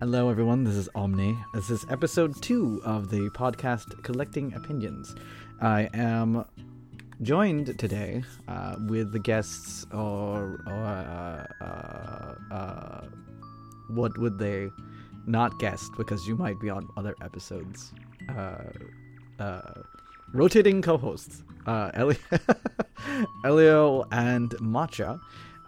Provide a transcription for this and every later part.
Hello, everyone. This is Omni. This is episode two of the podcast Collecting Opinions. I am joined today uh, with the guests, or, or uh, uh, uh, what would they not guest because you might be on other episodes. Uh, uh, rotating co-hosts, Elio, Elio and Matcha.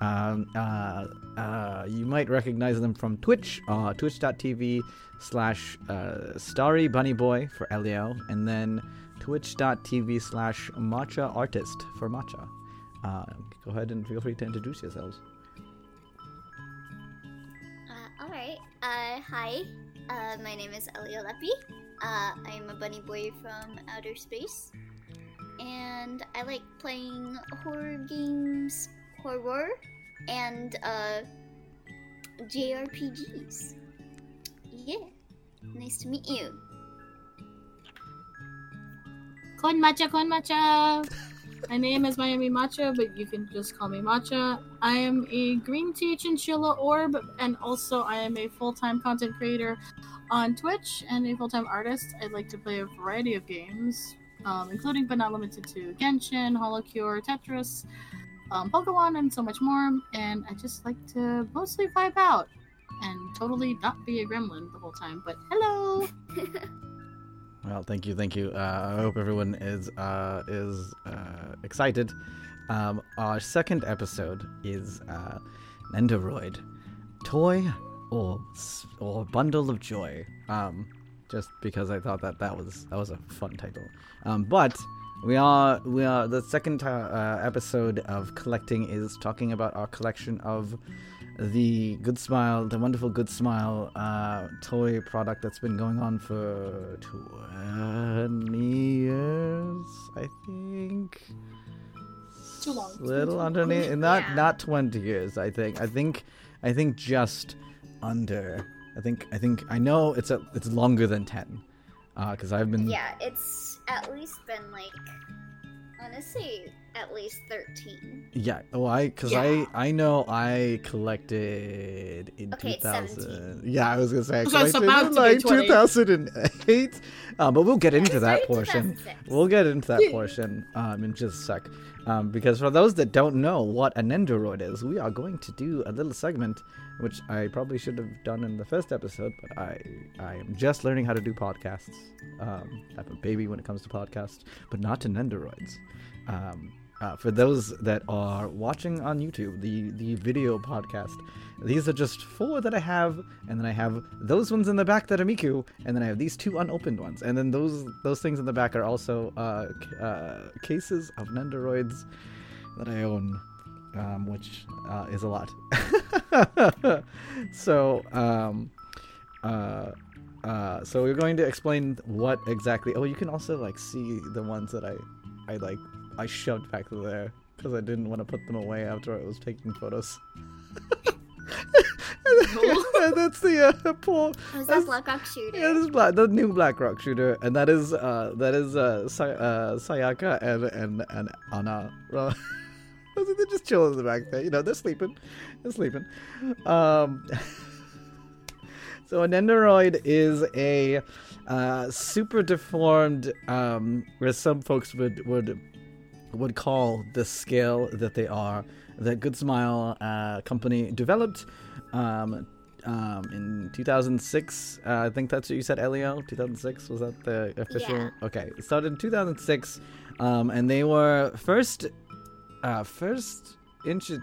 Um, uh, uh, you might recognize them from Twitch, uh, twitch.tv slash uh, starry bunny boy for Elio, and then twitch.tv slash matcha artist for matcha. Go ahead and feel free to introduce yourselves. All right. Hi. My name is Elio Lepi. Uh, I am a bunny boy from outer space, and I like playing horror games, horror, and uh, JRPGs. Yeah. Nice to meet you. Kon Matcha, Matcha. My name is Miami Matcha, but you can just call me Matcha. I am a green tea chinchilla orb, and also I am a full time content creator on Twitch and a full time artist. I'd like to play a variety of games, um, including but not limited to Genshin, Holocure, Tetris, um, Pokemon, and so much more. And I just like to mostly vibe out and totally not be a gremlin the whole time. But hello! Well, thank you, thank you. Uh, I hope everyone is uh, is uh, excited. Um, our second episode is uh, Nendoroid, toy or or bundle of joy. Um, just because I thought that that was that was a fun title. Um, but we are we are the second uh, episode of collecting is talking about our collection of the Good Smile, the wonderful Good Smile uh, toy product that's been going on for 20 years, I think. Too long. Little Too underneath, long. not Yeah. not 20 years. I think. I think. I think just under. I think. I think. I know it's a. It's longer than 10. Because I've been. Yeah, it's at least been like, I want to say at least 13. Yeah, well, I because Yeah. I I know I collected in Okay, 2000. Yeah, I was gonna say I So it's collected about in to be like 20. 2008. Uh, but we'll get Yeah, into that portion. We'll get into that portion um, in just a sec. Um, because for those that don't know what an Nendoroid is, we are going to do a little segment, which I probably should have done in the first episode, but I I am just learning how to do podcasts. Um, I'm a baby when it comes to podcasts, but not to Nendoroids. Um, uh, for those that are watching on YouTube, the the video podcast, these are just four that I have, and then I have those ones in the back that are Miku, and then I have these two unopened ones, and then those those things in the back are also uh, uh, cases of Nendoroids that I own, um, which uh, is a lot. so, um, uh, uh, so we're going to explain what exactly. Oh, you can also like see the ones that I, I like, I shoved back there because I didn't want to put them away after I was taking photos. That's the uh, poor. Was that Black Rock Shooter? Yeah, this is black, the new Black Rock shooter, and that is uh, that is uh, Sa- uh, Sayaka and and and Anna. They're just chilling in the back there. You know, they're sleeping. They're sleeping. Um, so a Nendoroid is a uh, super deformed, um, as some folks would would would call the scale that they are. That Good Smile uh, company developed um, um, in 2006. Uh, I think that's what you said, Elio. 2006 was that the official? Yeah. Okay, it started in 2006, um, and they were first, uh, first intro.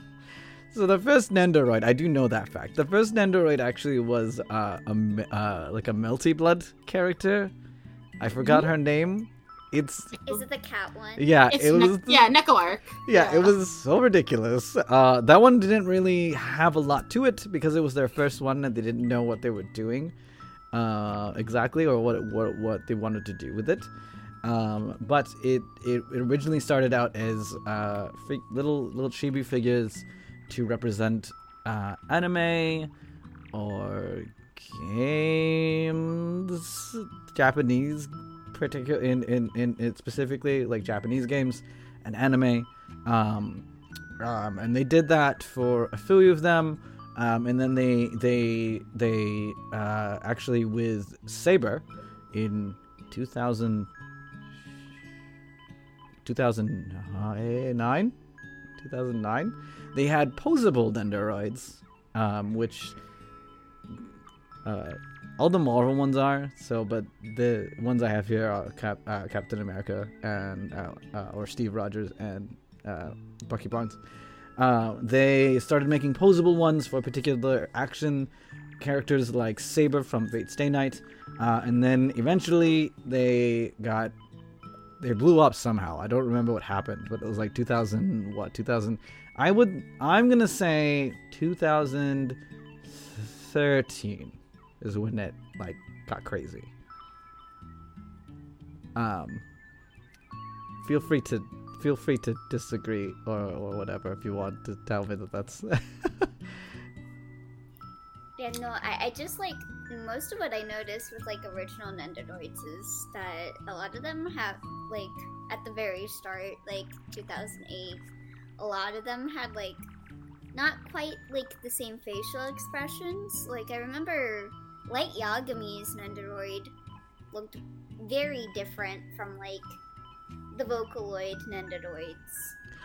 so the first Nendoroid, I do know that fact. The first Nendoroid actually was uh, a uh, like a Melty Blood character. I forgot her name. It's Is it the cat one? yeah, It's it ne- was yeah, Neko Arc. yeah, it was so ridiculous. Uh, that one didn't really have a lot to it because it was their first one and they didn't know what they were doing uh, exactly or what, what what they wanted to do with it. Um, but it, it it originally started out as uh, fi- little little chibi figures to represent uh, anime or games, Japanese, particular in, in in in specifically like Japanese games and anime. Um, um, and they did that for a few of them. Um, and then they they they uh, actually with Saber in 2000 2009 2009 they had posable Nendoroids um, which uh, all the Marvel ones are so but the ones I have here are Cap, uh, Captain America and uh, uh, or Steve Rogers and uh, Bucky Barnes. Uh, they started making posable ones for particular action characters like Saber from Fate Stay Night, and then eventually they got they blew up somehow. I don't remember what happened, but it was like 2000 what 2000. I would I'm gonna say 2013 is when it like got crazy. Um, feel free to feel free to disagree or, or whatever if you want to tell me that that's Yeah, no, I, I just like most of what I noticed with like original Nendoroids is that a lot of them have like at the very start, like 2008, a lot of them had like not quite like the same facial expressions. Like I remember Light Yagami's Nendoroid looked very different from like the Vocaloid Nendoroids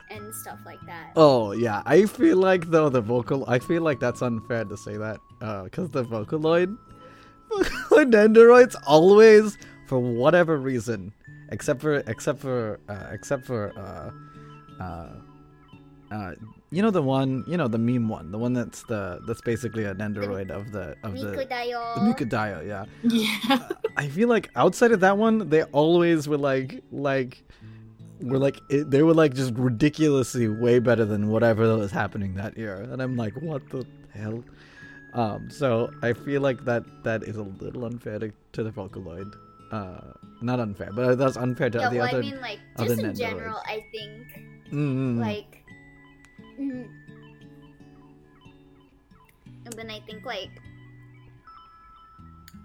and stuff like that. Oh yeah, I feel like though the vocal, I feel like that's unfair to say that because the Vocaloid, Vocaloid Nendoroids always, for whatever reason, except for except for uh, except for uh, uh, uh, you know the one, you know the meme one, the one that's the that's basically a Nendoroid of the of the. Mikudayo. The Mikudayo, yeah. Yeah. I feel like outside of that one, they always were like like were like it, they were like just ridiculously way better than whatever was happening that year, and I'm like, what the hell? Um, so I feel like that that is a little unfair to, to the Vocaloid. Uh, not unfair, but that's unfair to yeah, the well, other. I mean, like just in Nendoroids. general, I think Mm, like mm, and then i think like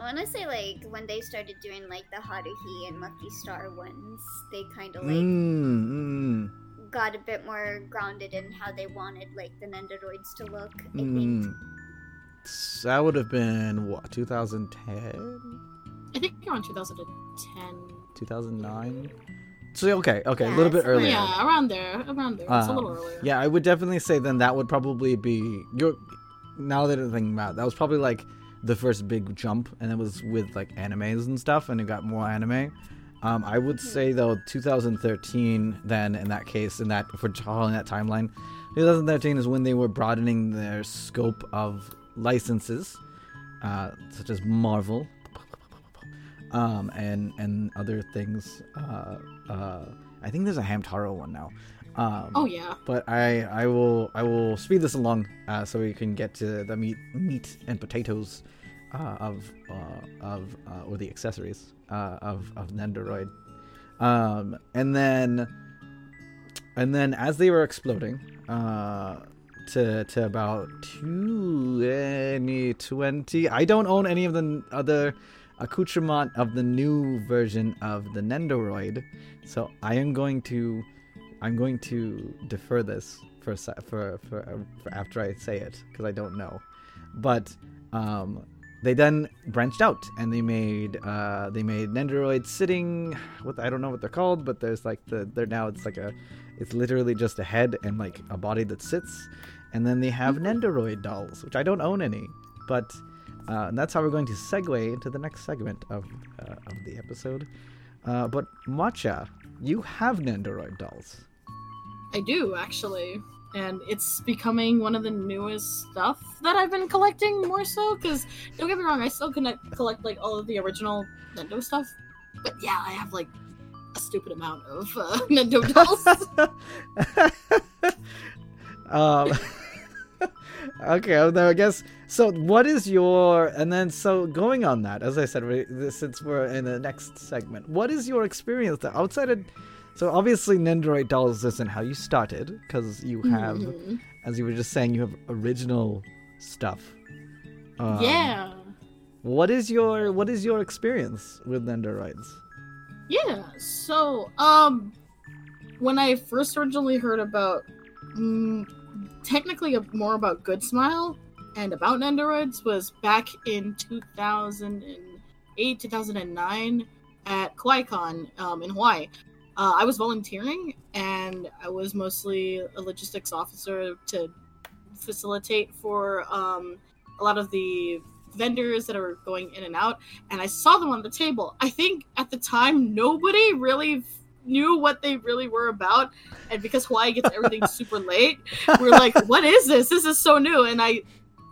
want to say like when they started doing like the haruhi and lucky star ones they kind of like mm, mm, got a bit more grounded in how they wanted like the nendoroids to look i mm. think that would have been what 2010, I think around 2010. 2009. So okay, okay, a little bit earlier. Yeah, around there. Around there. It's a Um, little earlier. Yeah, I would definitely say then that would probably be your. Now that I'm thinking about it, that was probably like the first big jump, and it was with like animes and stuff, and it got more anime. Um, I would say though 2013. Then in that case, in that for following that timeline, 2013 is when they were broadening their scope of licenses, uh, such as Marvel, um, and and other things. Uh, uh, I think there's a Hamtaro one now. Um, Oh yeah. but I I will I will speed this along uh, so we can get to the meat meat and potatoes uh, of uh, of uh, or the accessories uh, of of Nendoroid, um, and then and then as they were exploding uh, to to about twenty twenty, I don't own any of the other accoutrement of the new version of the Nendoroid, so I am going to I'm going to defer this for for for, for after I say it because I don't know. But um, they then branched out and they made uh, they made Nendoroid sitting. What I don't know what they're called, but there's like the they're now it's like a it's literally just a head and like a body that sits. And then they have Nendoroid dolls, which I don't own any, but uh, and that's how we're going to segue into the next segment of uh, of the episode. Uh, but Matcha, you have Nendoroid dolls. I do actually, and it's becoming one of the newest stuff that I've been collecting more so. Because don't get me wrong, I still connect, collect like all of the original Nendo stuff. But yeah, I have like a stupid amount of uh, Nendo dolls. um, okay, well, I guess so. What is your and then so going on that? As I said, since we're in the next segment, what is your experience outside of? So obviously, Nendoroid dolls isn't how you started because you have, Mhm. as you were just saying, you have original stuff. Um, yeah. What is your What is your experience with Nendoroids? Yeah, so um when I first originally heard about mm, technically more about Good Smile, and about Nendoroids was back in 2008, 2009 at KawaiiCon um, in Hawaii. Uh, I was volunteering, and I was mostly a logistics officer to facilitate for um, a lot of the vendors that are going in and out. And I saw them on the table. I think at the time nobody really knew what they really were about and because hawaii gets everything super late we're like what is this this is so new and i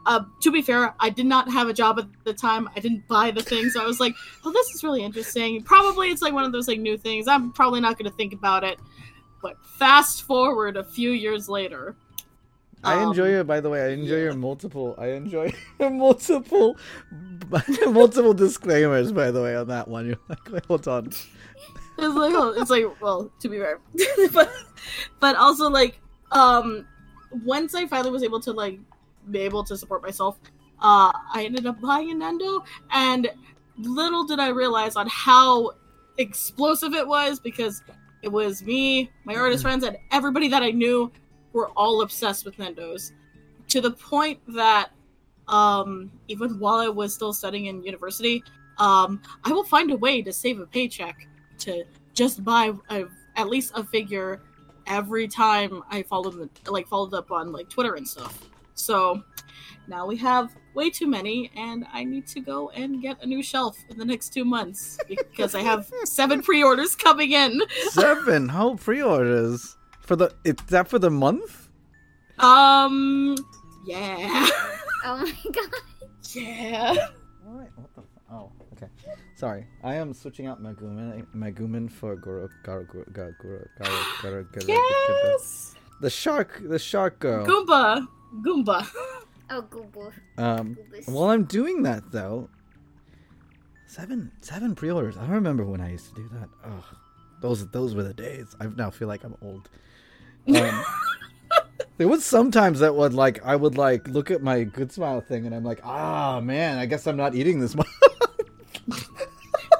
uh, to be fair, I did not have a job at the time. I didn't buy the thing, so I was like, "Oh, this is really interesting." Probably it's like one of those like new things. I'm probably not going to think about it. But fast forward a few years later, I enjoy Um, it. By the way, I enjoy yeah. your multiple. I enjoy your multiple, multiple disclaimers. By the way, on that one, you're like, wait, hold on. it's like oh, it's like well to be fair but but also like um once i finally was able to like be able to support myself uh i ended up buying a nendo and little did i realize on how explosive it was because it was me my artist friends and everybody that i knew were all obsessed with nendos to the point that um even while i was still studying in university um i will find a way to save a paycheck to just buy a, at least a figure every time I followed the, like followed up on like Twitter and stuff. So now we have way too many, and I need to go and get a new shelf in the next two months because I have seven pre-orders coming in. Seven. How pre-orders for the? Is that for the month? Um, yeah, Oh my god. yeah. What? What the? F- oh, okay. Sorry, I am switching out Megumin, Megumin for Goro, Garo, Goro, Garo, Goro, Garo, Garo, Garo, Yes, The shark, the shark girl. Goomba, Goomba. Oh, Goomba. Um, Goobus. while I'm doing that though, seven, seven pre-orders. I don't remember when I used to do that. Oh, those, those were the days. I now feel like I'm old. Um, there was sometimes that would like I would like look at my good smile thing and I'm like, ah man, I guess I'm not eating this much.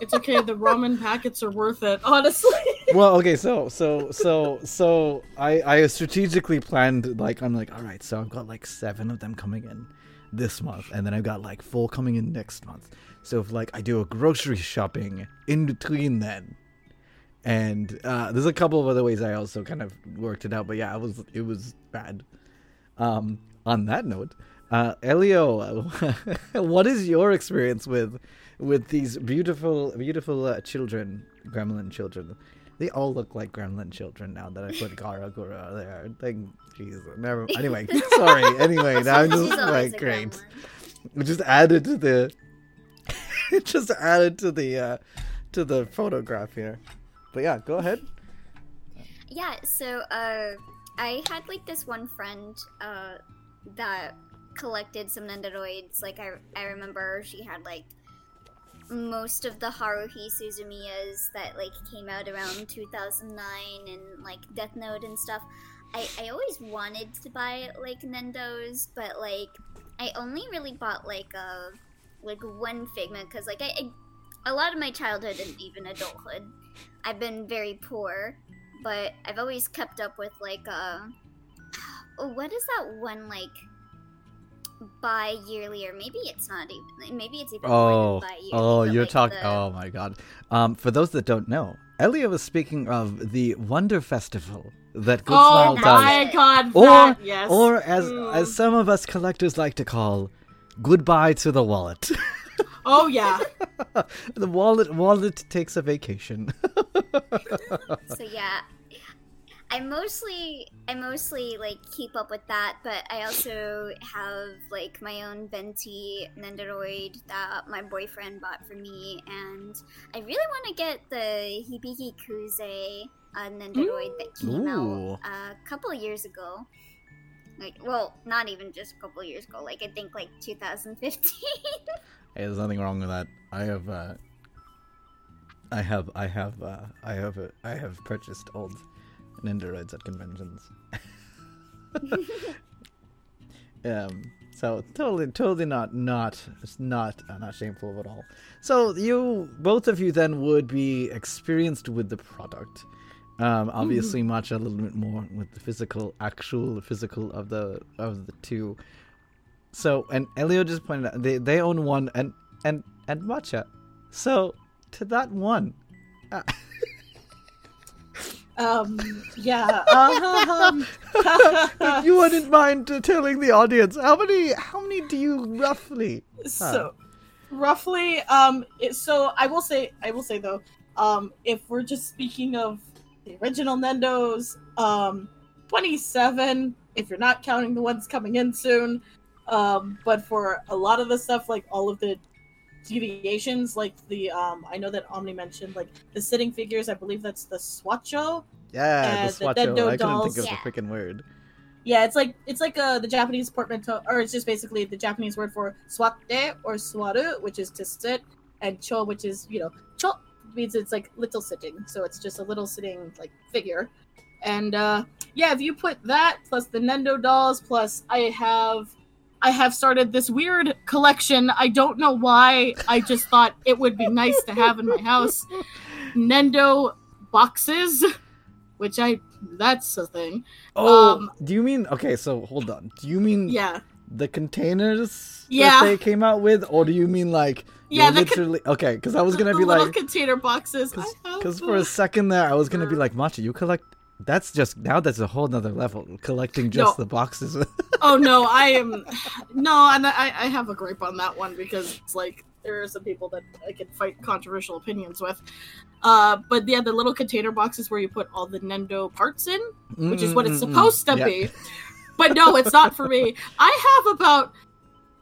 It's okay. The ramen packets are worth it, honestly. Well, okay, so so so so I I strategically planned like I'm like, all right, so I've got like seven of them coming in this month, and then I've got like four coming in next month. So if like I do a grocery shopping in between then, and uh, there's a couple of other ways I also kind of worked it out, but yeah, it was it was bad. Um, on that note, uh, Elio, what is your experience with with these beautiful beautiful uh, children, gremlin children? They all look like gremlin children now that I put Gawr Gura there. Like, Jesus, never. Anyway, sorry. Anyway, now I'm just like great. gremlin. It just added to the. it just added to the uh, to the photograph here. But yeah, go ahead. Yeah, so uh, I had like this one friend uh, that collected some Nendoroids. Like I, I remember she had like most of the Haruhi Suzumiyas that like came out around 2009 and like Death Note and stuff. I, I always wanted to buy like Nendos, but like I only really bought like a like one Figma because like I, I a lot of my childhood and even adulthood I've been very poor but I've always kept up with like uh oh, what is that one like bi yearly or maybe it's not even maybe it's even Oh, more than bi-yearly, oh, you're like, talking. the- Oh my god. Um, for those that don't know, Elio was speaking of the Wonder Festival that Good oh Smile does, my god! Or- that, yes. or as Mm. as some of us collectors like to call, goodbye to the wallet. oh yeah. the wallet wallet takes a vacation. so yeah i mostly i mostly like keep up with that but i also have like my own venti nendoroid that my boyfriend bought for me and i really want to get the hibiki kuze uh, nendoroid that came Ooh. out a couple of years ago like well not even just a couple of years ago like i think like 2015 Hey, there's nothing wrong with that. I have, uh, I have, I have, uh, I have, uh, I have purchased old Nendoroids at conventions. um, so totally, totally not, not, it's not, uh, not shameful of it all. So you, both of you, then would be experienced with the product. Um, obviously, much a little bit more with the physical, actual physical of the of the two. So and Elio just pointed out they they own one and and and matcha. So to that one. Uh, Um, yeah. Um, if you wouldn't mind uh, telling the audience how many how many do you roughly? so roughly, um, it, so I will say, I will say though, um, if we're just speaking of the original Nendos, um, twenty-seven. If you're not counting the ones coming in soon, um, but for a lot of the stuff, like all of the deviations, like the um, I know that Omni mentioned like the sitting figures. I believe that's the Swacchao. Yeah, the the swacchao. Nendo I couldn't dolls. think of Yeah. the freaking word. Yeah, it's like it's like uh, the Japanese portmanteau, or it's just basically the Japanese word for swatte or swaru, which is to sit, and cho, which is you know cho means it's like little sitting, so it's just a little sitting like figure. And uh, yeah, if you put that plus the Nendo dolls, plus I have I have started this weird collection. I don't know why. I just thought it would be nice to have in my house. Nendo boxes, which I that's a thing. Oh, Um, do you mean okay? So hold on. Do you mean Yeah. the containers Yeah. that they came out with, or do you mean like Yeah, you're con- literally okay? Because I was gonna be little like, container boxes. Because for a second there, I was gonna be like, Machi, you collect. That's just now. That's a whole nother level. Collecting just No. the boxes. oh no, I am no, and I, I have a gripe on that one because it's like there are some people that I can fight controversial opinions with. Uh, but yeah, the little container boxes where you put all the Nendo parts in, which is what it's supposed to yeah. be. But no, it's not for me. I have about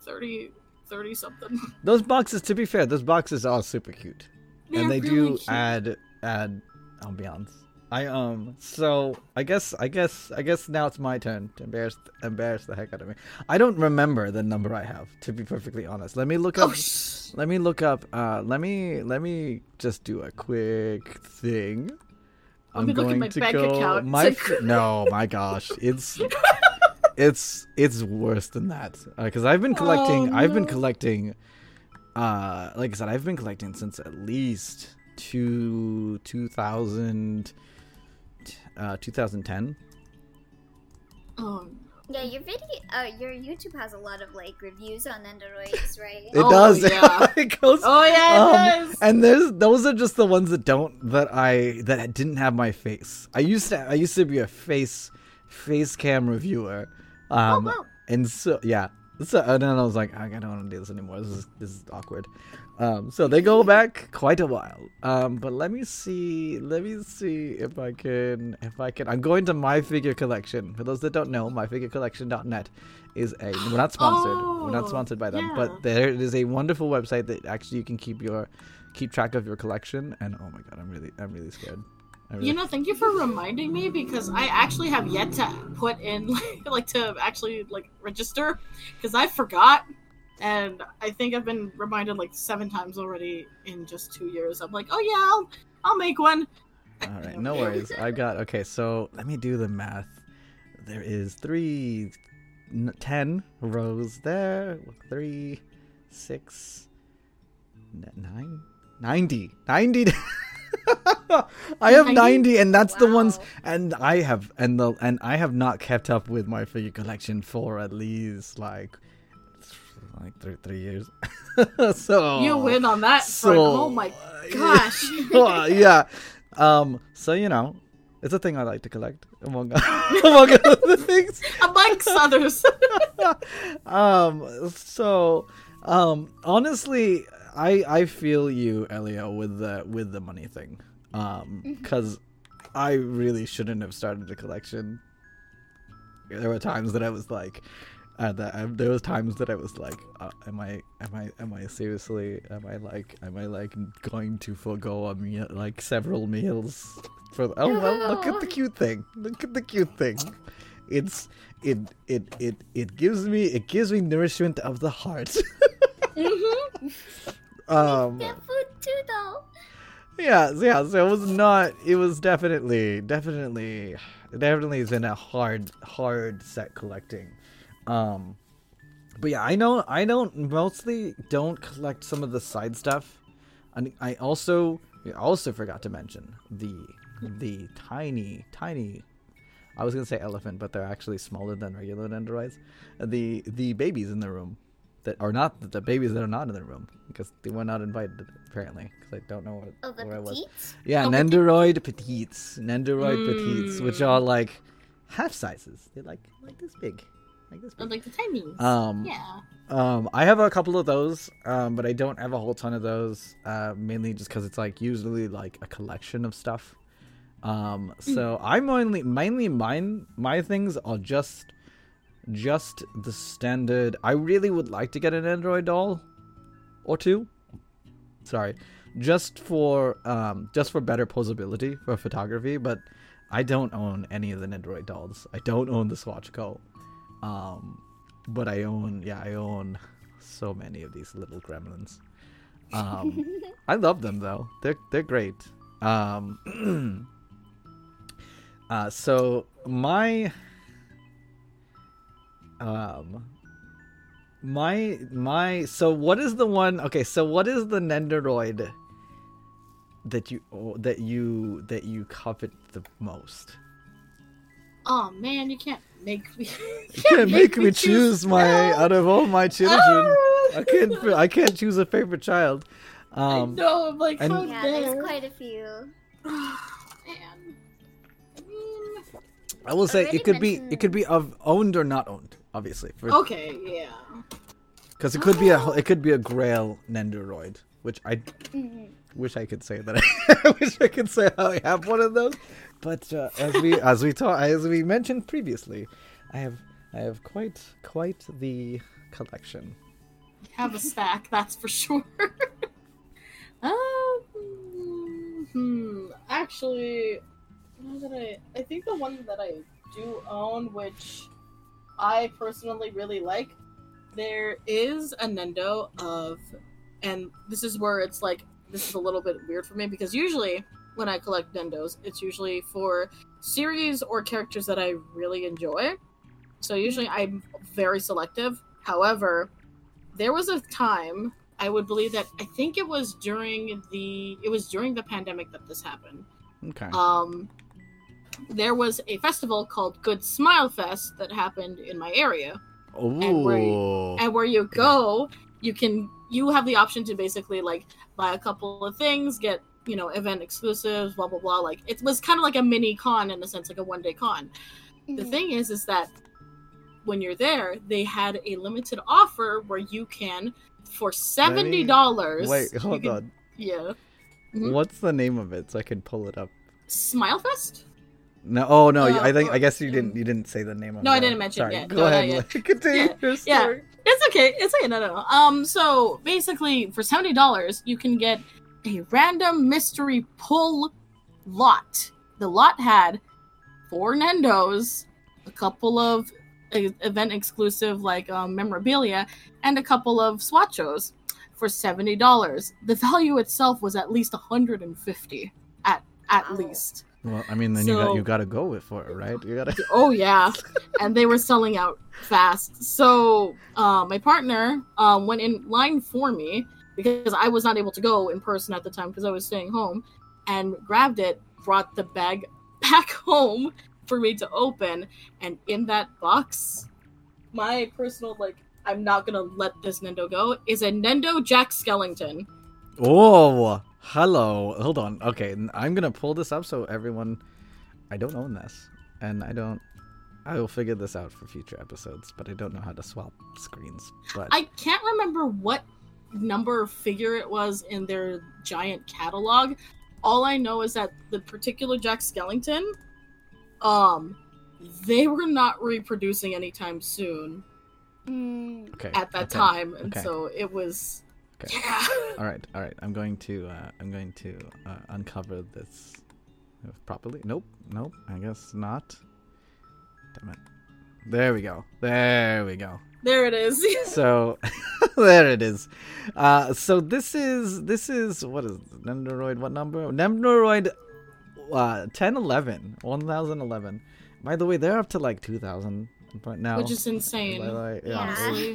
30, 30 something. Those boxes, to be fair, those boxes are super cute, They're and they really do cute. add add ambiance. I um so I guess I guess I guess now it's my turn to embarrass embarrass the heck out of me. I don't remember the number I have to be perfectly honest. Let me look up. Oh, let me look up. Uh, let me let me just do a quick thing. Let look at my bank account. My f- no, my gosh, it's it's it's worse than that because I've been collecting. Oh, I've been collecting. Uh, like I said, I've been collecting since at least two two thousand uh 2010. oh, Yeah, your video, uh, your YouTube has a lot of like reviews on Nendoroids, right? It Oh, does. yeah. it goes. oh yeah, it Um, does. and there's those are just the ones that don't that I that didn't have my face. I used to I used to be a face face cam reviewer. Um oh, wow. and so yeah. So and then I was like, I don't want to do this anymore. This is this is awkward. Um so they go back quite a while. Um but let me see let me see if I can if I can I'm going to my figure collection. For those that don't know, myfigurecollection.net is a we're not sponsored. we're not Oh, sponsored by them, yeah. but there it is a wonderful website that actually you can keep your keep track of your collection and oh my god, I'm really I'm really scared. Really, You know, thank you for reminding me because I actually have yet to put in like to actually like register because I forgot and I think I've been reminded like seven times already in just two years. I'm like, oh yeah, I'll I'll make one. All right, no worries. I've got okay. So let me do the math. There is three, n- ten rows there. Three, six, n- nine, ninety, ninety. I have 90? ninety, and that's the ones. And I have and the and I have not kept up with my figure collection for at least like like three three years. so You win on that front. so- Oh my gosh. uh, yeah. Um. So you know, it's a thing I like to collect among among other things. Amongst others. um. So, um. Honestly, I I feel you, Elio, with the with the money thing. Um. Because I really shouldn't have started a collection. There were times that I was like. Uh, that I, there was times that I was like, uh, "Am I, am I, am I seriously? Am I like, am I like going to forego a meal, like several meals for? The, oh well, look at the cute thing. Look at the cute thing. It's it it it it gives me it gives me nourishment of the heart. Mhm. um, food too, though. yeah, so yeah. So it was not. It was definitely, definitely, definitely is in a hard, hard set collecting. Um, but yeah, I know. I don't mostly don't collect some of the side stuff. And I also, I also forgot to mention the the tiny, tiny I was gonna say elephant, but they're actually smaller than regular. Uh, The the babies in the room that are not the babies that are not in the room because they were not invited apparently because I don't know what, Oh, the where I was. Yeah, Oh, Nendoroid petites, Nendoroid petites, which Mm. are like half sizes. They're like like this big, like this Or big. like the tiny. Um, yeah. um, I have a couple of those, um, but I don't have a whole ton of those. Uh, mainly just because it's like usually like a collection of stuff. Um, so I'm only mainly mine. My things are just, just the standard. I really would like to get an Nendoroid doll, or two. Sorry, just for um, just for better posability for photography. But I don't own any of the Nendoroid dolls. I don't own the Swacchao. Um, but I own, yeah, I own so many of these little gremlins. Um, I love them though; they're they're great. Um, uh, so my, um, my my. So what is the one? Okay, so what is the Nendoroid that you that you that you covet the most? Oh man, you can't make me. You can't make me choose my out of all my children. Ah! I can't. I can't choose a favorite child. I Um, know. I'm like, and- how Yeah, dare. there's quite a few. Man. I mean, I will say it could be. It could be of owned or not owned. Obviously, okay, yeah. because it could be a. It could be a Grail Nendoroid, which I Mhm. Wish I could say that. I, I wish I could say I have one of those. But uh, as we as we talk as we mentioned previously, I have I have quite quite the collection. Have a stack, that's for sure. um, hmm. Actually, what did I? I think the one that I do own, which I personally really like, there is a Nendo of, and this is where it's like this is a little bit weird for me because usually when I collect Nendos, it's usually for series or characters that I really enjoy. So usually I'm very selective. However, there was a time I would believe that I think it was during the it was during the pandemic that this happened. Okay. Um there was a festival called Good Smile Fest that happened in my area. and where you- Oh. And where you go, you can you have the option to basically like buy a couple of things, get you know event exclusives, blah blah blah. Like it was kind of like a mini con in a sense, like a one day con. The Mhm. thing is, is that when you're there, they had a limited offer where you can, for seventy dollars. Wait, hold on. Yeah, Mhm. What's the name of it so I can pull it up? Smile Fest. No, oh no, Uh, I think I guess you didn't you didn't say the name of it. No, it. I didn't mention it Sorry. yet. Go No, ahead. yet. Continue Yeah, your yeah. It's okay. It's okay. No, no, no. Um, so basically, for seventy dollars, you can get a random mystery pull lot. The lot had four Nendos, a couple of event exclusive like um, memorabilia, and a couple of swacchaos for seventy dollars. The value itself was at least hundred and fifty at at Wow. least. Well, I mean, then you got you got to go with for it, right? You got to. Oh yeah, and they were selling out fast. So uh, my partner um, went in line for me because I was not able to go in person at the time because I was staying home, and grabbed it, brought the bag back home for me to open, and in that box, my personal like I'm not gonna let this Nendo go is a Nendo Jack Skellington. Oh, hello. Hold on. Okay, I'm gonna pull this up so everyone. I don't own this, and I don't. I will figure this out for future episodes, but I don't know how to swap screens. But I can't remember what number figure it was in their giant catalog. All I know is that the particular Jack Skellington, um, they were not reproducing anytime soon Mm. okay. at that okay. time, and okay. so it was. Okay. Yeah. All right, all right. I'm going to uh, I'm going to uh, uncover this properly. Nope, nope. I guess not. Damn it. There we go. There we go. There it is. So there it is. Uh, so this is this is what is it? Nendoroid? What number? Nendoroid uh, 1011, 1011. By the way, they're up to like 2000 right now. Which is insane. Way, yeah. Yeah.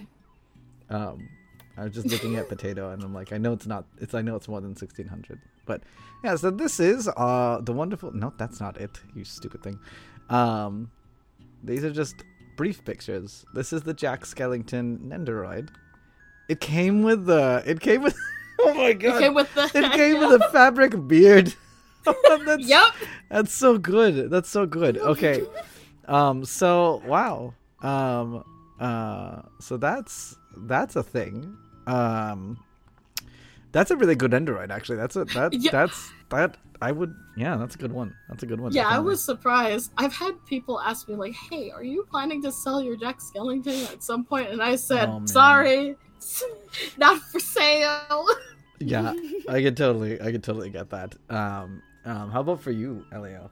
Um, I was just looking at potato, and I'm like, I know it's not. It's I know it's more than 1600. But yeah, so this is uh the wonderful. No, that's not it. You stupid thing. Um, these are just brief pictures. This is the Jack Skellington Nendoroid. It came with the. It came with. oh my god! It came with the It came with a fabric beard. that's, Yep. that's so good. That's so good. Okay. Um. So wow. Um. Uh. So that's that's a thing. Um. That's a really good Nendoroid, actually. That's a that Yeah. that's that I would yeah. That's a good one. That's a good one. Yeah, I was surprised. I've had people ask me like, "Hey, are you planning to sell your Jack Skellington at some point?" And I said, Oh, "Sorry, not for sale." Yeah, I could totally I could totally get that. Um. Um. How about for you, Elio?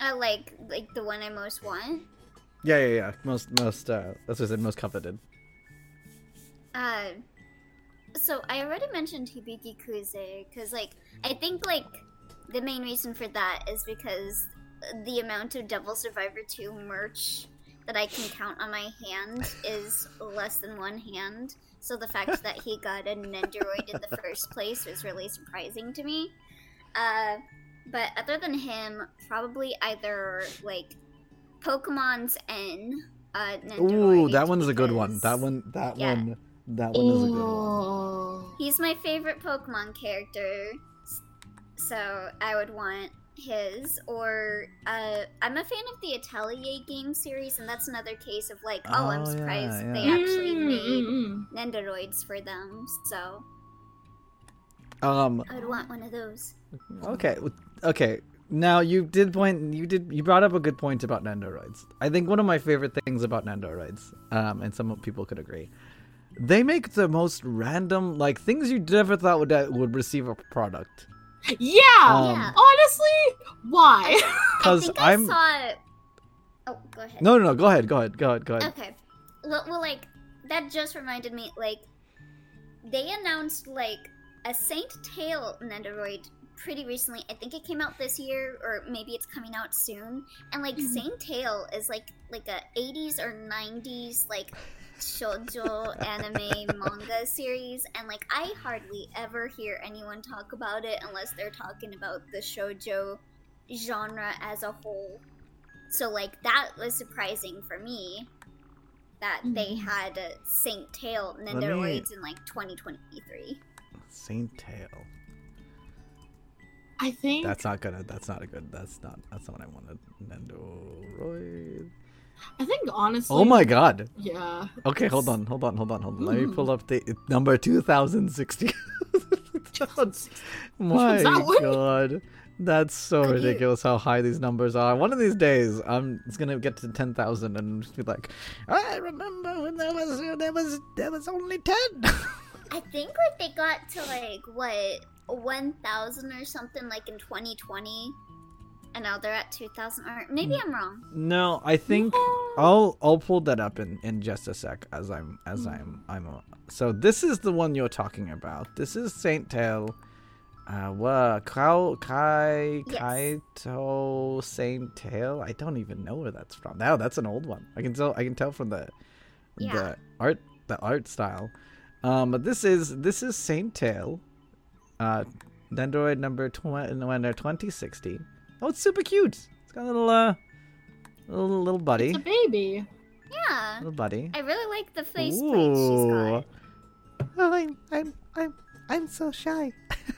Uh, like like the one I most want. Yeah, yeah, yeah. Most most uh. That's what I said. Most coveted. Uh, so I already mentioned Hibiki Kuze because, like, I think like the main reason for that is because the amount of Devil Survivor 2 merch that I can count on my hand is less than one hand. So the fact that he got a Nendoroid in the first place was really surprising to me. Uh, but other than him, probably either like Pokemon's N. Uh, Ooh, that one's a good one. That one. That Yeah. one. That one is a good one. He's my favorite Pokemon character, so I would want his. Or uh, I'm a fan of the Atelier game series, and that's another case of like, oh, I'm Oh, yeah, surprised yeah. they actually Mm, made mm, mm. Nendoroids for them. So Um. I would want one of those. Okay. Okay. Now you did point. You did. You brought up a good point about Nendoroids. I think one of my favorite things about Nendoroids, um, and some people could agree, they make the most random, like things you never thought would uh, would receive a product. Yeah. Um, yeah. Honestly, why? Because I I'm. saw. Oh, go ahead. No, no, no. Go ahead. Go ahead. Go ahead. Go ahead. Okay. Well, well, like that just reminded me. Like they announced like a Saint Tail Nendoroid pretty recently. I think it came out this year, or maybe it's coming out soon. And like Mhm. Saint Tail is like like a 80s or 90s like shoujo anime manga series, and like I hardly ever hear anyone talk about it unless they're talking about the shoujo genre as a whole. So like that was surprising for me that they Mhm. had a Saint Tail and then their Nendoroids in like 2023. Saint Tail. I think That's not gonna. That's not a good. That's not. That's not what I wanted. Nendoroid. I think honestly. Oh my god. Yeah. Okay, hold on, hold on, hold on, hold on. Let me hmm. pull up the number 2060. My that god. That's so Okay. ridiculous how high these numbers are. One of these days, I'm it's gonna get to 10,000 and just be like, I remember when there was there was there was only 10. I think like they got to like what 1,000 or something like in 2020, and now they're at 2,000. Or maybe Mm. I'm wrong. no, I think I'll I'll pull that up in in just a sec as I'm as I'm I'm a, so this is the one you're talking about. This is Saint Tail. Uh, what? Kau Kai Yes. Kaito Saint Tail? I don't even know where that's from. Now that's an old one. I can tell. I can tell from the Yeah. the art the art style. Um, but this is this is Saint Tail. Uh, Nendoroid number twenty number twenty sixty. Oh, it's super cute. It's got a little uh little little buddy, It's a baby. Yeah, little buddy. I really like the face plate she's got. Oh, I'm I'm I'm I'm so shy.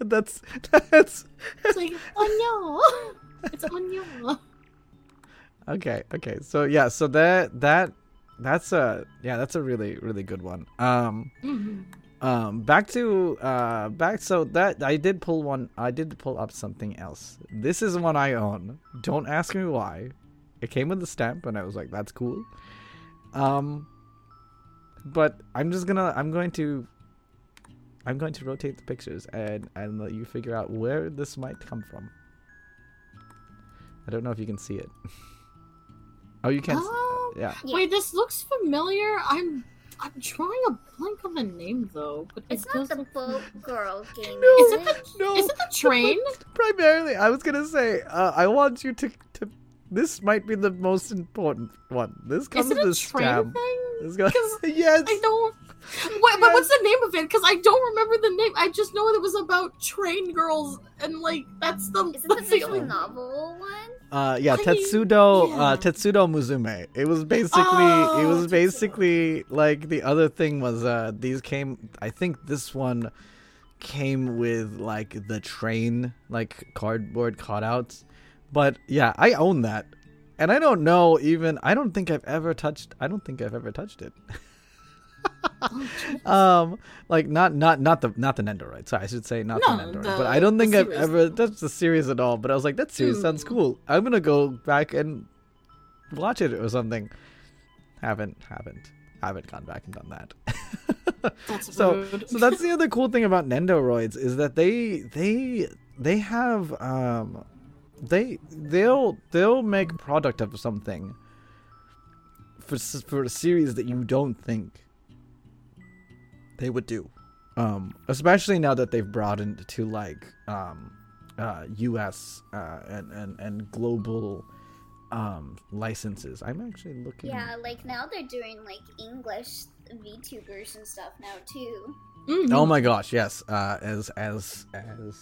that's that's It's like, oh no. It's on no. okay. Okay. So yeah. So that that that's a yeah. That's a really really good one. Um. Mhm. Um. Back to uh. Back. So that I did pull one. I did pull up something else. This is one I own. Don't ask me why. It came with a stamp, and I was like, "That's cool." Um. But I'm just gonna. I'm going to. I'm going to rotate the pictures and and let you figure out where this might come from. I don't know if you can see it. Oh, you can't Oh, yeah. Yeah. Wait, this looks familiar. I'm I'm drawing a blank on the name though, but It's it not does the look- boat girl game. No. Is it the No. is it the train? Primarily, I was gonna say, uh, I want you to, to. This might be the most important one. This comes Is it with a a train stamp. thing? This goes, 'Cause yes. I don't What, but what's the name of it? Because I don't remember the name. I just know it was about train girls, and like that's the. Is it the that's the visual only- novel one? Uh, yeah, I- Tetsudo, yeah. uh, Tetsudo Musume. It was basically, it Oh, was Tetsudo. basically like the other thing was, uh, these came. I think this one came with like the train, like cardboard cutouts. But yeah, I own that, and I don't know even. I don't think I've ever touched. I don't think I've ever touched it. um, like not not not the not the Nendoroid. Sorry, I should say not No, the Nendoroid. the- but I don't think I've ever touched the series at all. But I was like, that series sounds Hmm. cool. I'm gonna go back and watch it or something. Haven't haven't haven't gone back and done that. That's so so that's the other cool thing about Nendoroids is that they they they have um they they'll they'll make product of something for for a series that you don't think they would do. Um especially now that they've broadened to like um uh US uh and and and global um licenses. I'm actually looking Yeah, like now they're doing like English VTubers and stuff now too. Mhm. Oh my gosh, yes. Uh as as as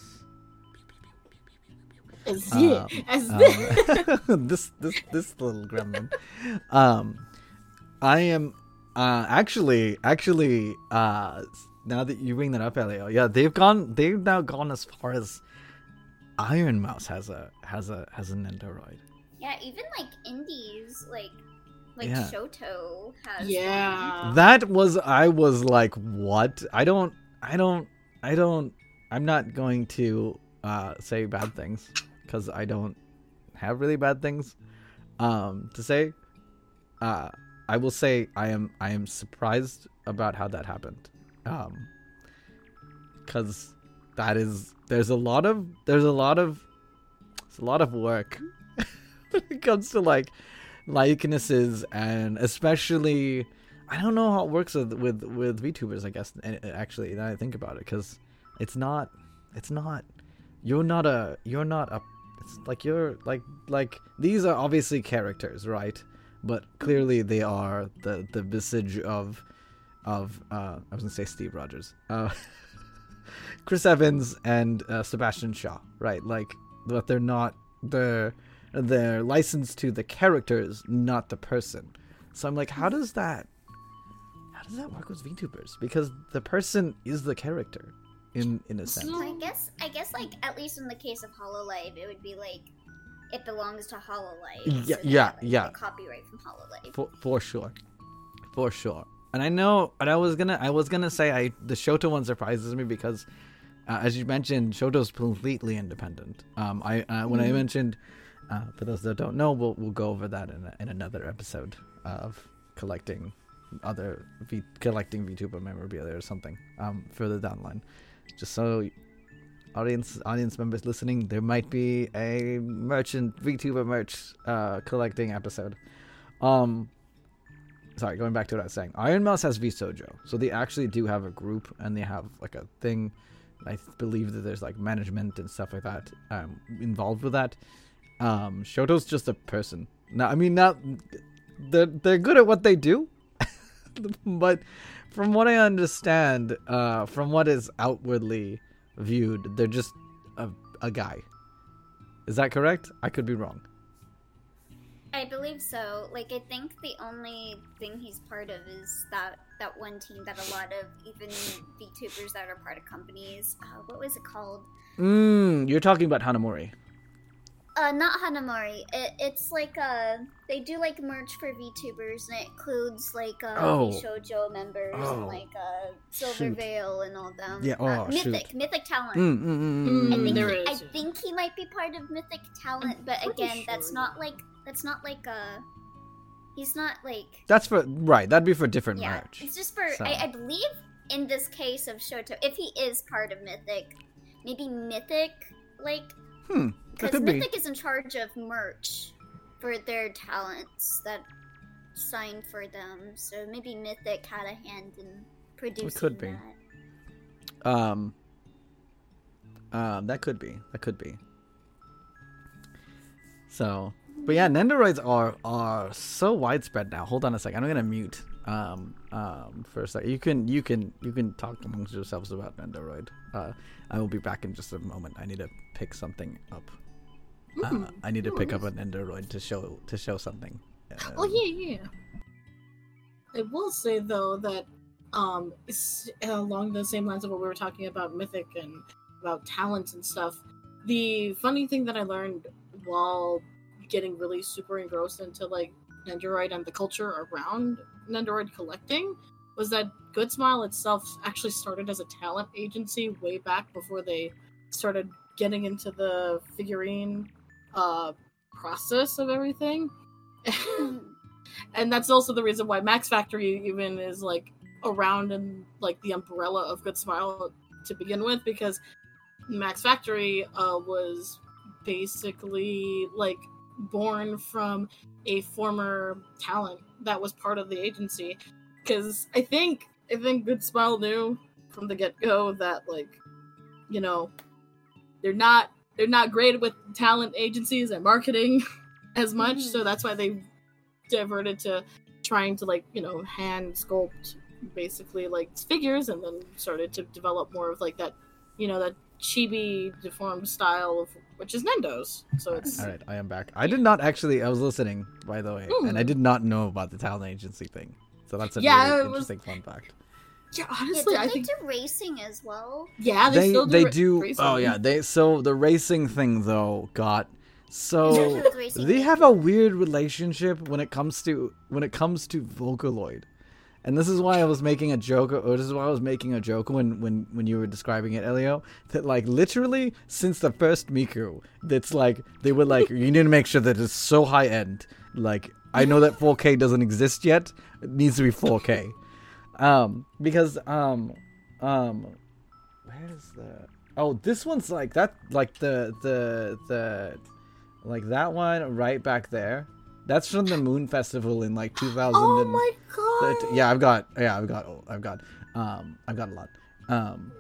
As, um, as um, this this this little gremlin. Um, I am uh actually actually uh now that you bring that up, Elio, yeah, they've gone they've now gone as far as Ironmouse has a has a has an Nendoroid. Yeah, even like indies like like Yeah. Shoto has. yeah. That was I was like, what? I don't I don't I don't I'm not going to uh say bad things because I don't have really bad things um to say. Uh I will say I am I am surprised about how that happened. Um cuz that is there's a lot of there's a lot of it's a lot of work when it comes to like likenesses and especially I don't know how it works with with, with VTubers. I guess and actually, now I think about it, because it's not, it's not. You're not a. You're not a. It's like you're like like these are obviously characters, right? But clearly they are the the visage of of uh I was gonna say Steve Rogers, uh, Chris Evans and uh, Sebastian Shaw, right? Like, but they're not they're they're licensed to the characters, not the person. So I'm like, how does that how does that work with VTubers? Because the person is the character in in a sense. So- I guess I guess like at least in the case of Hololive, it would be like it belongs to Hololive. Yeah, they yeah, like, yeah. Copyright from Hololive. For for sure. For sure. And I know and I was gonna I was gonna say I the Shoto one surprises me because uh, as you mentioned, Shoto's completely independent. Um, I uh, when I Mhm. mentioned, uh, for those that don't know, we'll we'll go over that in a, in another episode of collecting other v, collecting VTuber memorabilia or something um, further down the line. Just so audience audience members listening, there might be a merchant VTuber merch uh, collecting episode. Um, sorry, going back to what I was saying. Ironmouse has VShojo, so they actually do have a group and they have like a thing. I believe that there's like management and stuff like that um, involved with that. Um, Shoto's just a person. Now, I mean, not they're they're good at what they do, but from what I understand, uh, from what is outwardly viewed, they're just a a guy. Is that correct? I could be wrong. I believe so. Like I think the only thing he's part of is that that one team that a lot of even VTubers that are part of companies. Uh, what was it called? Mm, you're talking about Hanamori. Uh, not Hanamori. It, it's like uh, they do like merch for VTubers, and it includes like uh, Oh. Shoujo members Oh. and like uh, Silver Shoot. Veil and all them. Yeah, uh, oh, shoot. Mythic, Mythic Talent. Mm, mm, mm, mm, Mm, I think there he, is, I yeah. think he might be part of Mythic Talent, but pretty again, that's not like that's not like uh he's not like That's for right. That'd be for different yeah. merch. It's just for So- I, I believe in this case of Shoto, if he is part of Mythic, maybe Mythic like Hmm. Because could be. Mythic is in charge of merch for their talents that signed for them. So maybe Mythic had a hand in producing it could be. that. Um. Um. That could be. That could be. So, but yeah, Nendoroids are are so widespread now. Hold on a second. I'm gonna mute. um, um, for a second. You can you can you can talk amongst yourselves about Nendoroid. Uh, I will be back in just a moment. I need to pick something up. Uh. I need to pick up an Nendoroid to show to show something. Oh Um, yeah, yeah. I will say though that um, along the same lines of what we were talking about mythic and about talents and stuff. The funny thing that I learned while getting really super engrossed into like Nendoroid and the culture around Nendoroid collecting was that Good Smile itself actually started as a talent agency way back before they started getting into the figurine uh, process of everything. and that's also the reason why Max Factory even is like around in like the umbrella of Good Smile to begin with, because Max Factory uh, was basically like born from a former talent that was part of the agency. Because I think I think Good Smile knew from the get go that like you know they're not they're not great with talent agencies and marketing as much, so that's why they diverted to trying to like you know hand sculpt basically like figures and then started to develop more of like that you know that chibi deformed style of which is nendo's so it's All right, I am back. I did not actually. I was listening, by the way, and I Mm. did not know about the talent agency thing. So that's a Yeah, really it was- interesting fun fact. Yeah yeah, honestly don't i they think do racing as well? yeah they, they still do they ra- do. Oh, racing. Oh yeah, they so the racing thing though got so Especially they have a weird relationship when it comes to when it comes to Vocaloid. And this is why I was making a joke, or this is why I was making a joke when, when, when you were describing it, Elio. That like literally since the first Miku, that's like they were like, you need to make sure that it's so high end. Like I know that 4K doesn't exist yet; it needs to be 4K. Um, because um, um, where is the? Oh, this one's like that, like the the the, like that one right back there. That's from the Moon Festival in like 2000. oh my god yeah, I've got yeah, I've got oh, I've got um I've got a lot. Um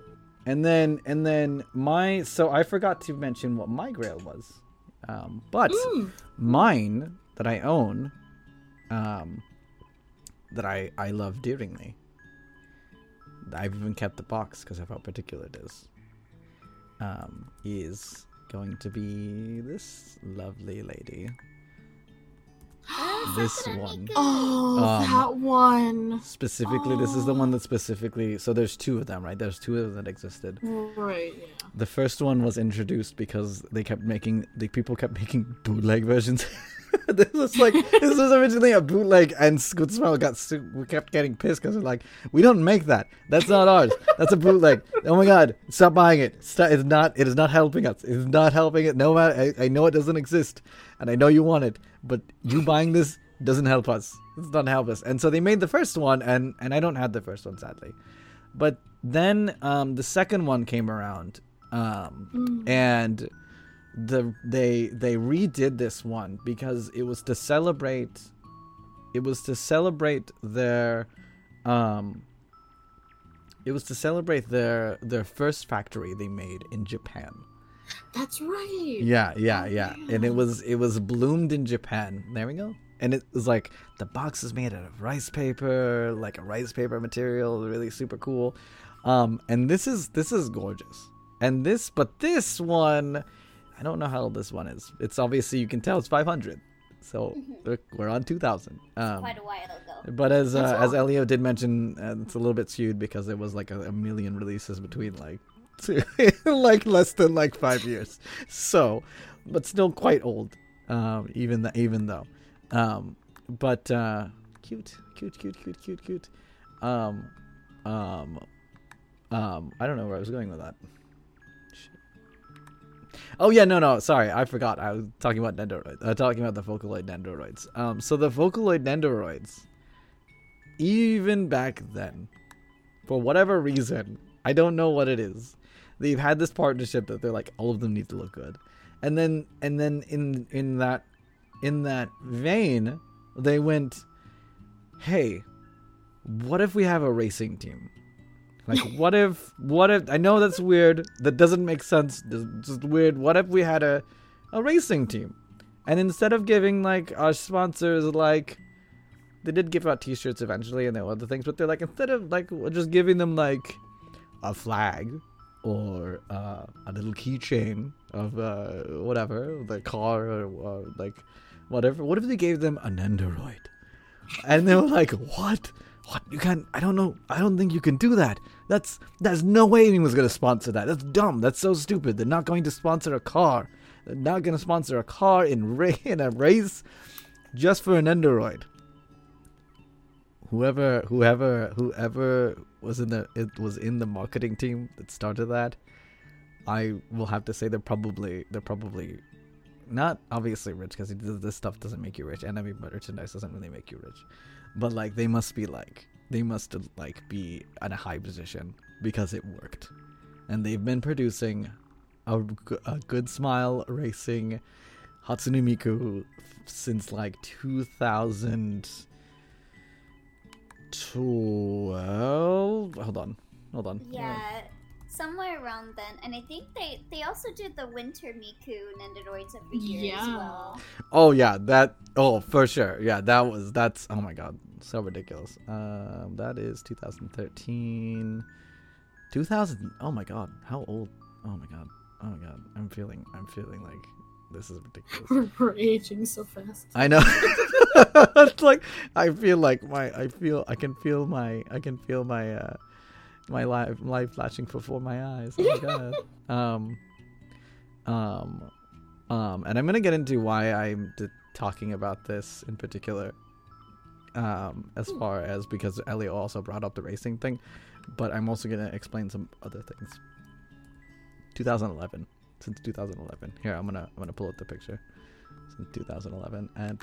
and then and then my so I forgot to mention what my grail was. Um but Mm. mine that I own um that I I love dearingly. I've even kept the box because of how particular it is. Um is going to be this lovely lady. Oh, This Sakura one. Miku. oh Um, that one Specifically, this is the one that specifically. So there's two of them, right? There's two of them that existed. right yeah The first one was introduced because they kept making the people kept making bootleg versions. this was like this was originally a bootleg, and Good Smile got su- we kept getting pissed because we're like, we don't make that. That's not ours. That's a bootleg. Oh my god, stop buying it. Stop, it's not. It is not helping us. It is not helping it. No matter. I, I know it doesn't exist, and I know you want it, but you buying this doesn't help us. It doesn't help us. And so they made the first one, and and I don't have the first one sadly, but then um, the second one came around. Um, Mm. and the they they redid this one because it was to celebrate it was to celebrate their um it was to celebrate their their first factory they made in Japan. that's right Yeah, yeah, Oh, yeah. And it was it was bloomed in Japan. There we go. And it was like the box is made out of rice paper, like a rice paper material, really super cool. Um, and this is this is gorgeous. And this, but this one, I don't know how old this one is. It's obviously you can tell it's 500. So look, we're on 2000. Um, Quite a while ago. but as uh, as. Elio did mention, uh, it's a little bit skewed because there was like a, a million releases between like two, like less than like five years. So, but still quite old. Um, even th- even though, um, but uh, cute, cute, cute, cute, cute, cute. Um, um, um, I don't know where I was going with that. Oh yeah, no, no, sorry, I forgot. I was talking about Nendoroids. Uh, talking about the Vocaloid Nendoroids. Um, so the Vocaloid Nendoroids, even back then, for whatever reason, I don't know what it is. They've had this partnership that they're like, all of them need to look good, and then and then in in that in that vein, they went, hey, what if we have a racing team? Like, what if, what if, I know that's weird. That doesn't make sense. Just weird. What if we had a, a racing team? And instead of giving, like, our sponsors, like, they did give out T-shirts eventually, and there were other things. But they're like instead of like just giving them like a flag or uh, a little keychain of uh, whatever the car or, or like whatever. What if they gave them an Nendoroid? And they were like, "What? What? You can't? I don't know. I don't think you can do that. That's there's no way anyone's gonna sponsor that. That's dumb. That's so stupid. They're not going to sponsor a car. They're not gonna sponsor a car in ra- in a race just for an Nendoroid." Whoever, whoever, whoever was in the it was in the marketing team that started that, I will have to say they're probably they're probably not obviously rich because this stuff doesn't make you rich, and I mean merchandise doesn't really make you rich, but like they must be like they must like be at a high position because it worked, and they've been producing a, a good smile racing Hatsune Miku since like 2012. Hold on, hold on. Yeah, somewhere around then. And I think they they also did the Winter Miku Nendoroids every year as well. Oh yeah, that. Oh for sure. Yeah, that was. That's. Oh my god, so ridiculous. Um, that is 2013. 2000. Oh my god, how old? Oh my god. Oh my god. I'm feeling. I'm feeling like this is ridiculous. We're, we're aging so fast. I know. it's like I feel like my. I feel. I can feel my. I can feel my. uh my life, life flashing before my eyes. Oh my god. um, um, um, and I'm gonna get into why I'm d- talking about this in particular. Um, as far as because Elio also brought up the racing thing, but I'm also gonna explain some other things. 2011, since 2011. Here, I'm gonna I'm gonna pull up the picture. Since 2011 and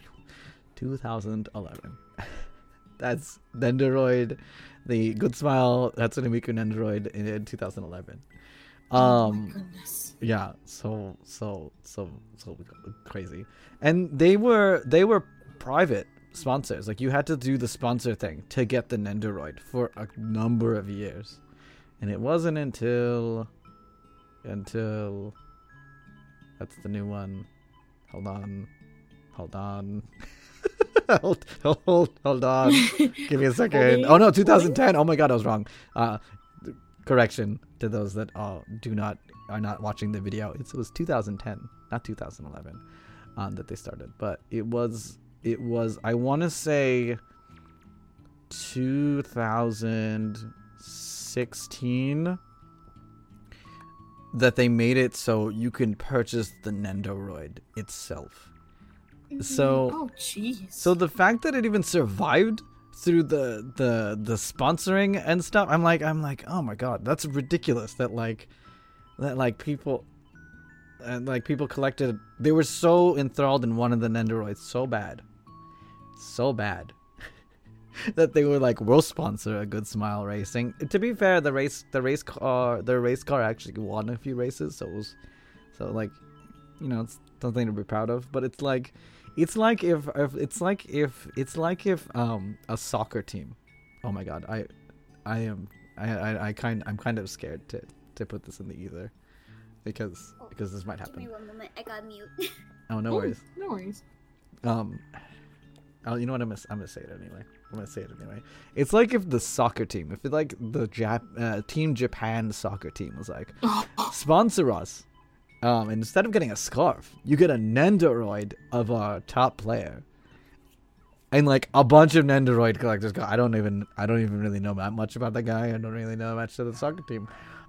2011. That's Nendoroid, the Good Smile Hatsune Miku Nendoroid in, in 2011. oh my Um, goodness. yeah, so so so so crazy, and they were they were private sponsors. Like you had to do the sponsor thing to get the Nendoroid for a number of years, and it wasn't until until that's the new one. Hold on, hold on. hold, hold, hold on. Give me a second. Oh no, 2010. Oh my god, I was wrong. Uh, correction to those that uh, do not are not watching the video. It's, it was 2010, not 2011, um, that they started. But it was it was I want to say 2016 that they made it so you can purchase the Nendoroid itself. So oh jeez. so the fact that it even survived through the the the sponsoring and stuff, I'm like I'm like, oh my god, that's ridiculous. That like that like people and like people collected they were so enthralled in one of the Nendoroids so bad. So bad. that they were like, we'll sponsor a good smile racing. To be fair, the race the race car the race car actually won a few races, so it was so like you know, it's something to be proud of. But it's like it's like if, if it's like if it's like if um a soccer team. Oh my god, I I am I I, I kind I'm kind of scared to to put this in the ether because Oh, because this might Give me happen. one moment. I got mute. Oh no Oh, worries. No worries. Um, oh, you know what? I'm gonna, I'm gonna say it anyway. I'm gonna say it anyway. It's like if the soccer team, if it like the Jap, uh, Team Japan soccer team was like, sponsor us. Um, instead of getting a scarf, you get a Nendoroid of our top player. And like a bunch of Nendoroid collectors go, I don't even, I don't even really know that much about the guy. I don't really know much of the soccer team.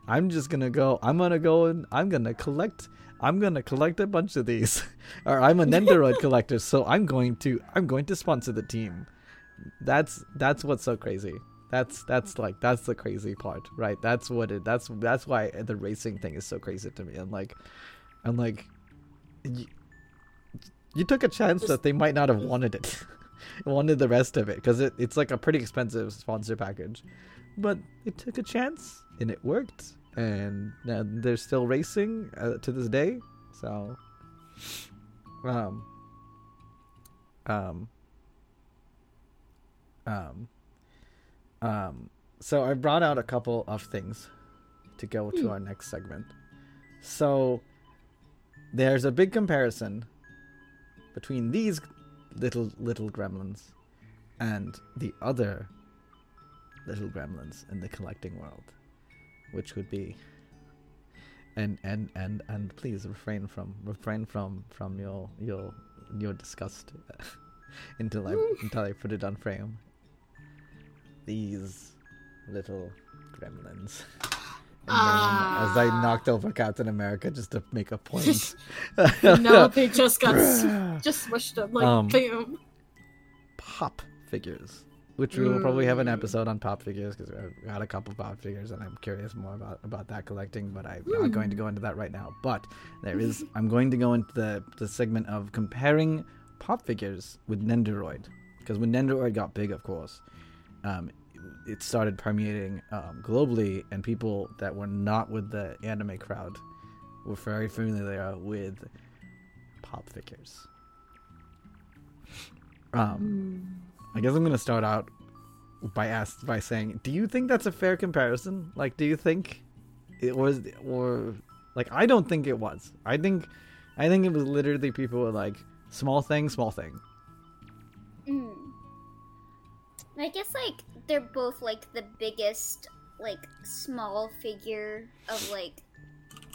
I'm just gonna go. I'm gonna go and I'm gonna collect. I'm gonna collect a bunch of these, or I'm a Nendoroid collector, so I'm going to I'm going to sponsor the team. That's that's what's so crazy. That's that's like that's the crazy part, right? That's what it. That's that's why the racing thing is so crazy to me. And like, I'm like, you, you took a chance that they might not have wanted it, wanted the rest of it, because it, it's like a pretty expensive sponsor package, but it took a chance and it worked, and uh, they're still racing uh, to this day. So, um, um, um, um. So I brought out a couple of things to go to Hmm. our next segment. So there's a big comparison between these little little gremlins and the other little gremlins in the collecting world, which would be. And and and and please refrain from refrain from from your your your disgust until I until I put it on frame. These little gremlins. And then, as I knocked over Captain America just to make a point. no, they just got just smushed up like Um, boom. pop figures, which we will probably have an Mm. episode on pop figures because I've got a couple pop figures and I'm curious more about about that collecting. But I'm not going to go into that right now. But there is, I'm going to go into the the segment of comparing pop figures with Nendoroid because when Nendoroid got big, of course, um, it started permeating um, globally, and people that were not with the anime crowd were very familiar with pop figures. Um, I guess I'm gonna start out by ask by saying, do you think that's a fair comparison? Like, do you think it was, or like, I don't think it was. I think, I think it was literally people were like, small thing, small thing. Mm. I guess like they're both like the biggest like small figure of like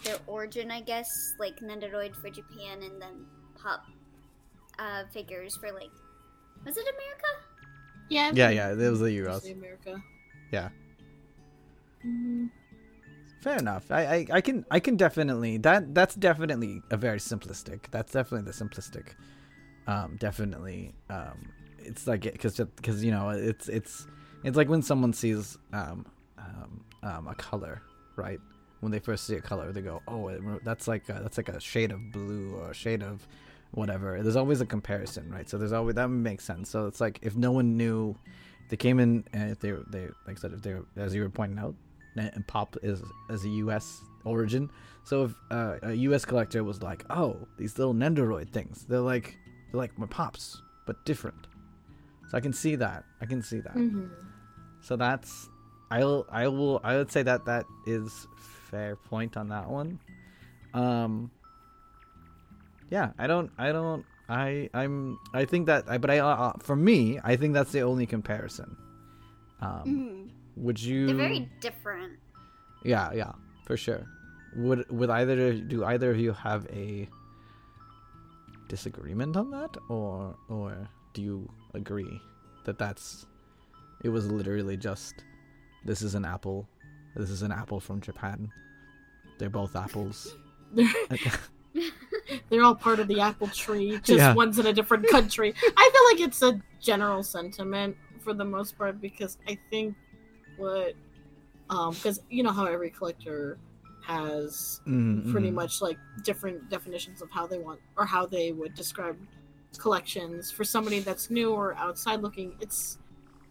their origin, I guess. Like Nendoroid for Japan and then pop uh figures for like was it America? Yeah. Yeah, yeah, it was the US. Euros. the America. Yeah. Mhm. Fair enough. I, I, I can, I can definitely that that's definitely a very simplistic. That's definitely the simplistic. Um, definitely. Um, it's like because because you know it's it's it's like when someone sees um, um, um a color, right? When they first see a color, they go, "Oh, that's like a, that's like a shade of blue or a shade of whatever." There's always a comparison, right? So there's always that makes sense. So it's like if no one knew, they came in and if they they like said if they as you were pointing out, and pop is as a U.S. origin. So if uh, a U.S. collector was like, "Oh, these little Nendoroid things," they're like they're like my pops, but different. So I can see that. I can see that. Mhm. So that's I'll I will I would say that that is fair point on that one. Um yeah, I don't I don't I I'm I think that I but I uh, for me, I think that's the only comparison. Um Mm. would you They're very different. Yeah, yeah, for sure. Would would either do either of you have a disagreement on that or or do you agree that that's it was literally just this is an apple this is an apple from Japan they're both apples They're, all part of the apple tree. Just Yeah. one's in a different country. I feel like it's a general sentiment for the most part because I think what, um, because you know how every collector has Mm, pretty mm. much like different definitions of how they want or how they would describe collections for somebody that's new or outside looking it's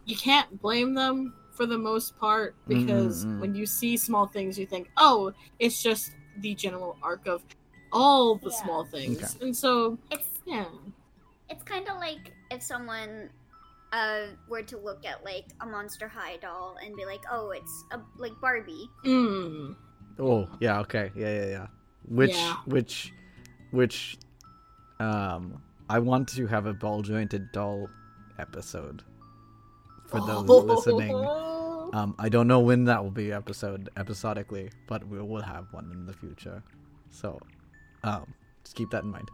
you can't blame them for the most part because Mm, mm, mm. when you see small things you think oh it's just the general arc of all the Yeah. small things Okay. and so It's yeah it's kind of like if someone uh were to look at like a Monster High doll and be like, "Oh, it's a, like Barbie." mm. oh yeah okay yeah yeah yeah which Yeah. which which um I want to have a ball jointed doll episode for those listening Um, I don't know when that will be episode episodically, but we will have one in the future. So, um, just keep that in mind.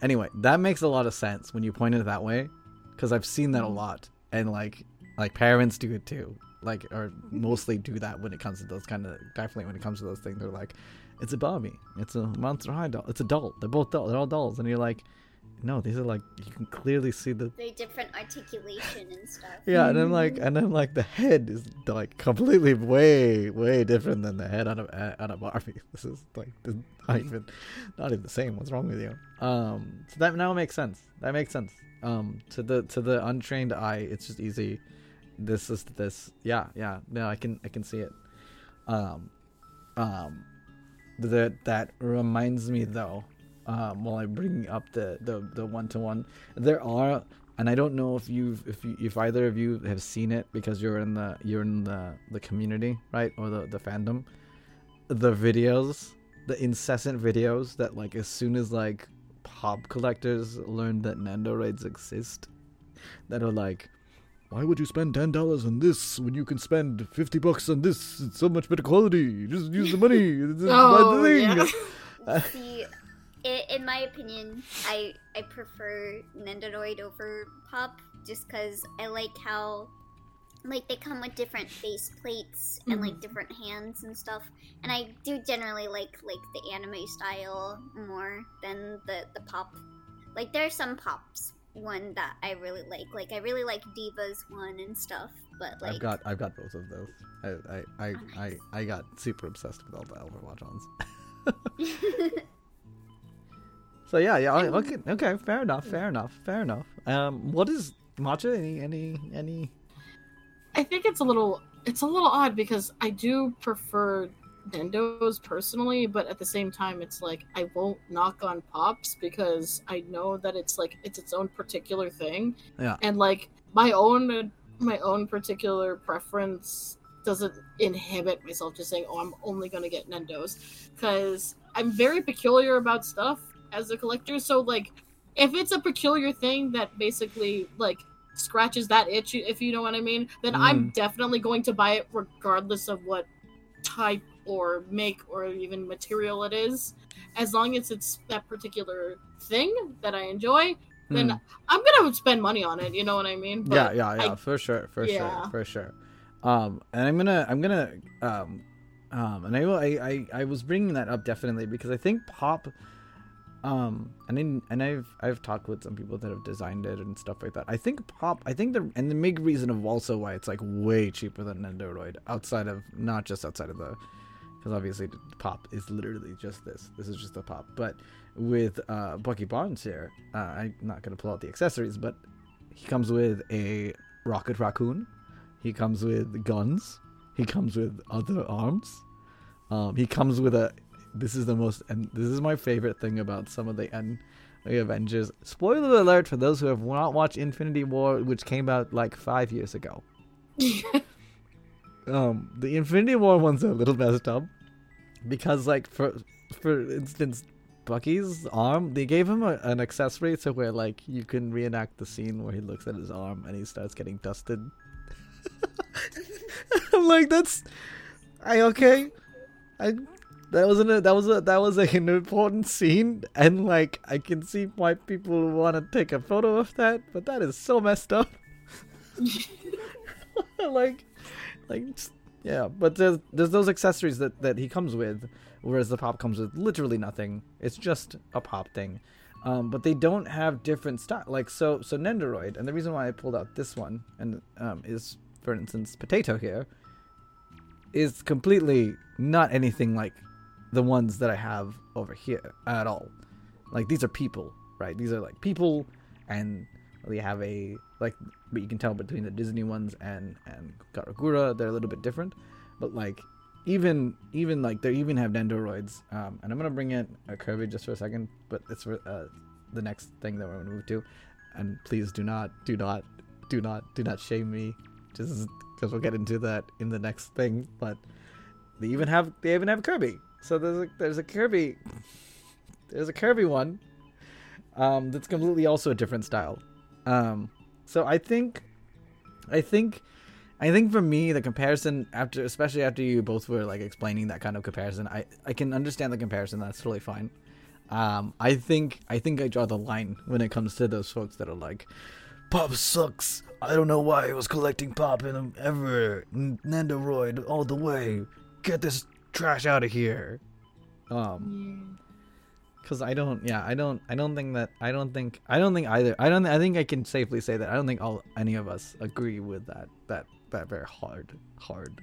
Anyway, that makes a lot of sense when you point it that way, because I've seen that a lot, and like, like parents do it too. Like, or mostly do that when it comes to those kind of. Definitely when it comes to those things, they're like, "It's a Barbie. It's a Monster High doll. It's a doll. They're both doll. They're all dolls." And you're like, "No, these are like you can clearly see the Very different articulation and stuff. yeah, and I'm like, and I'm like, the head is like completely way, way different than the head on a on a Barbie. This is like this is not even, not even the same. What's wrong with you? Um, so that now makes sense. That makes sense. Um, to the to the untrained eye, it's just easy. This is this. Yeah, yeah. No, I can I can see it. Um, um, that that reminds me though. Um, while I'm bringing up the the the one to one, there are and I don't know if you've if you, if either of you have seen it because you're in the you're in the the community right or the the fandom the videos the incessant videos that like as soon as like pop collectors learn that Nendoroids exist that are like why would you spend ten dollars on this when you can spend fifty bucks on this? It's so much better quality. Just use the money. Oh, the thing. yeah. See, i in my opinion, I I prefer Nendoroid over Pop just because I like how like they come with different face plates and mm-hmm. like different hands and stuff. And I do generally like like the anime style more than the the pop. Like there are some pops one that I really like. Like I really like Diva's one and stuff. But like I've got I've got both of those. I I I, Oh, I, nice. I got super obsessed with all the Overwatch ones. So yeah, yeah. Okay, okay. Fair enough. Fair enough. Fair enough. Um, what is matcha? Any any any? I think it's a little it's a little odd because I do prefer Nendo's personally, but at the same time it's like I won't knock on Pops because I know that it's like it's its own particular thing. Yeah. And like my own my own particular preference doesn't inhibit myself just saying, "Oh, I'm only going to get Nendo's" cuz I'm very peculiar about stuff as a collector, so like if it's a peculiar thing that basically like scratches that itch, if you know what I mean, then I'm definitely going to buy it regardless of what type or make or even material it is. As long as it's that particular thing that I enjoy, then Hmm. I'm gonna spend money on it. You know what I mean? yeah, But yeah, yeah. I- for sure, for Yeah. sure, for sure. Um, and I'm gonna, I'm gonna, um, um, and I, will- I, I, I was bringing that up definitely because I think pop, um, and in, and I've, I've talked with some people that have designed it and stuff like that. I think pop, I think the, and the big reason of also why it's like way cheaper than Nendoroid outside of not just outside of the, because obviously pop is literally just this. This is just a pop, but with uh, Bucky Barnes here, uh, I'm not gonna pull out the accessories, but he comes with a rocket raccoon. He comes with guns. He comes with other arms. Um, he comes with a. This is the most, and this is my favorite thing about some of the N, the Avengers. Spoiler alert for those who have not watched Infinity War, which came out like five years ago. Um, the Infinity War ones are a little messed up because, like, for for instance, Bucky's arm, they gave him a, an accessory so where like you can reenact the scene where he looks at his arm and he starts getting dusted. I'm like, that's I okay. I that wasn't a, that was a that was a, an important scene and like I can see why people want to take a photo of that, but that is so messed up. like like yeah, but there's there's those accessories that that he comes with, whereas the pop comes with literally nothing. It's just a pop thing. Um, but they don't have different style. Like so, so Nendoroid, and the reason why I pulled out this one and um, is, for instance, Potato here, is completely not anything like the ones that I have over here at all. Like these are people, right? These are like people, and they have a like, but you can tell between the Disney ones and and Gawr Gura, they're a little bit different. But like, even even like they even have Nendoroids. Um, and I'm gonna bring in a Kirby just for a second, but it's for uh, the next thing that we're gonna move to. And please do not, do not, do not, do not shame me, just because we'll get into that in the next thing. But they even have they even have Kirby. So there's a there's a Kirby, there's a Kirby one, um, that's completely also a different style. Um, so I think, I think, I think for me the comparison after, especially after you both were like explaining that kind of comparison, I I can understand the comparison. That's totally fine. Um, I think I think I draw the line when it comes to those folks that are like, Pop sucks. I don't know why I was collecting Pop in him ever. Nendoroid all the way. Get this trash out of here. Um, because I don't, yeah, I don't, I don't think that, I don't think, I don't think either. I don't, I think I can safely say that I don't think all any of us agree with that, that, that very hard, hard.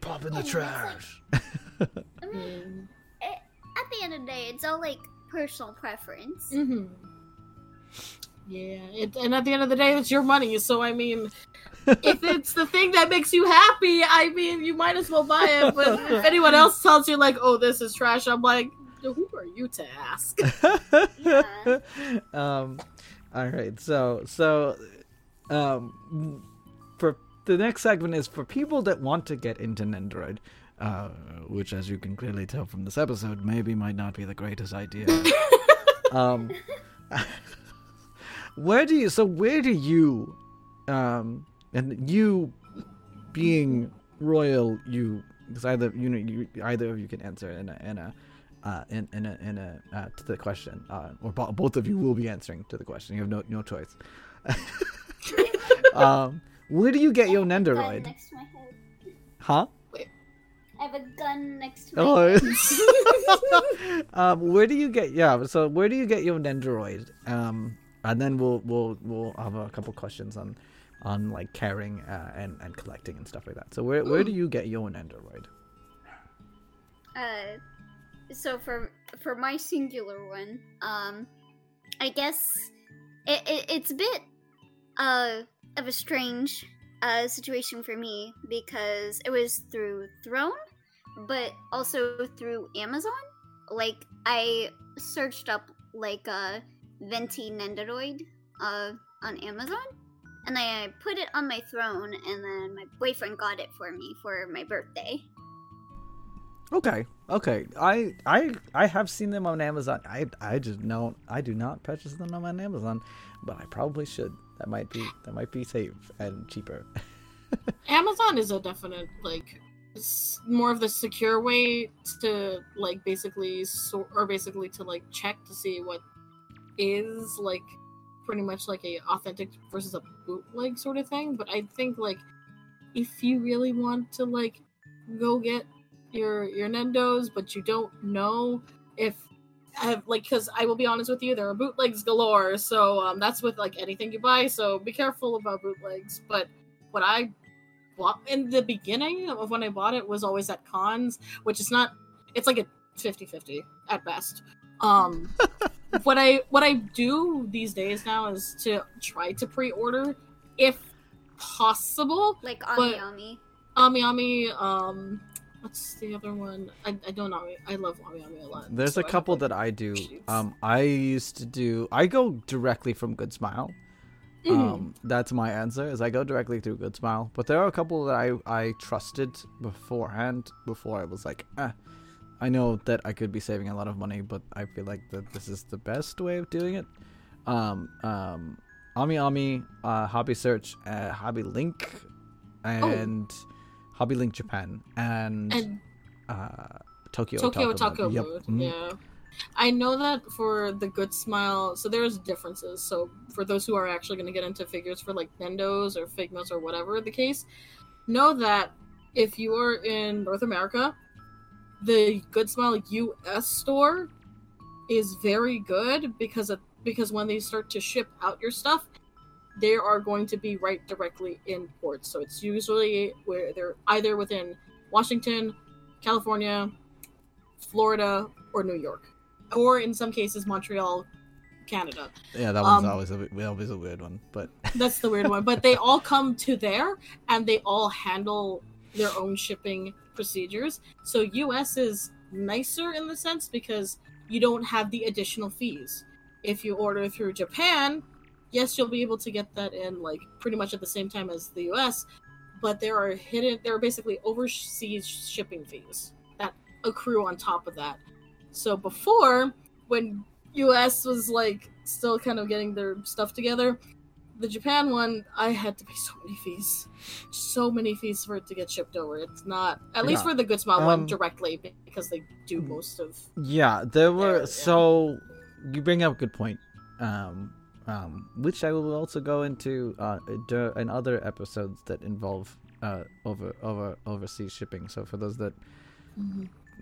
Pop in the Yeah, that's trash. I mean, it, at the end of the day, it's all like personal preference. Mm-hmm. Yeah, it, and at the end of the day, it's your money. So I mean, if it's the thing that makes you happy, I mean, you might as well buy it. But if anyone else tells you like, "Oh, this is trash," I'm like, "Who are you to ask?" Yeah. um, all right. So, so, um, for the next segment is for people that want to get into Nendoroid, uh, which, as you can clearly tell from this episode, maybe might not be the greatest idea. um, where do you? So, where do you um, and you being royal, you because either you know you either of you can answer in a in a uh, in in a in a uh, to the question, uh, or bo- both of you will be answering to the question. You have no no choice. um, where do you get your Nendoroid? next to my head. Huh? I have a gun next to my head. Oh, um, where do you get? Yeah, so where do you get your Nendoroid? Um, and then we'll we'll we'll have a couple questions on on like caring uh, and and collecting and stuff like that. So where where do you get your Nendoroid? Uh, so for for my singular one, um, I guess it, it it's a bit uh of a strange uh situation for me because it was through Throne, but also through Amazon. Like I searched up like a venti Nendoroid uh on Amazon. And I put it on my throne, and then my boyfriend got it for me for my birthday. Okay, okay. I I I have seen them on Amazon. I I just know I do not purchase them on Amazon, but I probably should. That might be that might be safe and cheaper. Amazon is a definite like more of the secure way to like basically sort or basically to like check to see what is like pretty much like a authentic versus a bootleg sort of thing. But I think like if you really want to like go get your your Nendos, but you don't know if have like because I will be honest with you, there are bootlegs galore. So um, that's with like anything you buy. So be careful about bootlegs. But what I bought in the beginning of when I bought it was always at cons, which is not. It's like a 50-50 at best. Um, what I what I do these days now is to try to pre-order if possible. Like But- AmiAmi. Ami Ami, um, what's the other one? I, I don't know. I love AmiAmi a lot. There's so a I have, couple like, that I do. sheets. Um, I used to do. I go directly from Good Smile. Mhm. Um, that's my answer. Is I go directly through Good Smile. But there are a couple that I I trusted beforehand. Before I was like, eh, I know that I could be saving a lot of money, but I feel like that this is the best way of doing it. Um, um, AmiAmi, uh, Hobby Search, uh, Hobby Link, and Hobby Link Japan, and, and uh, Tokyo Tokyo Otaku Mode. Yep. Mhm. Yeah. I know that for the Good Smile, so there's differences. So for those who are actually going to get into figures for like Nendos or Figmas or whatever the case, know that if you are in North America, the Good Smile US store is very good because it, because when they start to ship out your stuff, they are going to be right directly in ports. So it's usually where they're either within Washington, California, Florida, or New York, or in some cases Montreal, Canada. Yeah, that one's Um, always a always a weird one, but That's the weird one. But they all come to there and they all handle their own shipping procedures. So US is nicer in the sense because you don't have the additional fees. If you order through Japan, yes, you'll be able to get that in like pretty much at the same time as the US, but there are hidden there are basically overseas shipping fees that accrue on top of that. So before when US was like still kind of getting their stuff together, the Japan one, I had to pay so many fees, so many fees for it to get shipped over. It's not, at least for the Good Smile Um, one directly, because they do most of. yeah, there were yeah. so you bring up a good point, um, um, which I will also go into uh, in other episodes that involve uh, over over overseas shipping. So for those that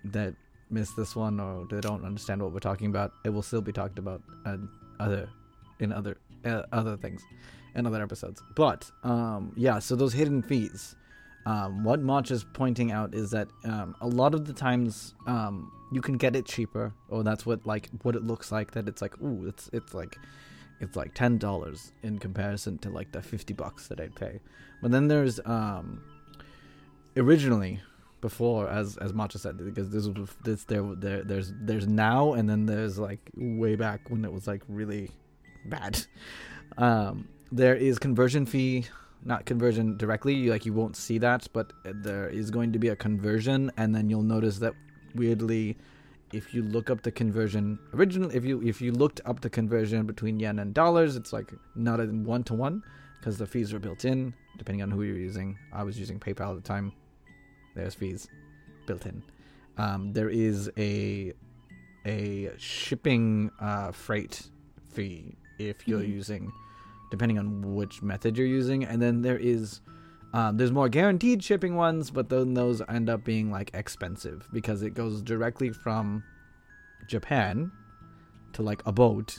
that miss this one or they don't understand what we're talking about, it will still be talked about in other in other uh, other things in other episodes. But um, yeah, so those hidden fees. Um, what Mach is pointing out is that um, a lot of the times um, you can get it cheaper, or that's what like what it looks like. That it's like, ooh, it's it's like it's like ten dollars in comparison to like the fifty bucks that I'd pay. But then there's um, originally before as as Matcha said because this was this there there there's there's now and then there's like way back when it was like really bad um there is conversion fee not conversion directly like you won't see that but there is going to be a conversion and then you'll notice that weirdly if you look up the conversion original if you if you looked up the conversion between yen and dollars it's like not in one to one because the fees are built in depending on who you're using. I was using PayPal at the time. There's fees built in. Um, there is a a shipping uh, freight fee if you're Mhm. using, depending on which method you're using, and then there is. Um, there's more guaranteed shipping ones, but then those end up being like expensive because it goes directly from Japan to like a boat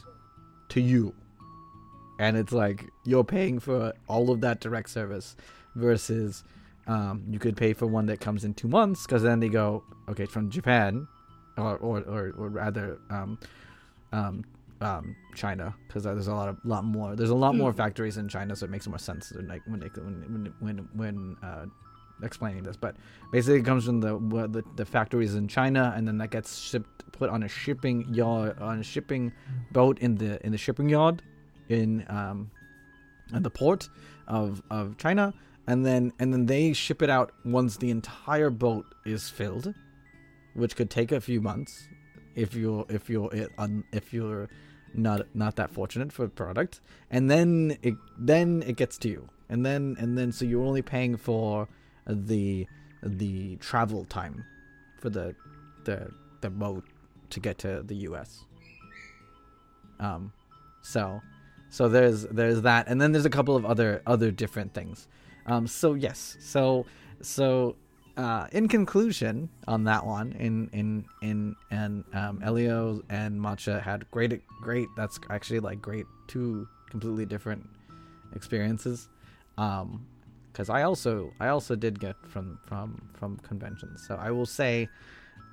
to you. And it's like you're paying for all of that direct service versus um, you could pay for one that comes in two months because then they go, okay, from Japan or, or, or, or rather um, um, um, China because there's a lot of lot more. There's a lot more Mm. factories in China, so it makes more sense than, like when they, when when when uh, explaining this. But basically, it comes from the, the the factories in China, and then that gets shipped put on a shipping yard on a shipping boat in the in the shipping yard in um in the port of of China, and then and then they ship it out once the entire boat is filled, which could take a few months if you're if you're if you're not not that fortunate for product, and then it then it gets to you, and then and then so you're only paying for the the travel time for the the the boat to get to the U.S. Um, so so there's there's that, and then there's a couple of other other different things. Um, so yes, so so uh, in conclusion on that one, in in in and um, Elio and Matcha had great great. That's actually like great two completely different experiences. Um, because I also I also did get from from from conventions. So I will say,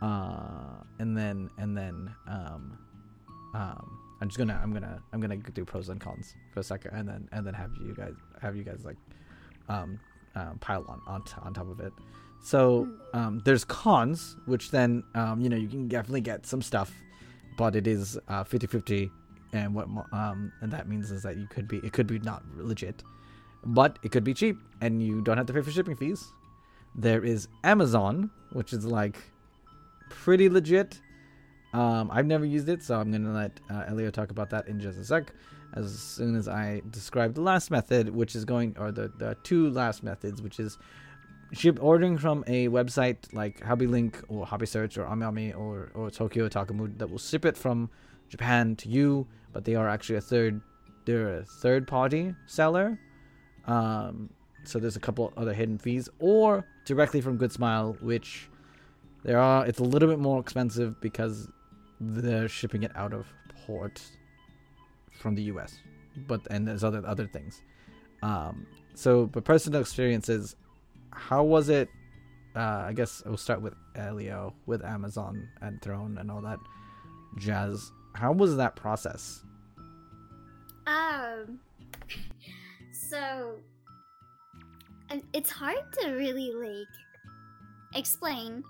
uh, and then and then um, um, I'm just gonna I'm gonna I'm gonna do pros and cons for a second, and then and then have you guys have you guys like um, um pile on on, t- on top of it. So um, there's cons, which then um, you know you can definitely get some stuff, but it is uh, 50-50, and what um, and that means is that you could be it could be not legit, but it could be cheap, and you don't have to pay for shipping fees. There is Amazon, which is like pretty legit. Um, I've never used it, so I'm gonna let uh, Elio talk about that in just a sec. As soon as I describe the last method, which is going, or the, the two last methods, which is ship ordering from a website like Hobby Link or Hobby Search or AmiAmi or, or Tokyo Takamu that will ship it from Japan to you, but they are actually a third, they're a third party seller. Um, so there's a couple other hidden fees, or directly from Good Smile, which there are. It's a little bit more expensive because they're shipping it out of port from the U.S. But and there's other other things. Um, so, but personal experiences, how was it? Uh, I guess we'll start with Elio with Amazon and Throne and all that jazz. How was that process? Um. So, and it's hard to really like explain.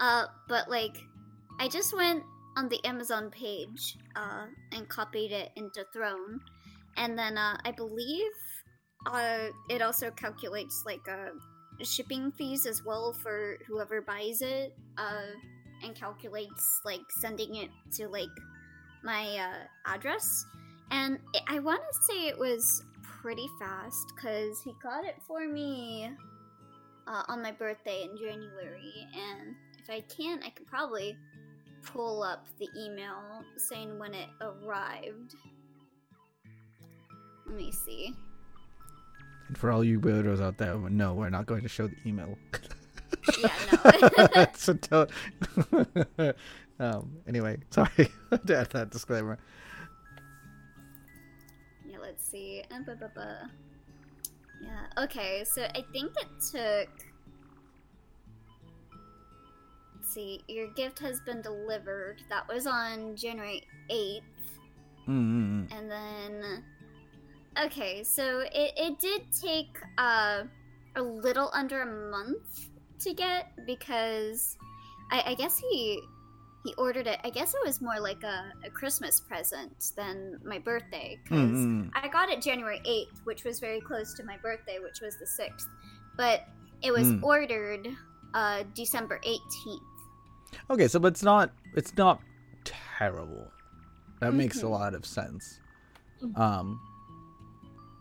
Uh, but like, I just went on the Amazon page, uh, and copied it into Throne, and then uh, I believe, uh, it also calculates like uh shipping fees as well for whoever buys it. Uh, and calculates like sending it to like my uh, address and it, I want to say it was pretty fast because he got it for me uh, on my birthday in January. And if I can, I can probably pull up the email saying when it arrived. Let me see. And for all you weirdos out there, no, we're not going to show the email. Yeah, no. so don't. um. Anyway, sorry to add that disclaimer. yeah, let's see. Uh, bu- bu- bu. Yeah, okay, so I think it took. Let's see, your gift has been delivered. That was on January 8th. Mm-hmm. And then. Okay, so it, it did take uh, a little under a month to get because I, I guess he he ordered it. I guess it was more like a, a Christmas present than my birthday because Mm-hmm. I got it January 8th, which was very close to my birthday, which was the 6th. But it was Mm. ordered uh, December 18th. Okay, so but it's not it's not terrible. That makes a Mhm. lot of sense. Mhm. Um.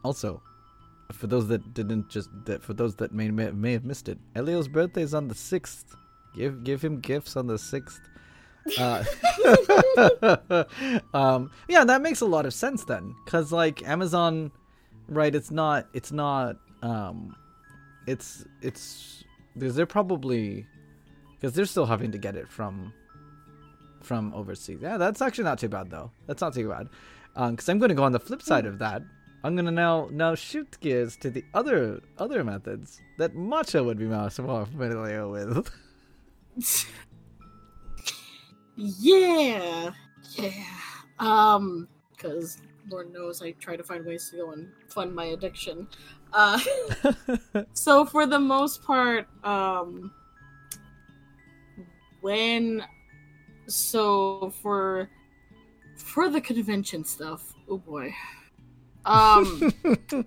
Also, for those that didn't just that for those that may may, have missed it, Elio's birthday is on the sixth. Give give him gifts on the sixth. Uh, um, yeah, that makes a lot of sense then, because like Amazon, right? It's not. It's not. Um, it's it's because they're probably because they're still having to get it from from overseas. Yeah, that's actually not too bad though. That's not too bad. Because I'm going to go on the flip side of that. I'm to now now shift gears to the other other methods that Matcha would be much more familiar with. Yeah, yeah. Um, because Lord knows I try to find ways to go and fund my addiction. Uh, so for the most part, um, when so for for the convention stuff, oh boy, um,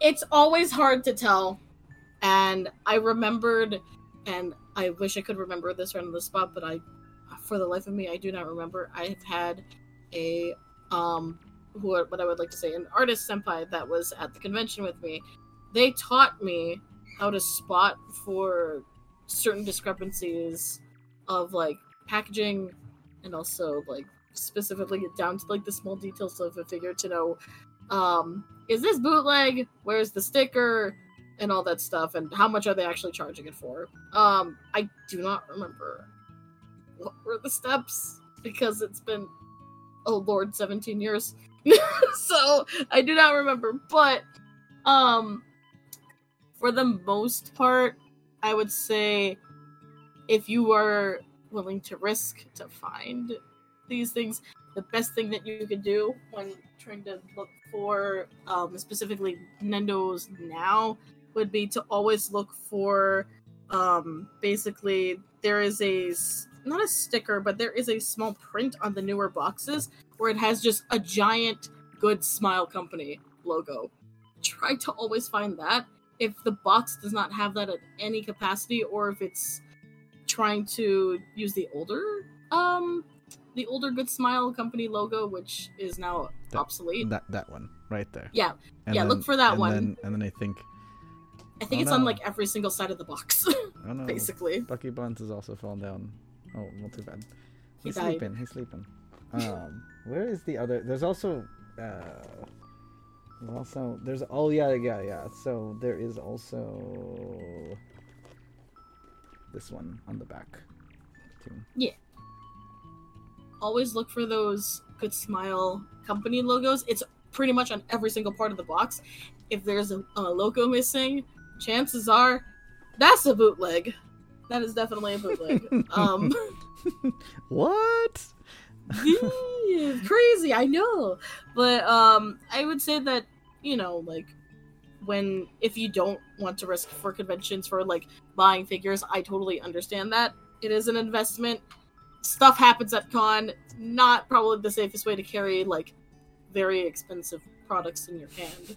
it's always hard to tell, and I remembered, and I wish I could remember this right on the spot, but I for the life of me, I do not remember. I have had a um, who what I would like to say, an artist senpai that was at the convention with me. They taught me how to spot for certain discrepancies of like packaging and also like specifically down to like the small details of a figure to know um is this bootleg? Where's the sticker? And all that stuff and how much are they actually charging it for? Um i do not remember what were the steps because it's been oh lord 17 years. So i do not remember but um for the most part i would say if you are willing to risk to find these things the best thing that you could do when trying to look for um, specifically nendos now would be to always look for um, basically there is a not a sticker, but there is a small print on the newer boxes where it has just a giant Good Smile Company logo. Try to always find that. If the box does not have that at any capacity, or if it's trying to use the older, um, the older Good Smile Company logo, which is now That- obsolete. that that one right there. Yeah, And yeah, then- look for that and one. Then, and then I think I think Oh, it's on like every single side of the box, oh no, basically. Bucky Buns has also fallen down. Oh, not too bad. He's died. sleeping. He's sleeping. Um, where is the other? There's also. Uh, there's also there's oh yeah yeah yeah. So there is also this one on the back too. Always look for those good smile company logos. It's pretty much on every single part of the box. If there's a, a logo missing chances are that's a bootleg. That is definitely a bootleg. Um What? yeah, crazy i know. But um i would say that you know like when if you don't want to risk for conventions for like buying figures i totally understand that. It is an investment stuff happens at con not probably the safest way to carry like very expensive products in your hand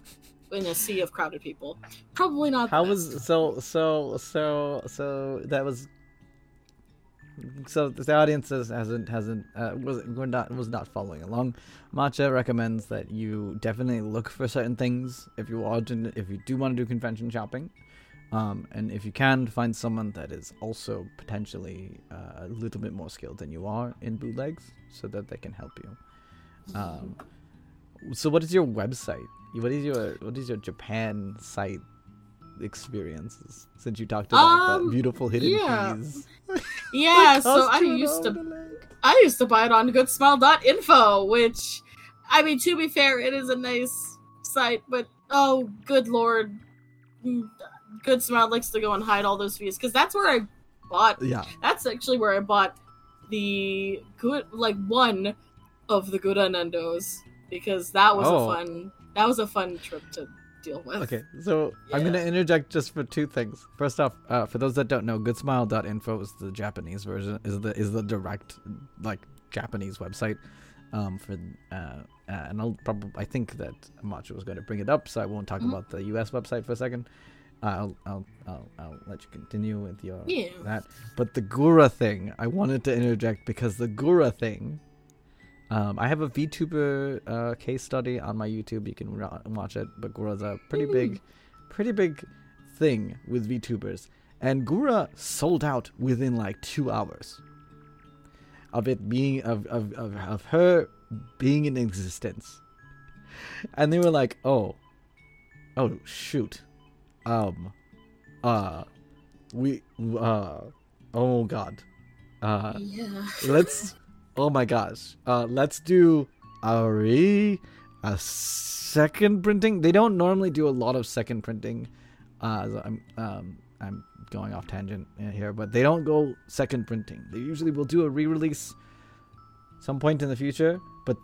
in a sea of crowded people. Probably not How was so so so so that was so the audience is- hasn't hasn't uh, was we're not was not following along. Matcha recommends that you definitely look for certain things if you want to if you do want to do convention shopping, um, and if you can find someone that is also potentially uh, a little bit more skilled than you are in bootlegs, so that they can help you. Um, so what is your website? What is your what is your Japan site experiences since you talked about Um, that beautiful hidden yeah. keys? yeah so i used to over the leg. I used to buy it on goodsmile.info, which, I mean, to be fair, it is a nice site, but oh, good lord. Good Smile likes to go and hide all those fees because that's where I bought. Yeah, That's actually where I bought the good, like one of the good Anendos because that was Oh. a fun. That was a fun trip to deal with. Okay, so I'm gonna interject just for two things. First off, uh, for those that don't know, goodsmile.info is the Japanese version, is the is the direct like Japanese website. Um, for uh, uh, and I'll probably I think that Matcha was going to bring it up, so I won't talk Mhm. about the U.S. website for a second. I'll, I'll I'll I'll let you continue with your Yeah. that. But the Gura thing, I wanted to interject because the Gura thing, Um, I have a VTuber uh, case study on my YouTube. You can ra- watch it. But Gura's a pretty big, pretty big thing with VTubers, and Gura sold out within like two hours of it being of of of, of her being in existence. And they were like, "Oh, oh shoot, um, uh, we uh, oh god, uh, Yeah. let's oh my gosh. Uh let's do a re a second printing. They don't normally do a lot of second printing uh so i'm um i'm going off tangent here but they don't go second printing. They usually will do a re-release some point in the future but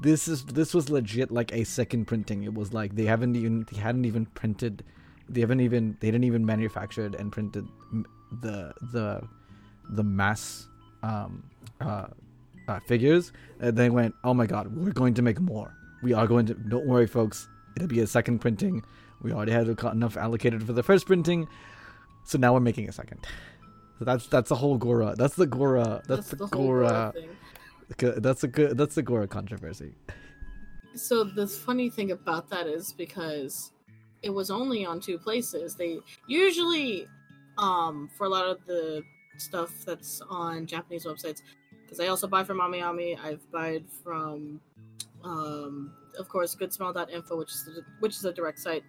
this is this was legit like a second printing. It was like they haven't even they hadn't even printed they haven't even they didn't even manufactured and printed the the the mass um uh, uh figures. And they went oh my god we're going to make more. We are going to don't worry folks. It'll be a second printing. We already had enough allocated for the first printing. So now we're making a second. So that's that's the whole Gura that's the Gura that's, the, whole Gura thing. that's a good that's the Gura controversy. So the funny thing about that is because it was only on two places. They usually, um, for a lot of the stuff that's on Japanese websites, because I also buy from AmiAmi. I've bought from, um, of course, GoodSmile.info, which is the, which is a direct site,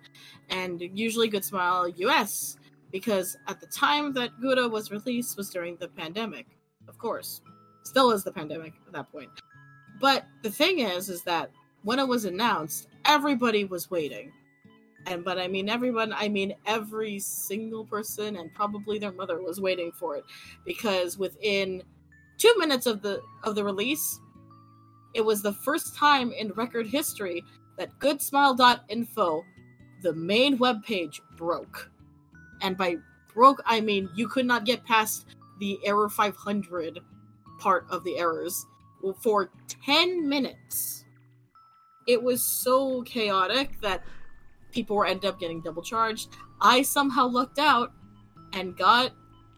and usually Good Smile US, because at the time that Gura was released was during the pandemic, of course, still is the pandemic at that point. But the thing is, is that when it was announced, everybody was waiting. And but I mean everyone, I mean every single person and probably their mother was waiting for it because within 2 minutes of the of the release, it was the first time in record history that goodsmile.info, the main webpage broke. And by broke, I mean you could not get past the error 500 part of the errors for 10 minutes it was so chaotic that people were ended up getting double charged. I somehow lucked out and got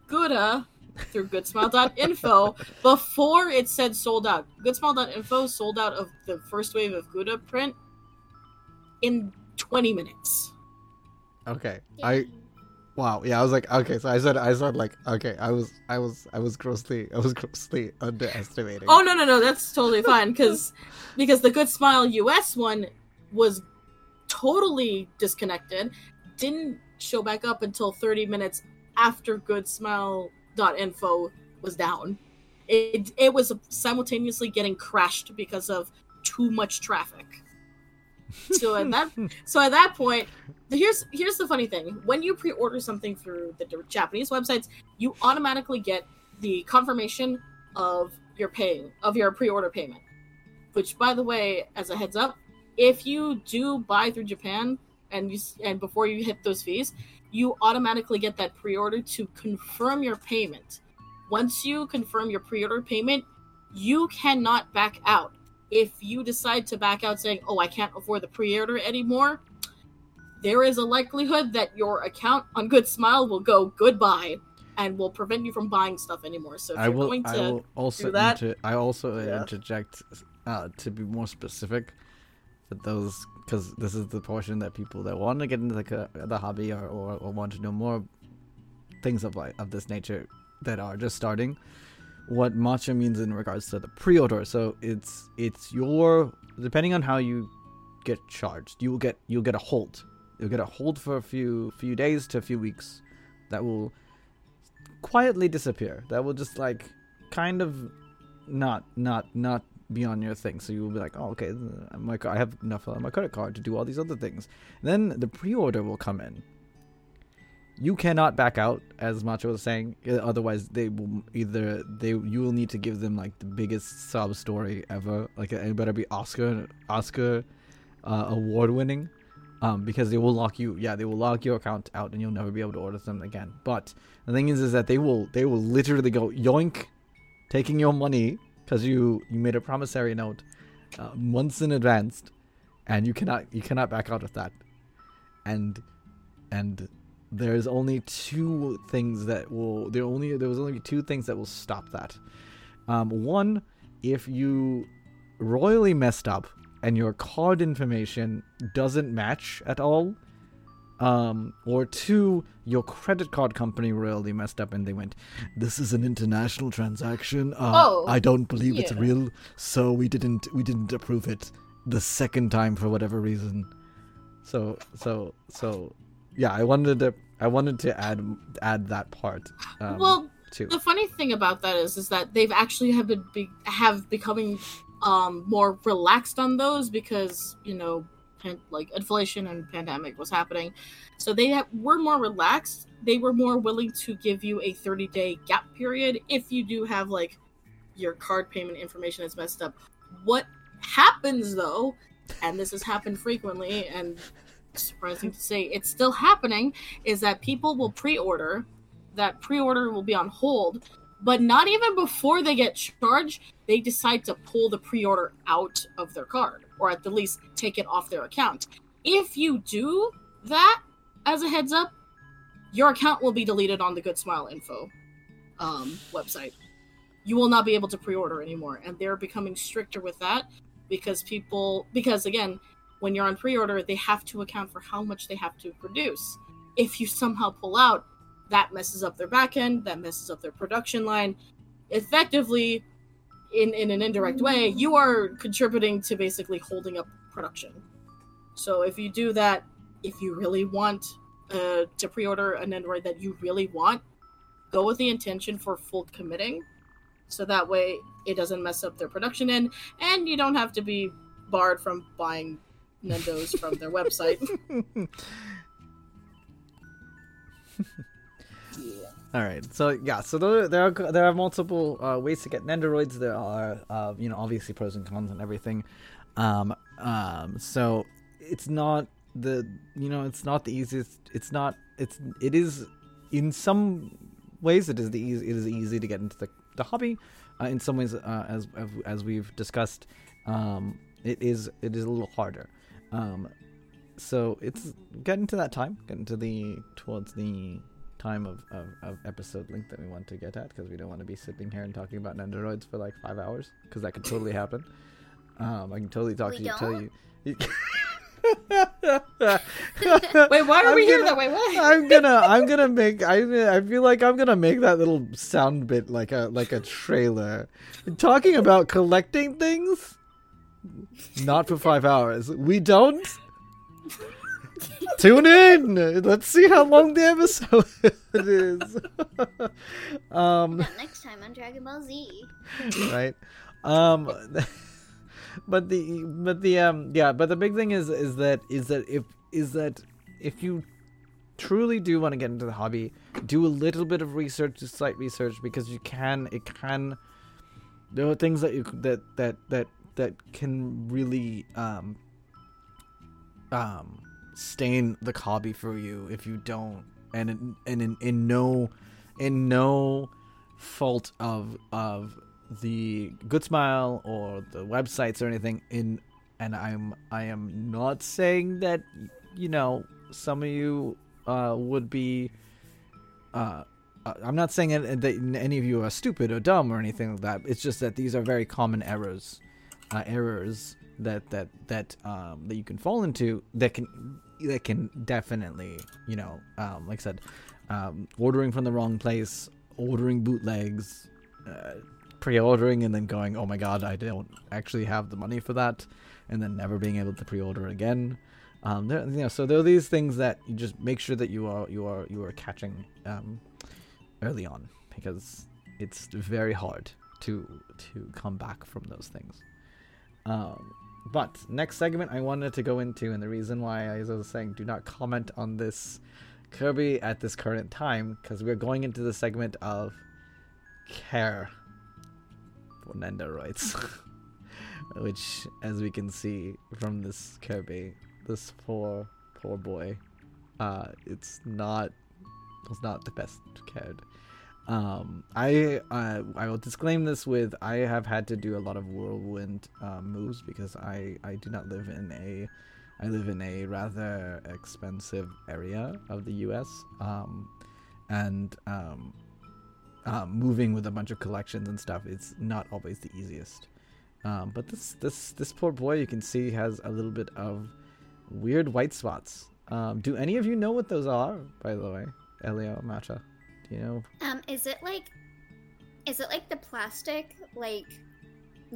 Gura through goodsmile.info before it said sold out. Goodsmile.info sold out of the first wave of Gura print in 20 minutes. okay i wow yeah i was like okay so i said i said like okay i was i was i was grossly i was grossly underestimating Oh no no no, that's totally fine because because the Good Smile US one was totally disconnected, didn't show back up until 30 minutes after goodsmile.info was down. It it was simultaneously getting crashed because of too much traffic. So at that so at that point, here's here's the funny thing: when you pre-order something through the Japanese websites, you automatically get the confirmation of your paying of your pre-order payment. Which, by the way, as a heads up, if you do buy through Japan and you and before you hit those fees, you automatically get that pre-order to confirm your payment. Once you confirm your pre-order payment, you cannot back out. If you decide to back out saying, "Oh, I can't afford the pre-order anymore," there is a likelihood that your account on Good Smile will go goodbye and will prevent you from buying stuff anymore. So if I you're will. going to I will also. that- Inter- I also Yeah. interject uh, to be more specific those because this is the portion that people that want to get into the, uh, the hobby or, or, or want to know more things of like of this nature that are just starting. What matcha means in regards to the pre-order. So it's it's your depending on how you get charged, you will get you'll get a hold. You'll get a hold for a few few days to a few weeks. That will quietly disappear. That will just like kind of not not not be on your thing. So you will be like, oh, okay, my I have enough on my credit card to do all these other things. Then the pre-order will come in. You cannot back out, as Matcha was saying. uh, Otherwise, they will either they you will need to give them like the biggest sub story ever. Like it better be Oscar Oscar uh, award winning. Um, because they will lock you, yeah, they will lock your account out, and you'll never be able to order them again. But the thing is, is that they will, they will literally go yoink, taking your money because you you made a promissory note uh, months in advance, and you cannot you cannot back out of that. And and there's only two things that will there only there was only two things that will stop that. Um, one, if you royally messed up and your card information doesn't match at all, um, or two, your credit card company royally messed up and they went, "This is an international transaction. Uh, Oh, I don't believe it's real, so we didn't we didn't approve it the second time for whatever reason." So so so, yeah, I wanted to I wanted to add add that part. Um, well, too. the funny thing about that is, is that they've actually have been be, have becoming um, more relaxed on those because you know, pan- like inflation and pandemic was happening, so they were more relaxed. They were more willing to give you a thirty day gap period if you do have like your card payment information is messed up. What happens though, and this has happened frequently, and surprising to say it's still happening, is that people will pre-order that pre-order will be on hold but not even before they get charged they decide to pull the pre-order out of their card or at the least take it off their account. If you do that as a heads up your account will be deleted on the good smile info um, website. You will not be able to pre-order anymore and they're becoming stricter with that because people because again when you're on pre-order they have to account for how much they have to produce. If you somehow pull out that messes up their back end, that messes up their production line. Effectively, in, in an indirect way, you are contributing to basically holding up production. So if you do that, if you really want uh, to pre order a Nendoroid that you really want, go with the intention for full committing. So that way it doesn't mess up their production end, and you don't have to be barred from buying Nendos from their website. All right. So yeah. So there, there are there are multiple uh, ways to get Nendoroids. There are uh, you know obviously pros and cons and everything. Um, um, so it's not the you know it's not the easiest. It's not. It's it is in some ways it is the easy. It is easy to get into the the hobby. Uh, in some ways, uh, as as we've discussed, um, it is it is a little harder. Um, so it's getting to that time, getting to the towards the time of, of, of episode length that we want to get at because we don't want to be sitting here and talking about Nendoroids for like five hours because that could totally happen. Um, I can totally talk We to you, tell don't? you. Wait, why are I'm we here gonna- that way? What? I'm gonna, I'm gonna make. I, I feel like I'm gonna make that little sound bit like a, like a trailer, talking about collecting things. Not for five hours. We don't. Tune in. Let's see how long the episode is. um, next time on Dragon Ball Z. right um but the but the um yeah but the big thing is is that is that if is that if you truly do want to get into the hobby do a little bit of research just slight research because you can it can there are things that you that that that that can really um um stain the hobby for you if you don't and in, and in, in no in no fault of of the good smile or the websites or anything in and i'm i am not saying that you know some of you uh would be uh uh, I'm not saying that that any of you are stupid or dumb or anything like that. It's just that these are very common errors, uh, errors that that that um, that you can fall into that can that can definitely you know um, like I said, um, ordering from the wrong place, ordering bootlegs, uh, pre-ordering and then going, oh my god, I don't actually have the money for that, and then never being able to pre-order again. Um, there, you know, so there are these things that you just make sure that you are you are you are catching um, early on because it's very hard to to come back from those things. Um, but next segment I wanted to go into, and the reason why as I was saying do not comment on this Kirby at this current time because we're going into the segment of care for Nendoroids, which, as we can see from this Kirby, this poor poor boy, uh, it's not it's not the best cared. Um, I uh, I will disclaim this with I have had to do a lot of whirlwind uh, moves because I I do not live in a I live in a rather expensive area of the U.S. Um, and um, uh, moving with a bunch of collections and stuff it's not always the easiest. Um, but this this this poor boy, you can see, has a little bit of weird white spots. Um, do any of you know what those are? By the way, Elio Matcha, do you know? Um, is it like, is it like the plastic like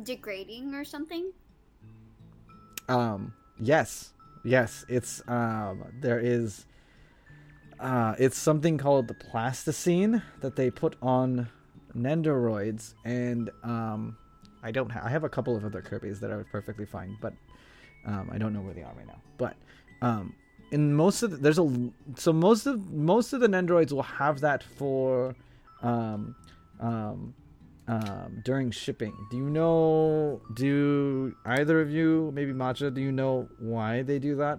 degrading or something? Um, yes, yes. It's um, there is. Uh, it's something called the plasticine that they put on Nendoroids, and um, I don't. Ha- I have a couple of other Kirby's that are perfectly fine, but um, I don't know where they are right now. But um, in most of the, there's a so most of most of the Nendoroids will have that for um, um, um, during shipping. Do you know? Do either of you, maybe Matcha, do you know why they do that?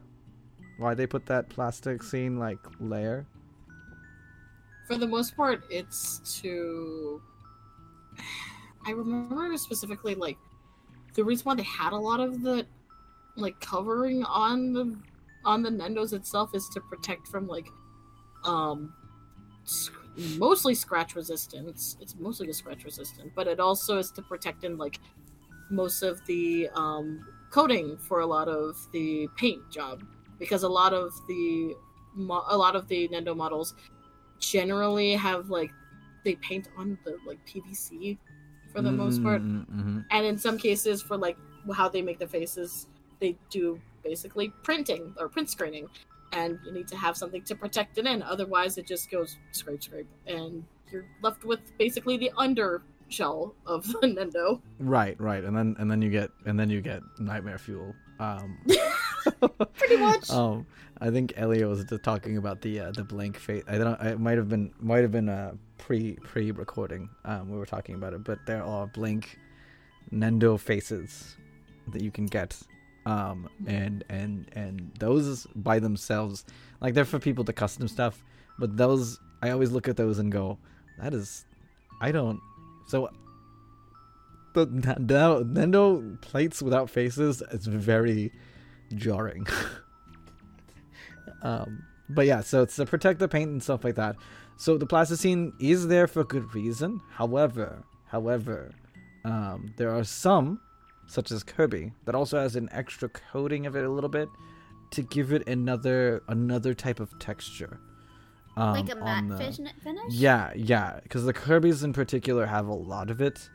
Why they put that plasticine like layer? For the most part, it's to. I remember specifically like the reason why they had a lot of the like covering on the on the Nendos itself is to protect from like um sc- mostly scratch resistance. It's mostly a scratch resistant, but it also is to protect in like most of the um coating for a lot of the paint job because a lot of the mo- a lot of the Nendo models generally have like they paint on the like PVC for the most part, Mm-hmm. and in some cases for like how they make the faces, they do basically printing or print screening, and you need to have something to protect it in. Otherwise, it just goes scrape scrape, and you're left with basically the under shell of the Nendo. Right, right, and then and then you get and then you get nightmare fuel. Um, Pretty much. um, I think Elio was just talking about the uh, the blank face. I don't. It might have been might have been a pre pre recording. Um, we were talking about it, but there are blank Nendo faces that you can get. Um, and and and those by themselves, like they're for people to custom stuff. But those, I always look at those and go, that is, I don't. So the Nendo, Nendo plates without faces is very jarring. um, but yeah, so it's to protect the paint and stuff like that. So the plasticine is there for good reason. However, however, um, there are some, such as Kirby, that also has an extra coating of it a little bit to give it another another type of texture. Um, like a matte the- finish? yeah, yeah, because the Kirby's in particular have a lot of it,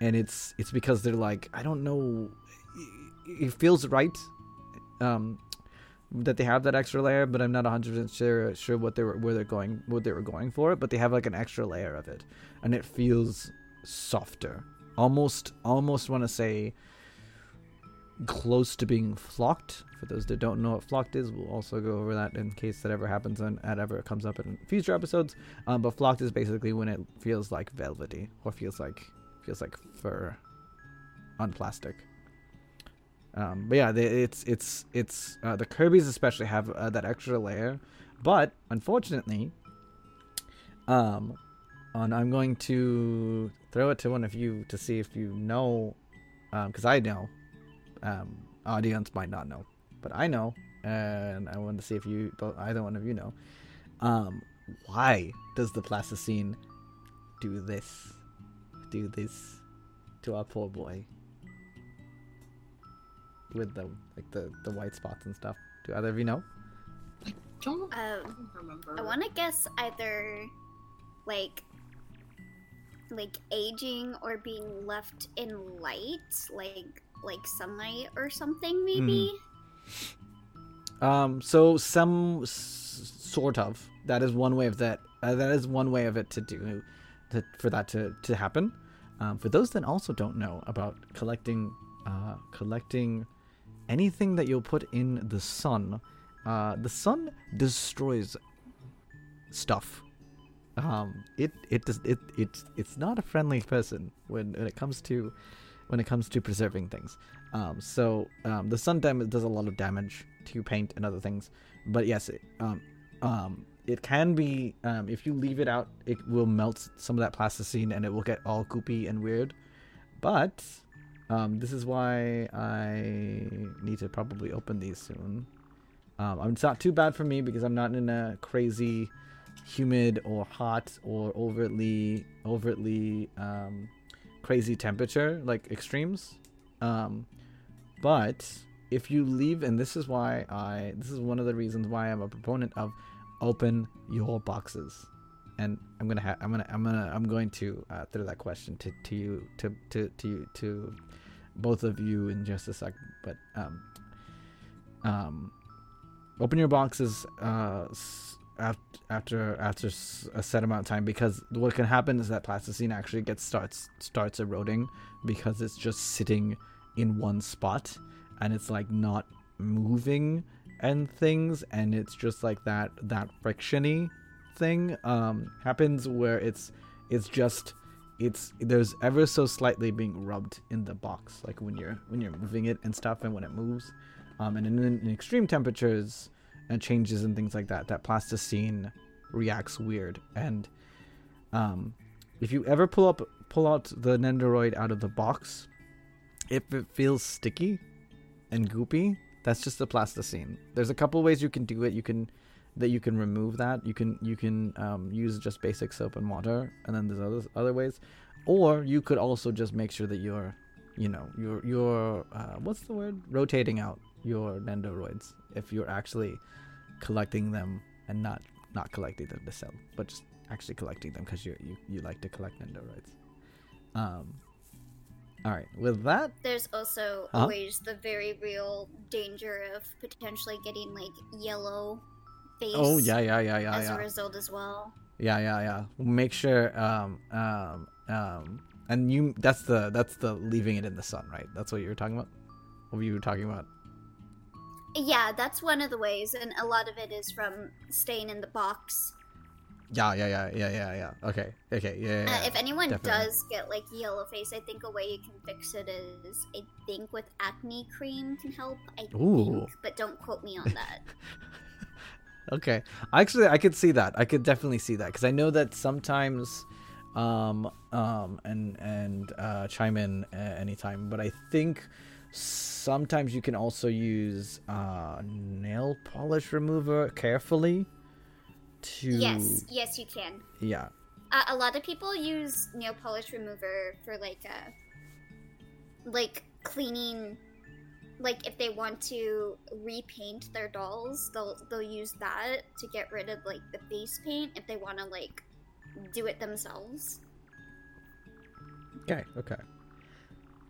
and it's it's because they're like I don't know, it- it feels right, um, that they have that extra layer, but I'm not 100 percent sure sure what they were where they're going what they were going for, but they have like an extra layer of it, and it feels softer, almost almost want to say close to being flocked. For those that don't know what flocked is, we'll also go over that in case that ever happens and that ever comes up in future episodes. Um, but flocked is basically when it feels like velvety or feels like feels like fur on plastic. Um, but yeah, they, it's it's it's uh, the Kirby's especially have uh, that extra layer, but unfortunately, um, and I'm going to throw it to one of you to see if you know, because I know, um, audience might not know, but I know, and I want to see if you, both, either one of you know, um, why does the plasticine do this, do this to our poor boy? With the like the the white spots and stuff. Do either of you know? don't Um, remember. I want to guess either like like aging or being left in light, like like sunlight or something maybe. Um, so some s- sort of that is one way of that. Uh, that is one way of it to do, to, for that to to happen. Um, for those that also don't know about collecting, uh, collecting anything that you'll put in the sun, uh, the sun destroys stuff. Um, it it does it it it's not a friendly person when when it comes to when it comes to preserving things. Um, so um, the sun dam does a lot of damage to paint and other things. But yes, it, um, um, it can be um, if you leave it out, it will melt some of that plasticine and it will get all goopy and weird. But um, this is why I need to probably open these soon. It's not too bad for me because I'm not in a crazy humid or hot or overtly overtly um, crazy temperature like extremes Um, but if you leave, and this is why I, this is one of the reasons why I'm a proponent of open your boxes. And I'm gonna, ha- I'm gonna, I'm gonna, I'm going to uh, throw that question to, to you, to, to, to, you, to both of you in just a sec. But um, um, open your boxes uh, af- after after s- a set amount of time because what can happen is that plasticine actually gets starts starts eroding because it's just sitting in one spot and it's like not moving and things and it's just like that that frictiony thing um happens where it's it's just it's there's ever so slightly being rubbed in the box like when you're when you're moving it and stuff and when it moves um and in, in extreme temperatures and changes and things like that that plasticine reacts weird. And um if you ever pull up pull out the nendoroid out of the box if it feels sticky and goopy that's just the plasticine. There's a couple ways you can do it. You can that you can remove that. You can you can um, use just basic soap and water and then there's other other ways. Or you could also just make sure that you're you know you're you're uh, what's the word? Rotating out your nendoroids if you're actually collecting them and not not collecting them to sell but just actually collecting them because you you you like to collect nendoroids um all right with that There's also Huh? always the very real danger of potentially getting like yellow face oh yeah yeah yeah yeah as yeah a result as well. Yeah, yeah, yeah. Make sure um um um and you that's the that's the leaving it in the sun, right? That's what you were talking about? What were you talking about? Yeah, that's one of the ways, and a lot of it is from staying in the box. Yeah, yeah, yeah, yeah, yeah, yeah. Okay. Okay. Yeah. yeah, Uh, if anyone definitely. does get like yellow face, I think a way you can fix it is I think with acne cream can help. I Ooh. think, but don't quote me on that. Okay. Actually, I could see that. I could definitely see that because I know that sometimes, um, um, and and uh, chime in uh, anytime. But I think sometimes you can also use uh, nail polish remover carefully. To yes, yes, you can. Yeah. Uh, a lot of people use nail polish remover for like uh like cleaning like if they want to repaint their dolls they'll they'll use that to get rid of like the face paint if they want to like do it themselves Okay, okay.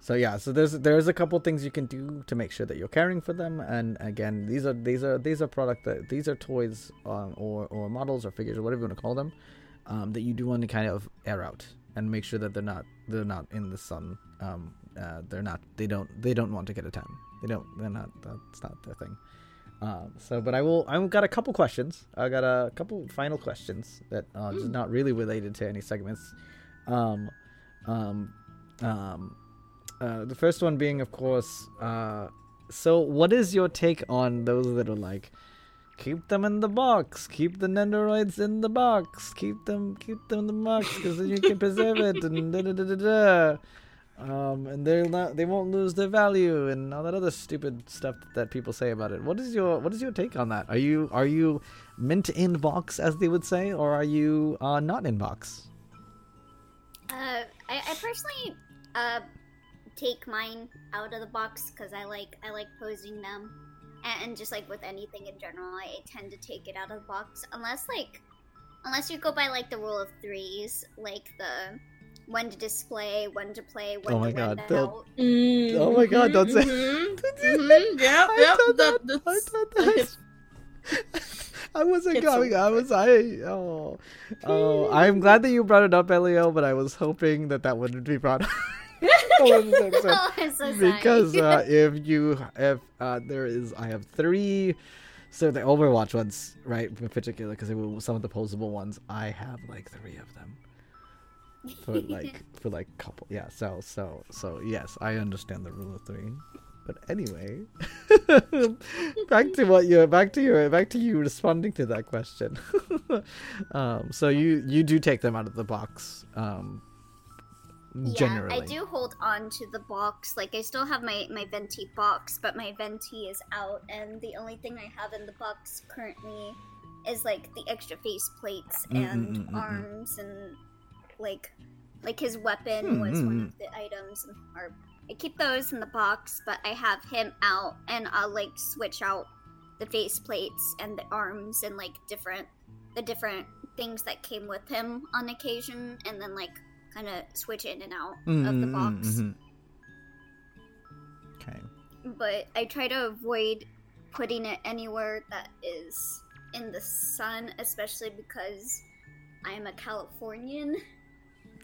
So yeah, so there's there's a couple things you can do to make sure that you're caring for them, and again, these are these are these are product that these are toys um, or or models or figures or whatever you want to call them, um, that you do want to kind of air out and make sure that they're not they're not in the sun. Um, uh, they're not they don't they don't want to get a tan. They don't they're not that's not their thing. Um, so, but I will. I've got a couple questions. I got a couple final questions that uh, just not really related to any segments. Um, um, um, uh, the first one being, of course, uh, so what is your take on those that are like, keep them in the box, keep the nendoroids in the box, keep them, keep them in the box, because then you can preserve it, and da da da da da. Um, and they'll not, they won't lose their value, and all that other stupid stuff that people say about it. What is your, what is your take on that? Are you, are you mint in box, as they would say, or are you uh, not in box? uh i, I personally uh take mine out of the box because i like i like posing them and, and just like with anything in general I, I tend to take it out of the box unless like unless you go by like the rule of threes like the when to display when to play when Oh my to God, rent don't- out Oh my God, don't say- Mhm, mhm, Yep, I yep. thought that- that- I that's- thought that- I wasn't It's going. I was. I. Oh. Oh. I'm glad that you brought it up, Elio. But I was hoping that that wouldn't be brought up. Oh, I'm so upset. I'm so sorry. because uh, if you if uh, there is, I have three. So the Overwatch ones, right, in particular, because they were some of the posable ones. I have like three of them for like for like couple. Yeah. So so so yes, I understand the rule of three. But anyway, back to what you back to your back to you responding to that question. um, so you you do take them out of the box, um, Yeah, generally. I do hold on to the box. Like I still have my my venti box, but my venti is out, and the only thing I have in the box currently is like the extra face plates Mm, mm, and mm, mm, mm. arms and like like his weapon was one Mm, mm, of the items, or I keep those in the box, but I have him out, and I'll like switch out the face plates and the arms and like different the different things that came with him on occasion, and then like kind of switch in and out of the box. Mhm. Okay. But I try to avoid putting it anywhere that is in the sun, especially because I'm a Californian.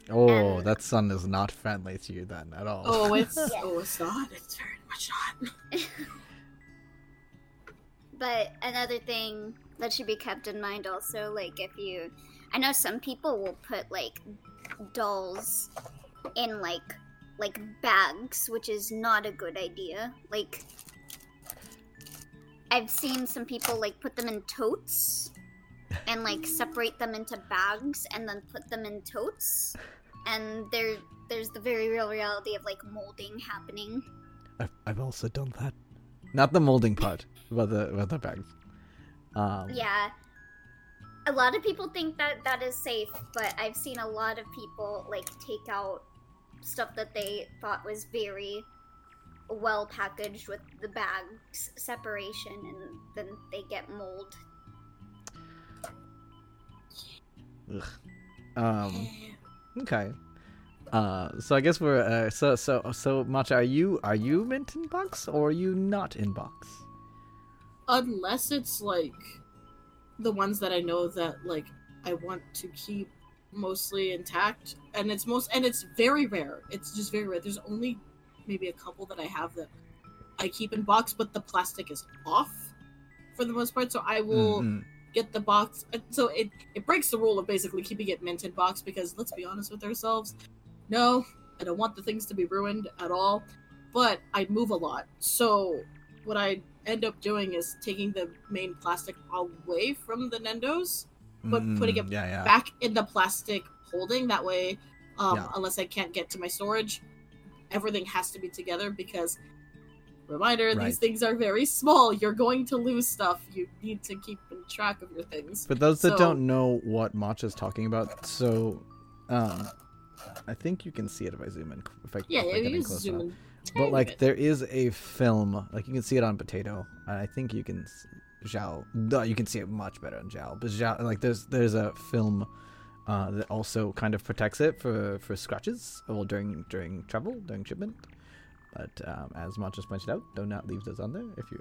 Oh, And- that sun is not friendly to you then at all. Oh, it's Yeah. oh, it's not. It's very much not. But another thing that should be kept in mind also, like if you, I know some people will put like dolls in like like bags, which is not a good idea. Like I've seen some people like put them in totes and like separate them into bags and then put them in totes, and there there's the very real reality of like molding happening. I've, I've also done that. Not the molding part, but the but the bags. Um, Yeah. A lot of people think that that is safe, but I've seen a lot of people like take out stuff that they thought was very well packaged with the bags separation and then they get mold. Ugh. Um. Okay. Uh. So I guess we're. Uh. So so so Matcha, are you are you mint in box or are you not in box? Unless it's like the ones that I know that like I want to keep mostly intact, and it's most and it's very rare. It's just very rare. There's only maybe a couple that I have that I keep in box, but the plastic is off for the most part. So I will Mhm. get the box. So it it breaks the rule of basically keeping it mint in box because let's be honest with ourselves. No, I don't want the things to be ruined at all. But I move a lot, so what I end up doing is taking the main plastic away from the Nendos, but putting it Mm, yeah, yeah. back in the plastic holding. That way, um, Yeah. unless I can't get to my storage, everything has to be together because. Reminder: Right. These things are very small. You're going to lose stuff. You need to keep in track of your things. For those that don't know what Matcha's talking about, so um, I think you can see it if I zoom in. If I, Yeah, if I yeah, in you zoom in. But like there is a film, like you can see it on Potato, and I think you can Zhao. No, you can see it much better on Zhao. But Zhao, like there's there's a film uh, that also kind of protects it for for scratches or during during travel during shipment. But um, as just pointed out, do not leave those on there if you.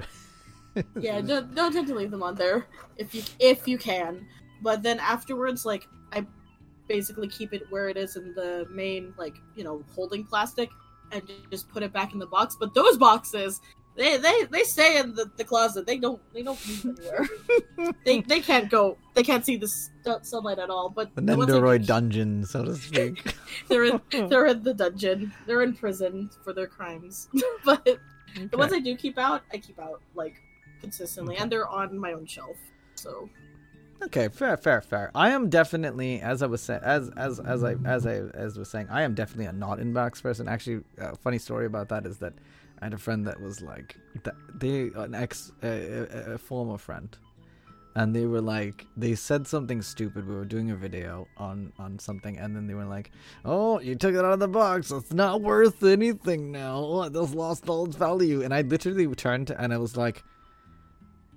yeah, don't, don't tend to leave them on there if you if you can. But then afterwards, like I basically keep it where it is in the main, like you know, holding plastic, and just put it back in the box. But those boxes, they they, they stay in the, the closet. They don't they don't move anywhere. they they can't go. They can't see the sunlight at all. But the the ones I Nendoroid do- dungeon, so to speak. they're in they're in the dungeon. They're in prison for their crimes. but the ones I do keep out, I keep out like consistently, and they're on my own shelf. So Okay, fair, fair, fair. I am definitely, as I was saying, as as as I as I as was saying, I am definitely a not inbox person. Actually, a funny story about that is that I had a friend that was like, they an ex, a, a, former friend, and they were like, they said something stupid. We were doing a video on on something, and then they were like, "Oh, you took it out of the box. It's not worth anything now. Just lost all its value." And I literally turned and I was like,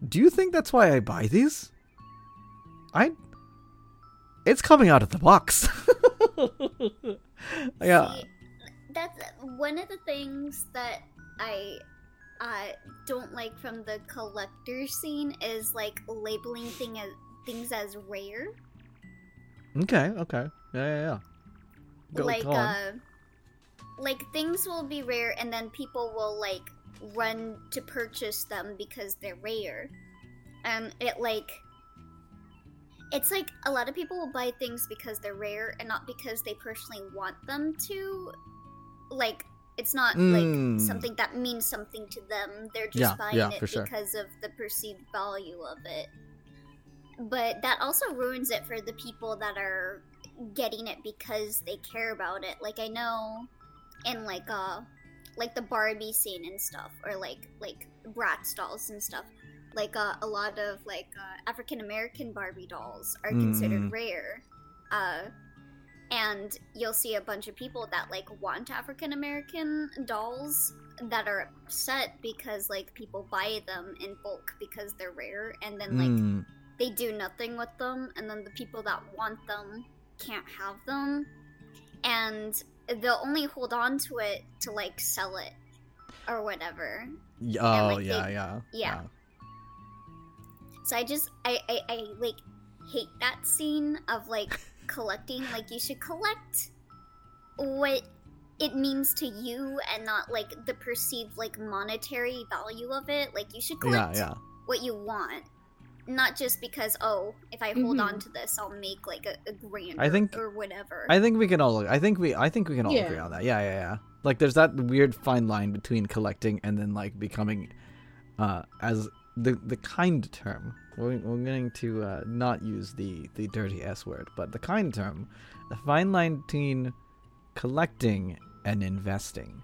"Do you think that's why I buy these?" I it's coming out of the box. yeah. See, that's one of the things that I uh, don't like from the collector scene is like labeling thing as things as rare. Okay, okay. Yeah, yeah, yeah. Go, like go uh like things will be rare and then people will like run to purchase them because they're rare. And it like it's like a lot of people will buy things because they're rare and not because they personally want them to like it's not Mm. like something that means something to them. They're just Yeah, buying yeah, it sure. because of the perceived value of it. But that also ruins it for the people that are getting it because they care about it. Like I know in like uh like the Barbie scene and stuff or like like Bratz dolls and stuff. Like uh, a lot of like uh, African American Barbie dolls are considered Mm. rare. Uh and you'll see a bunch of people that like want African American dolls that are upset because like people buy them in bulk because they're rare and then like Mm, they do nothing with them and then the people that want them can't have them and they'll only hold on to it to like sell it or whatever oh like, yeah, they- yeah, yeah. So i just I, I i like hate that scene of like collecting like you should collect what it means to you and not like the perceived like monetary value of it like you should collect yeah. what you want not just because oh if i hold Mhm. on to this i'll make like a, a grand I think- or whatever I think we can all. I think we. I think we can all Yeah. agree on that. Yeah, yeah, yeah. Like, there's that weird fine line between collecting and then like becoming, uh, as the the kind term. We're, we're going to uh, not use the the dirty s word, but the kind term, the fine line between collecting and investing,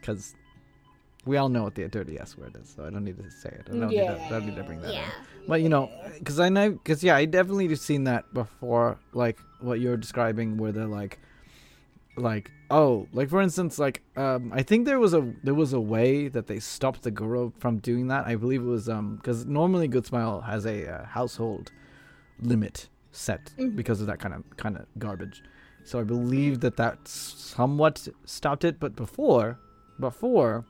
because we all know what the dirty s word is, so I don't need to say it. I don't, need, to, I don't need to bring that yeah in. But you know, because I know, because yeah, I definitely have seen that before, like what you're describing, where they're like, like oh, like for instance, like um, I think there was a there was a way that they stopped the guru from doing that. I believe it was um, because normally Good Smile has a uh, household limit set Mhm. because of that kind of kind of garbage. So I believe that that somewhat stopped it, but before, before,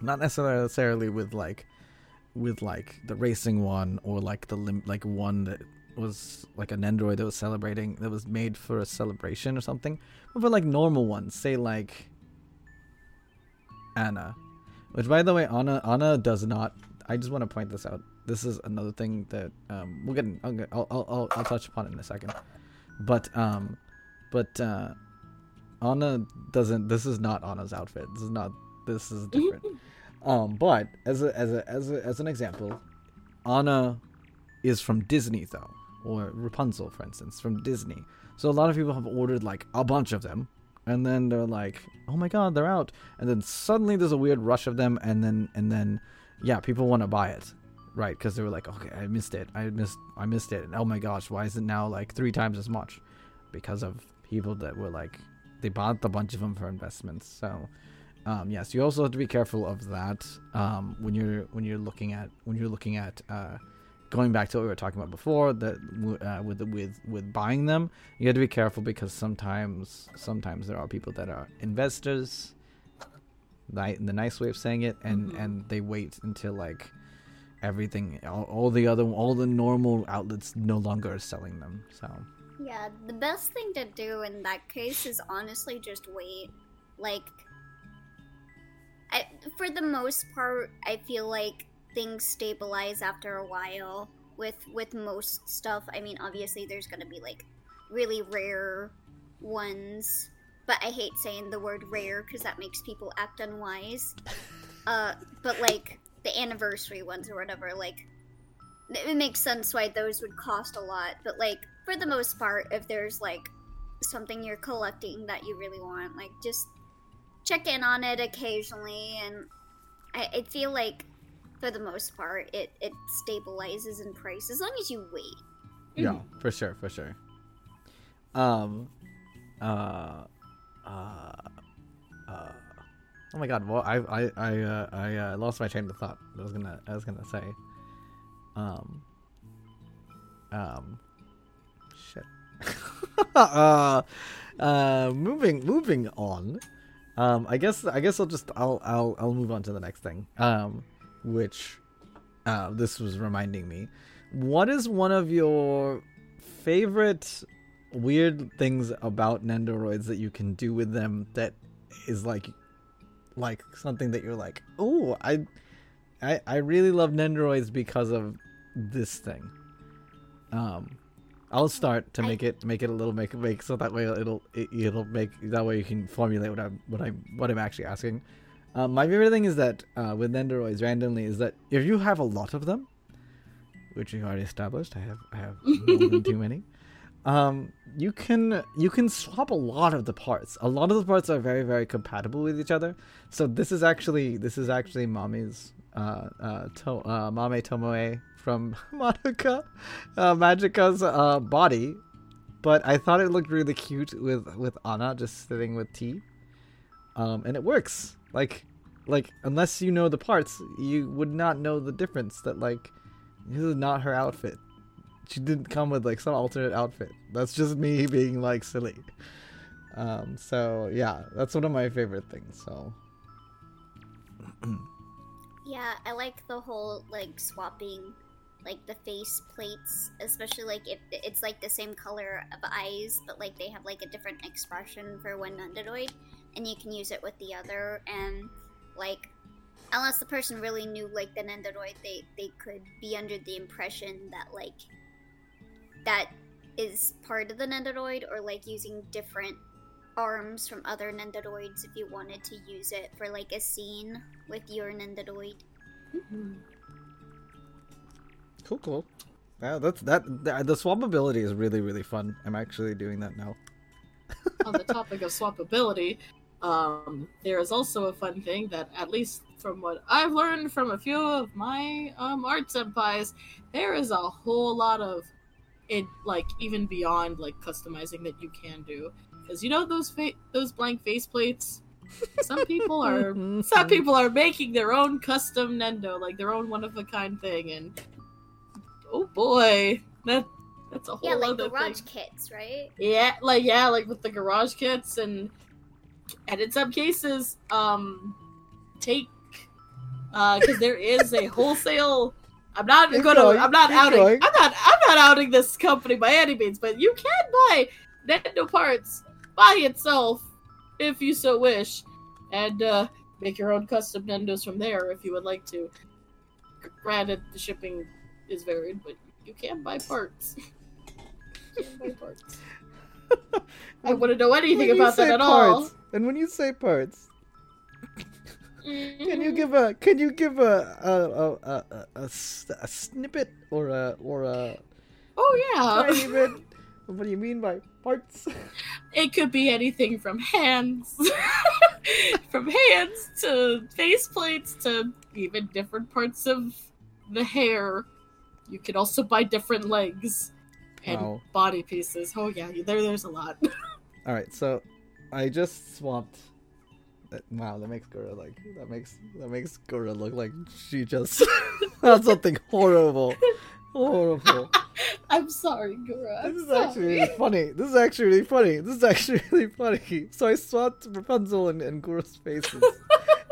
not necessarily with like with like the racing one or like the lim- like one that was like an android that was celebrating that was made for a celebration or something. But for like normal ones say like anna. Which by the way anna anna does not i just want to point this out. This is another thing that um we'll get in, I'll, I'll, I'll, I'll, I'll touch upon it in a second. But um but uh anna doesn't this is not anna's outfit. This is not this is different. Um, but as a, as a, as a, as an example, Anna is from Disney though, or Rapunzel, for instance, from Disney. So a lot of people have ordered like a bunch of them, and then they're like, "Oh my god, they're out!" And then suddenly there's a weird rush of them, and then and then yeah, people want to buy it, right? Because they were like, "Okay, I missed it. I missed I missed it." And oh my gosh, why is it now like three times as much? Because of people that were like, they bought a bunch of them for investments. So um, yes, you also have to be careful of that um, when you're when you're looking at when you're looking at uh, going back to what we were talking about before that uh, with with with buying them. You have to be careful because sometimes sometimes there are people that are investors, ni- the nice way of saying it, and Mhm. and they wait until like everything all, all the other all the normal outlets no longer are selling them. So Yeah, the best thing to do in that case is honestly just wait. Like, I, for the most part, I feel like things stabilize after a while with with most stuff. I mean, obviously, there's gonna be like really rare ones, but I hate saying the word rare because that makes people act unwise. Uh, but like the anniversary ones or whatever, like it makes sense why those would cost a lot. But like for the most part, if there's like something you're collecting that you really want, like just check in on it occasionally, and I, I feel like for the most part, it it stabilizes in price as long as you wait. yeah, for sure, for sure. Um, uh, uh, uh. Oh my god! Well, I I I uh, I uh, lost my train of thought. I was gonna I was gonna say, um, um, shit. uh, uh, moving moving on. Um, I guess I guess I'll just I'll I'll I'll move on to the next thing. Um, which, uh, this was reminding me. What is one of your favorite weird things about Nendoroids that you can do with them that is like like something that you're like, oh, I, I, I really love Nendoroids because of this thing. Um, I'll start to I- make it make it a little make make so that way it'll it, it'll make that way you can formulate what I'm what I'm what I'm actually asking. Um, my favorite thing is that uh, with Nendoroids randomly is that if you have a lot of them, which we already established, I have I have more than too many um you can you can swap a lot of the parts. A lot of the parts are very very compatible with each other. So this is actually this is actually Mami's uh uh, to, uh Mami Tomoe from Madoka uh, Magica's uh body. But I thought it looked really cute with with Anna just sitting with tea, Um, and it works. Like, like unless you know the parts, you would not know the difference. That like, this is not her outfit. She didn't come with like some alternate outfit. That's just me being like silly. Um, so yeah, that's one of my favorite things. So Yeah, I like the whole like swapping like the face plates, especially like if it's like the same color of eyes, but like they have like a different expression for one Nendoroid, and you can use it with the other, and like unless the person really knew like the Nendoroid, they they could be under the impression that like that is part of the Nendoroid, or like using different arms from other Nendoroids if you wanted to use it for like a scene with your Nendoroid. Mm-hmm. cool, cool. Yeah, that's that. The, the swappability is really really fun. I'm actually doing that now. On the topic of swappability, um, there is also a fun thing that, at least from what I've learned from a few of my um, art senpais, there is a whole lot of it, like even beyond like customizing that you can do. Because you know those fa- those blank face plates. Some people are some people are making their own custom Nendo, like their own one of a kind thing, and oh boy, that that's a whole lot of Yeah, like other garage thing. kits, right? Yeah, like yeah, like with the garage kits and and in some cases, um, take uh, because there is a wholesale. I'm not Keep gonna. going, I'm not outing. going. I'm not. I'm not outing this company by any means, but you can buy Nintendo parts by itself if you so wish, and uh, make your own custom Nendos from there if you would like to. Granted, the shipping is varied, but you can buy parts. you can buy parts. I wouldn't know anything about that at all. And when you say parts, Mm-hmm. can you give a can you give a a a a a snippet or a or a Oh yeah. bit? What do you mean by parts? It could be anything from hands, from hands to face plates to even different parts of the hair. You could also buy different legs and Wow. body pieces. Oh yeah, there there's a lot. All right, so I just swapped. That, wow, that makes Gura like that makes that makes Gura look like she just that's something horrible, horrible. I'm sorry, Gura. I'm This is sorry. actually really funny. This is actually really funny. This is actually really funny. So I swapped Rapunzel and, and Gura's faces,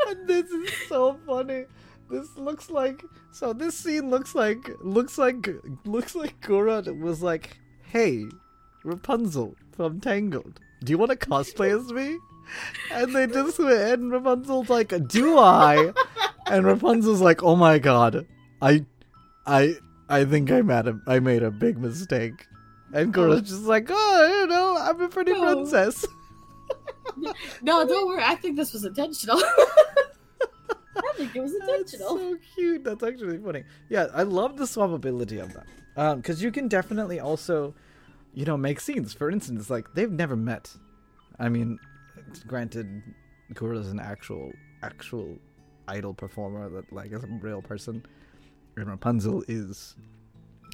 and this is so funny. This looks like so. This scene looks like looks like looks like Gura was like, "Hey, Rapunzel from Tangled, do you want to cosplay as me?" And they just went, and Rapunzel's like, "Do I?" And Rapunzel's like, "Oh my god, I, I, I think I made a, I made a big mistake." And Gura's just like, "Oh, you know, I'm a pretty Oh. princess." No, don't worry. I think this was intentional. I think it was intentional. That's so cute. That's actually funny. Yeah, I love the swappability of that. Um, because you can definitely also, you know, make scenes. For instance, like they've never met. I mean, granted, Gura's an actual, actual idol performer that like is a real person, and Rapunzel is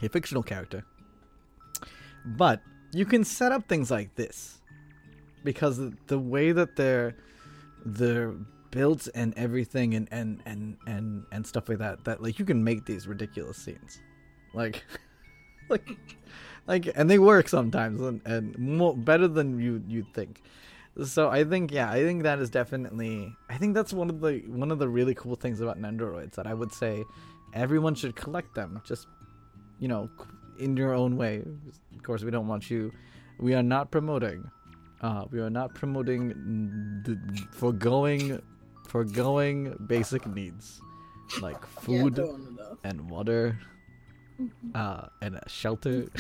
a fictional character. But you can set up things like this because the- the way that they're they're built and everything and and and and and stuff like that that like you can make these ridiculous scenes like like like and they work sometimes and, and more better than you you'd think so i think yeah i think that is definitely i think that's one of the one of the really cool things about nendoroids that i would say everyone should collect them just you know in your own way of course we don't want you we are not promoting uh, we are not promoting the foregoing foregoing basic needs like food know. and water uh, and a shelter.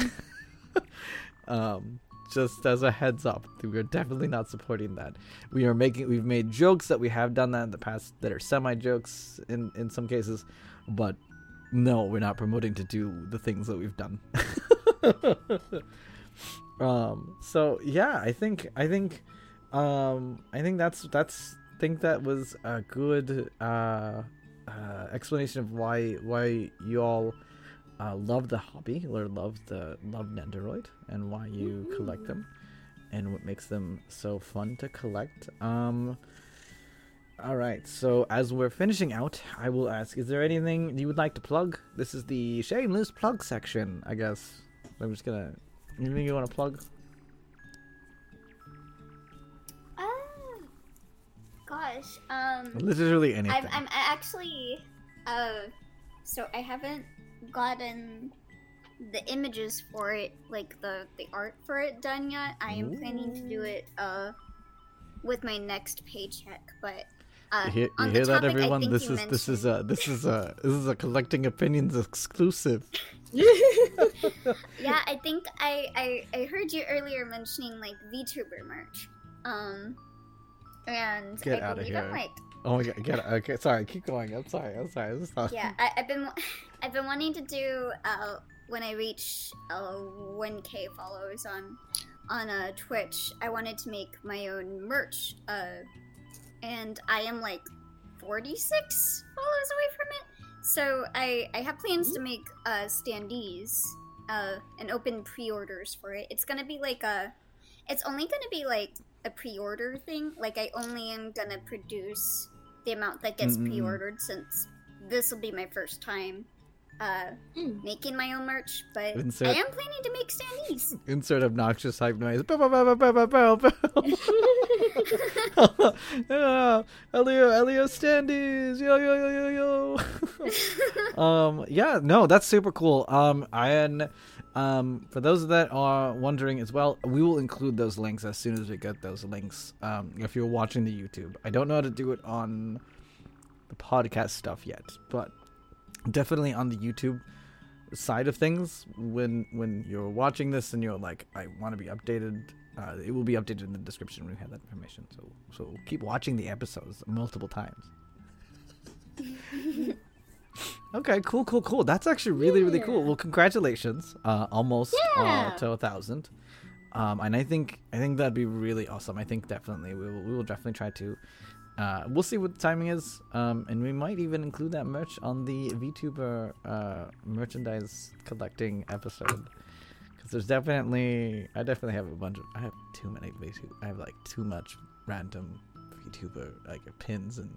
um, just as a heads up, we are definitely not supporting that. We are making we've made jokes that we have done that in the past that are semi jokes in in some cases, but no, we're not promoting to do the things that we've done. um so yeah i think i think um i think that's that's think that was a good uh uh explanation of why why you all uh, love the hobby or love the love Nendoroid and why you collect them and what makes them so fun to collect. Um, all right, so as we're finishing out, I will ask: Is there anything you would like to plug? This is the shameless plug section, I guess. I'm just gonna. Anything you want to plug? Ah, gosh. Um, Literally anything. I'm, I'm actually, uh, so I haven't gotten the images for it, like the the art for it done yet. I am planning to do it, uh, with my next paycheck, but. Uh, You hear, you hear that, topic everyone? This is this is a this is a this is a collecting opinions exclusive. yeah, I think I, I I heard you earlier mentioning like VTuber merch. Um and Get I outta believe here. I'm right. Oh my god! Get it. Okay, sorry. Keep going. I'm sorry. I'm sorry. This is not... Yeah, I, I've been I've been wanting to do uh when I reach uh 1k followers on on uh, Twitch, I wanted to make my own merch. Uh and I am like 46 followers away from it. So I I have plans to make uh standees uh and open pre-orders for it. It's going to be like a it's only going to be like a pre-order thing. Like I only am going to produce the amount that gets Mm-mm. pre-ordered since this will be my first time uh Mm. making my own merch, but Insert- I am planning to make standees. Insert obnoxious hype noise. Bow, bow, bow, bow, bow, bow, bow. yeah, Elio, Elio standees. Yo, yo, yo, yo, yo. um, yeah, no, that's super cool. Um, and um, for those that are wondering as well, we will include those links as soon as we get those links. Um, if you're watching the YouTube, I don't know how to do it on the podcast stuff yet, but definitely on the YouTube side of things when when you're watching this and you're like i want to be updated uh, it will be updated in the description when we have that information. So so keep watching the episodes multiple times. Okay cool cool cool. That's actually really really cool. Well congratulations. Uh almost uh, to a thousand. Um and i think i think that'd be really awesome. I think definitely we will we will definitely try to uh, we'll see what the timing is, um, and we might even include that merch on the VTuber uh, merchandise collecting episode. Because there's definitely, I definitely have a bunch of, I have too many VTuber, I have like too much random VTuber like pins and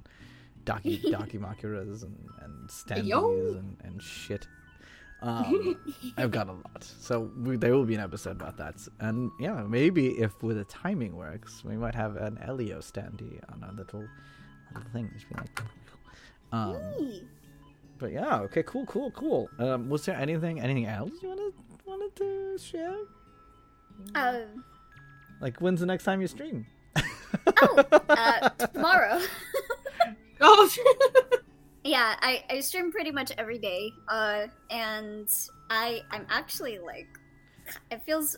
Daki Dakimakuras and and standees and, and shit. Um, I've got a lot, so we, there will be an episode about that. And yeah, maybe if with the timing works, we might have an Elio standee on a little, little thing. Just be like, um, Yay. but yeah, okay, cool, cool, cool. Um, was there anything, anything else you wanted wanted to share? Uh, Like, when's the next time you stream? oh, uh, tomorrow. Oh, Yeah, I, I stream pretty much every day. Uh, and I I'm actually like, it feels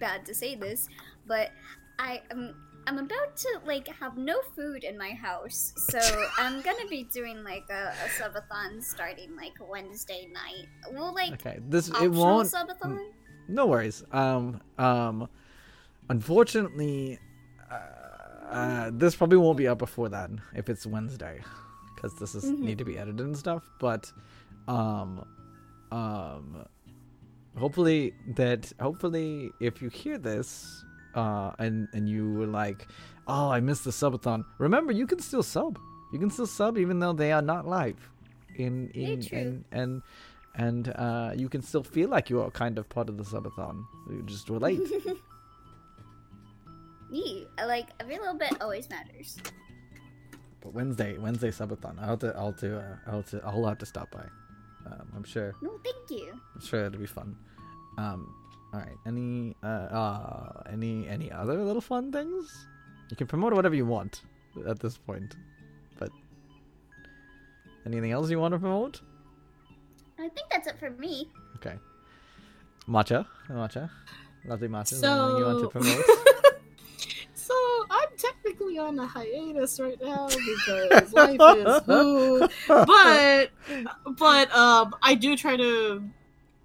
bad to say this, but I am I'm about to like have no food in my house, so I'm gonna be doing like a, a subathon starting like Wednesday night. Well, like Okay, this it won't. subathon. No worries. Um, um, unfortunately, uh, uh, this probably won't be up before then if it's Wednesday, because this is Mhm. need to be edited and stuff. But, um, um, hopefully that hopefully if you hear this, uh, and and you were like, oh, I missed the subathon. Remember, you can still sub. You can still sub even though they are not live. In in true. and and and uh, you can still feel like you are kind of part of the subathon. You just relate. Yeah, I like every little bit always matters. But Wednesday, Wednesday subathon. I'll have to, I'll have to, uh, I'll have to, I'll have to stop by. Um, I'm sure, No, thank you. I'm sure it'll be fun. Um, all right. Any, uh, uh, any, any other little fun things? You can promote whatever you want at this point, but anything else you want to promote? I think that's it for me. Okay. Matcha, matcha, lovely matcha. is there anything you want to So- promote? technically on a hiatus right now because life is who. But but um, I do try to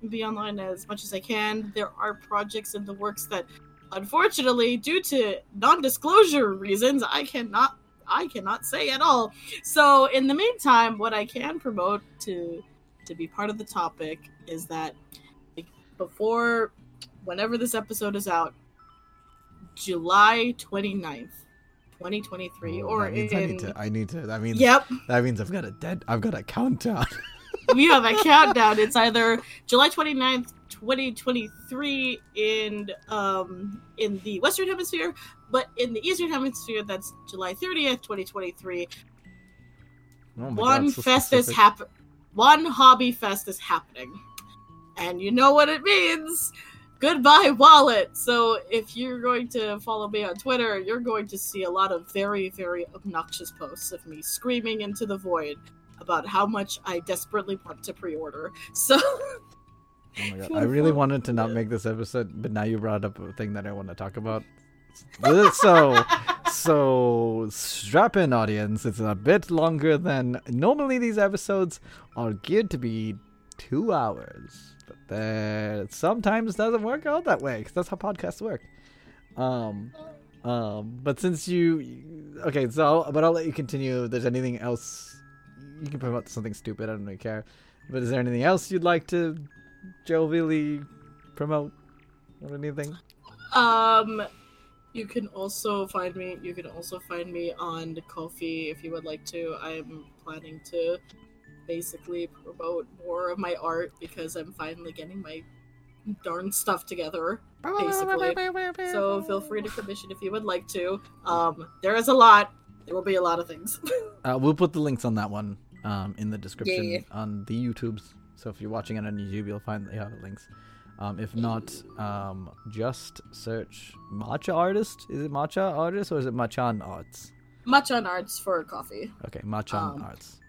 be online as much as I can. There are projects in the works that, unfortunately, due to non-disclosure reasons, I cannot I cannot say at all. So in the meantime, what I can promote to to be part of the topic is that like, before whenever this episode is out, July 29th, 2023, Oh, or in I need to. I need to. That means. Yep, That means I've got a dead. I've got a countdown. we have a countdown. It's either July 29th, 2023 in um in the Western Hemisphere, but in the Eastern Hemisphere that's July 30th, 2023. Oh one God, so fest is specific. happen one hobby fest is happening. And you know what it means. Goodbye wallet. So if you're going to follow me on Twitter, you're going to see a lot of very, very obnoxious posts of me screaming into the void about how much I desperately want to pre-order. So Oh my god! I really wanted to not make this episode, but now you brought up a thing that I want to talk about. So, so strap in, audience. It's a bit longer than normally. These episodes are geared to be two hours, that sometimes doesn't work out that way because that's how podcasts work. Um, um, but since you, okay, so but I'll let you continue. If there's anything else, you can promote something stupid. I don't really care. But is there anything else you'd like to jovially promote or anything? Um, you can also find me. You can also find me on Ko-fi if you would like to. I'm planning to basically promote more of my art because I'm finally getting my darn stuff together. Basically, so feel free to commission if you would like to. Um, there is a lot. There will be a lot of things. Uh, we'll put the links on that one um, in the description Yeah. on the YouTubes. So if you're watching it on YouTube, you'll find yeah, the links. Um, if not, um, just search Matcha Artist. Is it Matcha Artist or is it Machan Arts? Much on arts for Ko-fi. Okay, Machan Um, Arts.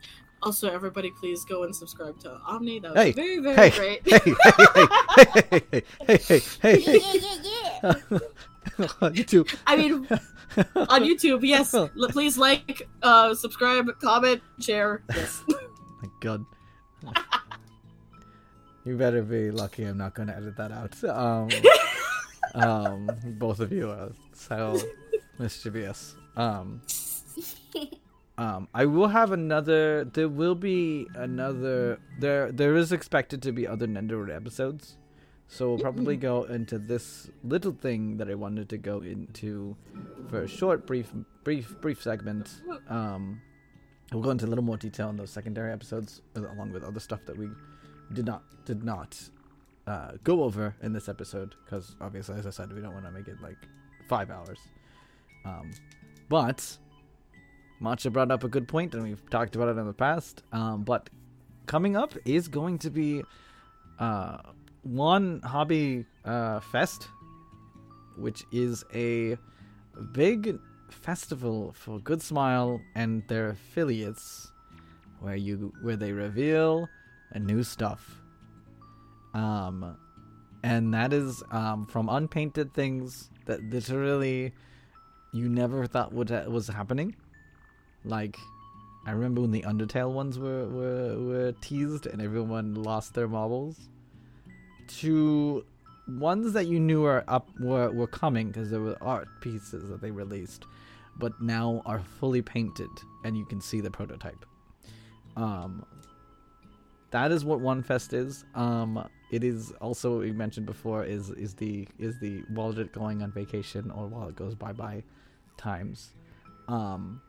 Also, everybody, please go and subscribe to Omni. That would Hey, be very, very Hey, great. hey, hey, hey, hey, hey, hey, Yeah, hey, yeah, yeah, yeah. hey. YouTube. I mean, on YouTube, yes. L- please like, uh, subscribe, comment, share. Yes. My God. you better be lucky I'm not going to edit that out. Um, um, both of you are so mischievous. Um, um, I will have another. There will be another. There, there is expected to be other Nendoroid episodes, so we'll probably go into this little thing that I wanted to go into for a short, brief, brief, brief segment. Um, we'll go into a little more detail in those secondary episodes, uh, along with other stuff that we did not did not uh, go over in this episode, because obviously, as I said, we don't want to make it like five hours. Um, but Matcha brought up a good point, and we've talked about it in the past. Um, but coming up is going to be uh, one hobby uh, fest, which is a big festival for Good Smile and their affiliates, where you where they reveal new stuff. Um, and that is um, from unpainted things that literally you never thought would ha- was happening. Like, I remember when the Undertale ones were, were were teased and everyone lost their marbles. To ones that you knew were up were were coming because there were art pieces that they released, but now are fully painted and you can see the prototype. Um, that is what WonFes is. Um, it is also what we mentioned before is is the is the while Wallet going on vacation or while it goes bye bye times. Um,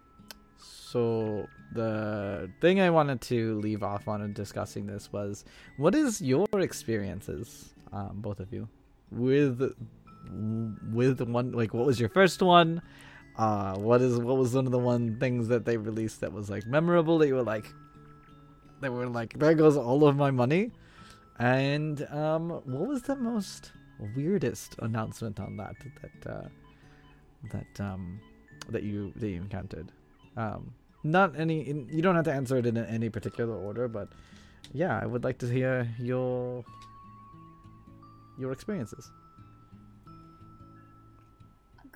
so the thing I wanted to leave off on in discussing this was what is your experiences, um, both of you, with with one like what was your first one? Uh, what is what was one of the one things that they released that was like memorable that you were like they were like there goes all of my money and um what was the most weirdest announcement on that that uh that um that you that you encountered um not any in, you don't have to answer it in any particular order but yeah i would like to hear your your experiences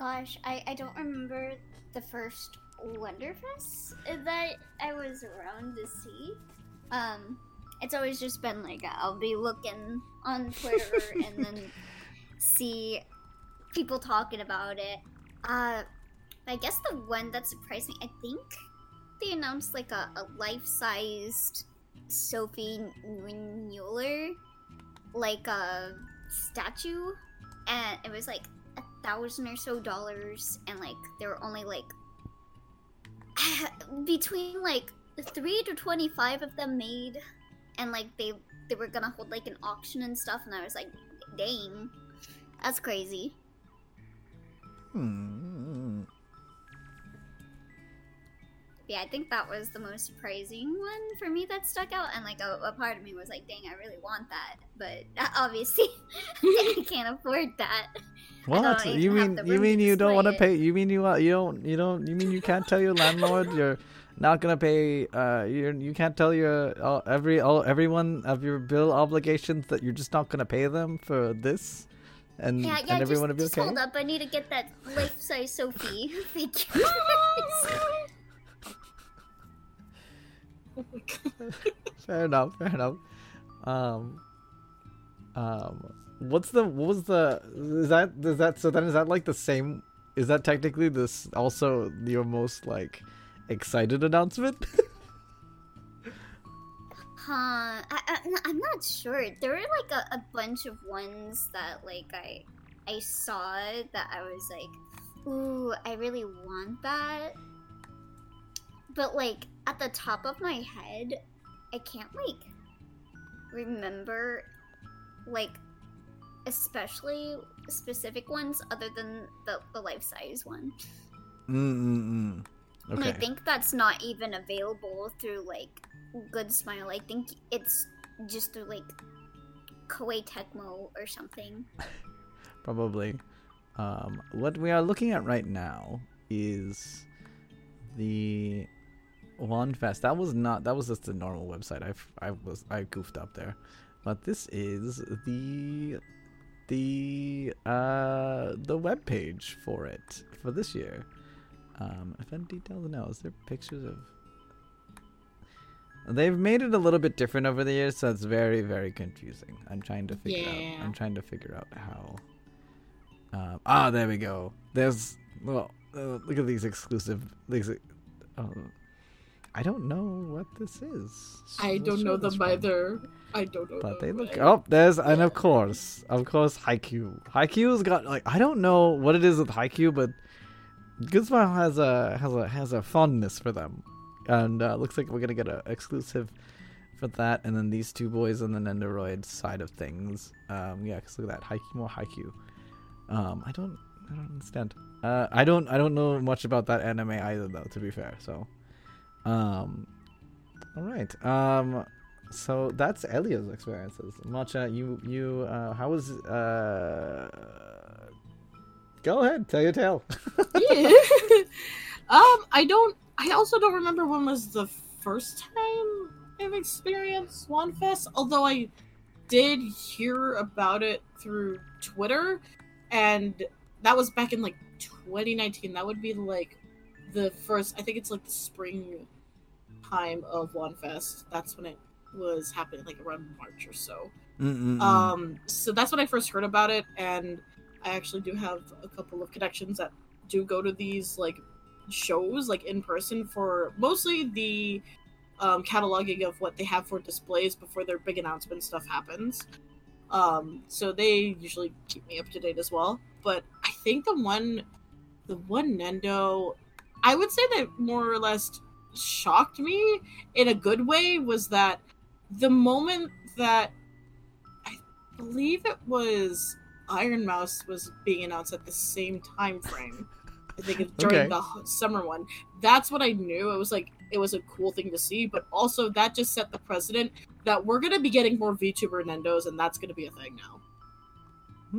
Gosh, I, I don't remember the first Wonderfest that I was around to see. Um, it's always just been like I'll be looking on Twitter and then see people talking about it. Uh, I guess the one that surprised me, I think they announced like a, a life-sized Sophie Mueller like a statue, and it was like a thousand or so dollars, and like there were only like between like three to twenty five of them made, and like they they were gonna hold like an auction and stuff, and I was like, dang, that's crazy. Hmm. Yeah, I think that was the most surprising one for me that stuck out, and like a, a part of me was like, dang, I really want that, but obviously I can't afford that. What? You mean you mean you don't want to pay? You mean you uh, you don't you don't you mean you can't tell your landlord you're not gonna pay? Uh, you you can't tell your uh, every all everyone of your bill obligations that you're just not gonna pay them for this, and Yeah, and yeah, just, everyone will be just okay. hold up. I need to get that life-size Sophie Thank God. Fair enough. Fair enough. Um, um, what's the what was the is that is that so then is that like the same? Is that technically this also your most like excited announcement? Huh? I, I, I'm not sure. There were like a, a bunch of ones that like I I saw that I was like, ooh, I really want that. But like at the top of my head, I can't like remember like especially specific ones other than the, the life size one. Mm-mm-mm. And I think that's not even available through like Good Smile. I think it's just through like Koei Tecmo or something. Probably. Um, what we are looking at right now is the WonFes. That was not. That was just the normal website. I I was I goofed up there, but this is the the uh the web page for it for this year. Um, event details now. Is there pictures of? They've made it a little bit different over the years, so it's very, very confusing. I'm trying to figure out. Yeah. I'm trying to figure out how. Um, ah, there we go. There's well, uh, look at these exclusive. These, um, I don't know what this is. I don't know them either. I don't know. But they look. right? Oh, there's and of course, of course, Haikyuu. Haikyuu's got like I don't know what it is with Haikyuu, but Smile has a has a has a fondness for them, and uh, looks like we're gonna get an exclusive for that, and then these two boys on the Nendoroid side of things. Um, yeah, 'cause look at that Haikyuu, more Haikyuu. Um, I don't, I don't understand. Uh, I don't, I don't know much about that anime either, though. To be fair, so, um, all right. Um, so that's Elio's experiences. Matcha, you, you, uh, how was, uh, go ahead, tell your tale. yeah. um, I don't. I also don't remember when was the first time I've experienced Swan Fest. Although I did hear about it through Twitter, and that was back in like 2019. That would be like the first. I think it's like the spring time of WonFes. That's when it was happening, like around March or so. Mm-mm-mm. Um, so that's when I first heard about it, and I actually do have a couple of connections that do go to these like shows, like in person, for mostly the um, cataloging of what they have for displays before their big announcement stuff happens. Um, so they usually keep me up to date as well. But I think the one, the one Nendo, I would say that more or less shocked me in a good way was that the moment that I believe it was Ironmouse was being announced at the same time frame. I think it's during Okay. the summer one. That's what I knew. It was like it was a cool thing to see, but also that just set the precedent that we're gonna be getting more VTuber Nendos, and that's gonna be a thing now.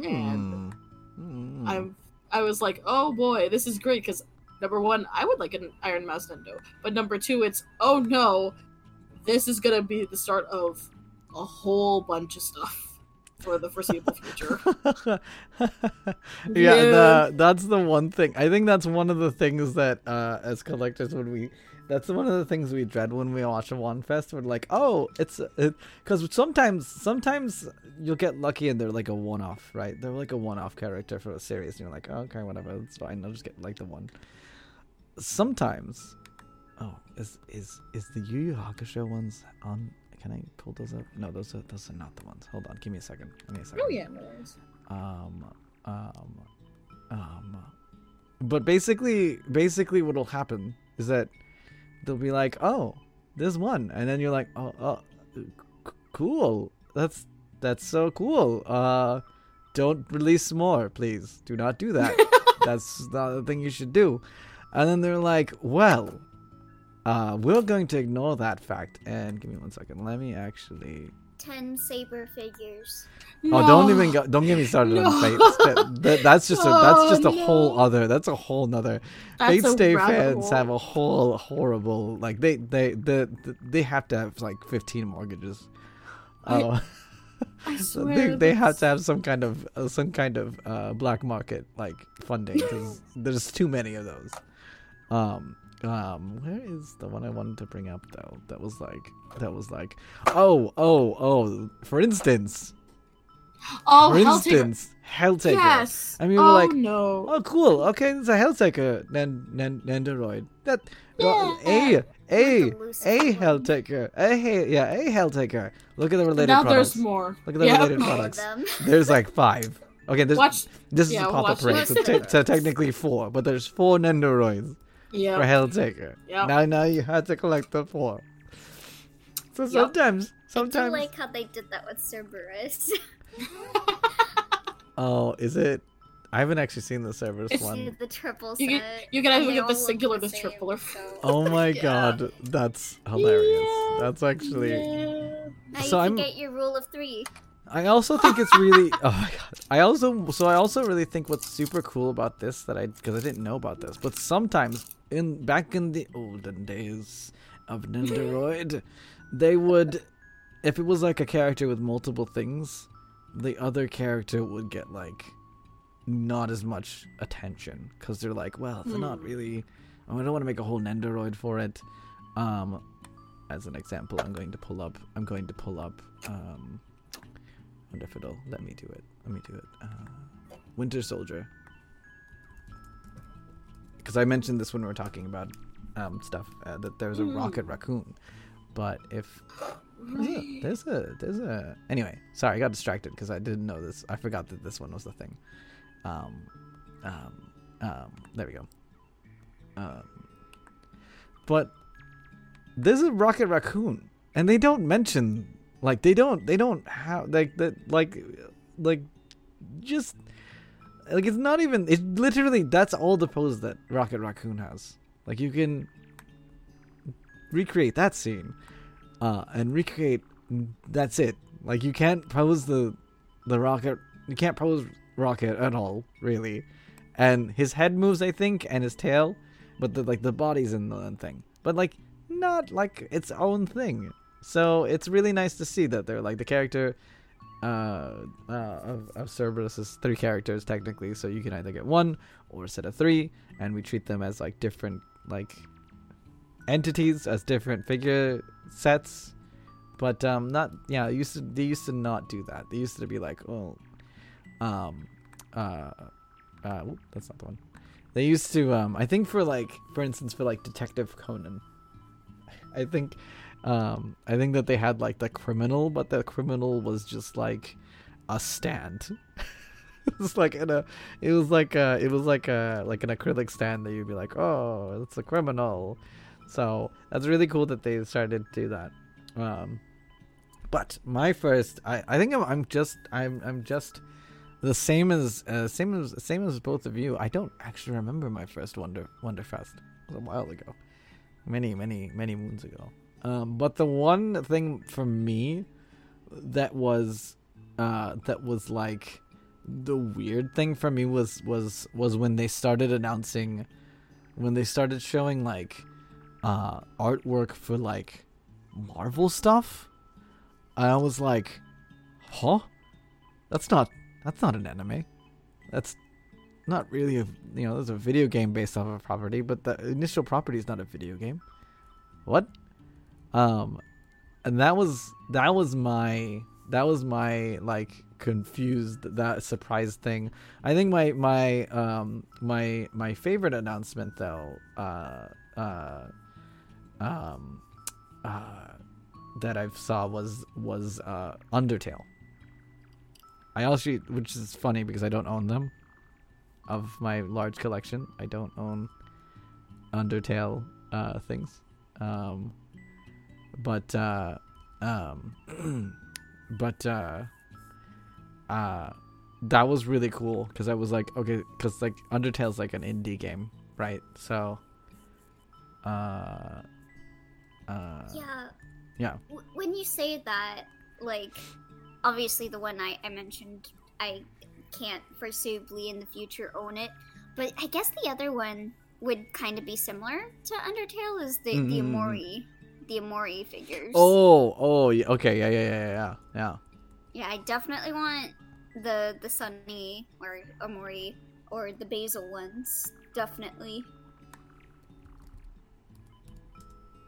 and Hmm. I'm I was like, oh boy, this is great because number one, I would like an Ironmouse Nendo, but number two, it's oh no, this is gonna be the start of a whole bunch of stuff for the foreseeable future. yeah, Yeah. The, that's the one thing. I think that's one of the things that uh, as collectors when we that's one of the things we dread when we watch a one fest. We're like, oh, it's because sometimes sometimes you'll get lucky and they're like a one off, right? They're like a one off character for a series, and you're like, oh, okay, whatever, it's fine. I'll just get like the one. Sometimes, oh, is is is the Yu Yu Hakusho ones on can I pull those up? No, those are those are not the ones. Hold on, give me a second. Give me a second. Oh yeah, no worries. Um, um, um. But basically, basically, what'll happen is that they'll be like, "Oh, there's one," and then you're like, "Oh, oh, c- cool. That's that's so cool. Uh, don't release more, please. Do not do that. that's not the thing you should do." And then they're like, "Well, uh, we're going to ignore that fact." And give me one second. Let me actually Ten saber figures. Oh, don't even go, don't get me started on No. Fates. That, that- that's just a that's Oh, just a whole no. other. That's a whole nother. That's Fates Day fans have a whole horrible like they they they they have to have like fifteen mortgages. I- Uh, I so swear. they they have to have some kind of uh, some kind of uh, black market like funding because there's too many of those. Um um where is the one I wanted to bring up though? That was like that was like oh oh oh for instance Oh, for instance Helltaker. Yes. I mean, we're oh like, no. Oh, cool. Okay, it's a Helltaker Nan- Nan- Nendoroid. That well, Yeah. a a Like a a one. Helltaker. A yeah, a Helltaker. Look at the related now products. there's more. Look at the related products. There's like five. Okay, there's Watch. this is yeah, a pop up watch rate, so, te- so technically four, but there's four Nendoroids for Yeah. Helltaker. Yep. Now, now you have to collect the four. So Yep. sometimes, I do sometimes. like how they did that with Cerberus. Oh, is it? I haven't actually seen the Cerberus It's- one. the triple You set. can- you can either and they get the singular the the same, triple or- so- oh, oh my Yeah. god, that's hilarious. Yeah. That's actually. Yeah. Now So you I'm- get your rule of three. I also think it's really. oh my god. I also so I also really think what's super cool about this that I because I didn't know about this, but sometimes in back in the olden days of Nendoroid, they would, if it was like a character with multiple things, the other character would get like not as much attention because they're like, well, they're not Hmm. really. Oh, I don't want to make a whole Nendoroid for it. Um, as an example, I'm going to pull up. I'm going to pull up. Um, wonder if it'll let me do it. Let me do it. Uh, Winter Soldier. Because I mentioned this when we were talking about um, stuff uh, that there's a Mm. Rocket Raccoon, but if there's a, there's a there's a anyway. Sorry, I got distracted because I didn't know this. I forgot that this one was the thing. Um, um, um, there we go. Um, but there's a Rocket Raccoon, and they don't mention like they don't they don't have like that like like just like it's not even it's literally that's all the pose that Rocket Raccoon has. Like you can recreate that scene, uh, and recreate that's it. Like you can't pose the the rocket. You can't pose rocket at all, really. And his head moves, I think, and his tail, but the like the body's in the thing. But like not like its own thing. So it's really nice to see that they're like the character uh, uh, of, of Cerberus is three characters technically, so you can either get one or a set of three, and we treat them as like different like entities as different figure sets. But um, not yeah. They used to they used to not do that. They used to be like, oh, um, uh, uh, oop, that's not the one. They used to um, I think for like for instance for like Detective Conan, I think um, I think that they had like the criminal, but the criminal was just like a stand. it was like in a, it was like a, it was like a like an acrylic stand that you'd be like, oh, it's a criminal. So that's really cool that they started to do that. Um, but my first, I, I think I'm, I'm just I'm I'm just the same as uh, same as same as both of you. I don't actually remember my first Wonder Wonderfest. It was a while ago, many many many moons ago. Um, but the one thing for me that was uh, that was like the weird thing for me was was was when they started announcing when they started showing like uh, artwork for like Marvel stuff. I was like, huh? That's not that's not an anime. That's not really a you know, there's a video game based off of a property, but the initial property is not a video game. What? Um and that was that was my that was my like confused that surprise thing. I think my my um my my favorite announcement though uh uh um uh that I saw was was uh, Undertale. I also, which is funny because I don't own them. Of my large collection, I don't own Undertale uh, things. Um, but uh, um, but uh, uh, that was really cool because I was like, okay, because like Undertale's like an indie game, right? So, uh, uh, Yeah. yeah. W- when you say that, like, obviously the one I, I mentioned, I can't foreseeably in the future own it. But I guess the other one would kind of be similar to Undertale is the, the Mm. Omori. The Omori figures. Oh, oh, yeah, okay, yeah, yeah, yeah, yeah, yeah. Yeah, I definitely want the the Sunny or Omori or the Basil ones. Definitely.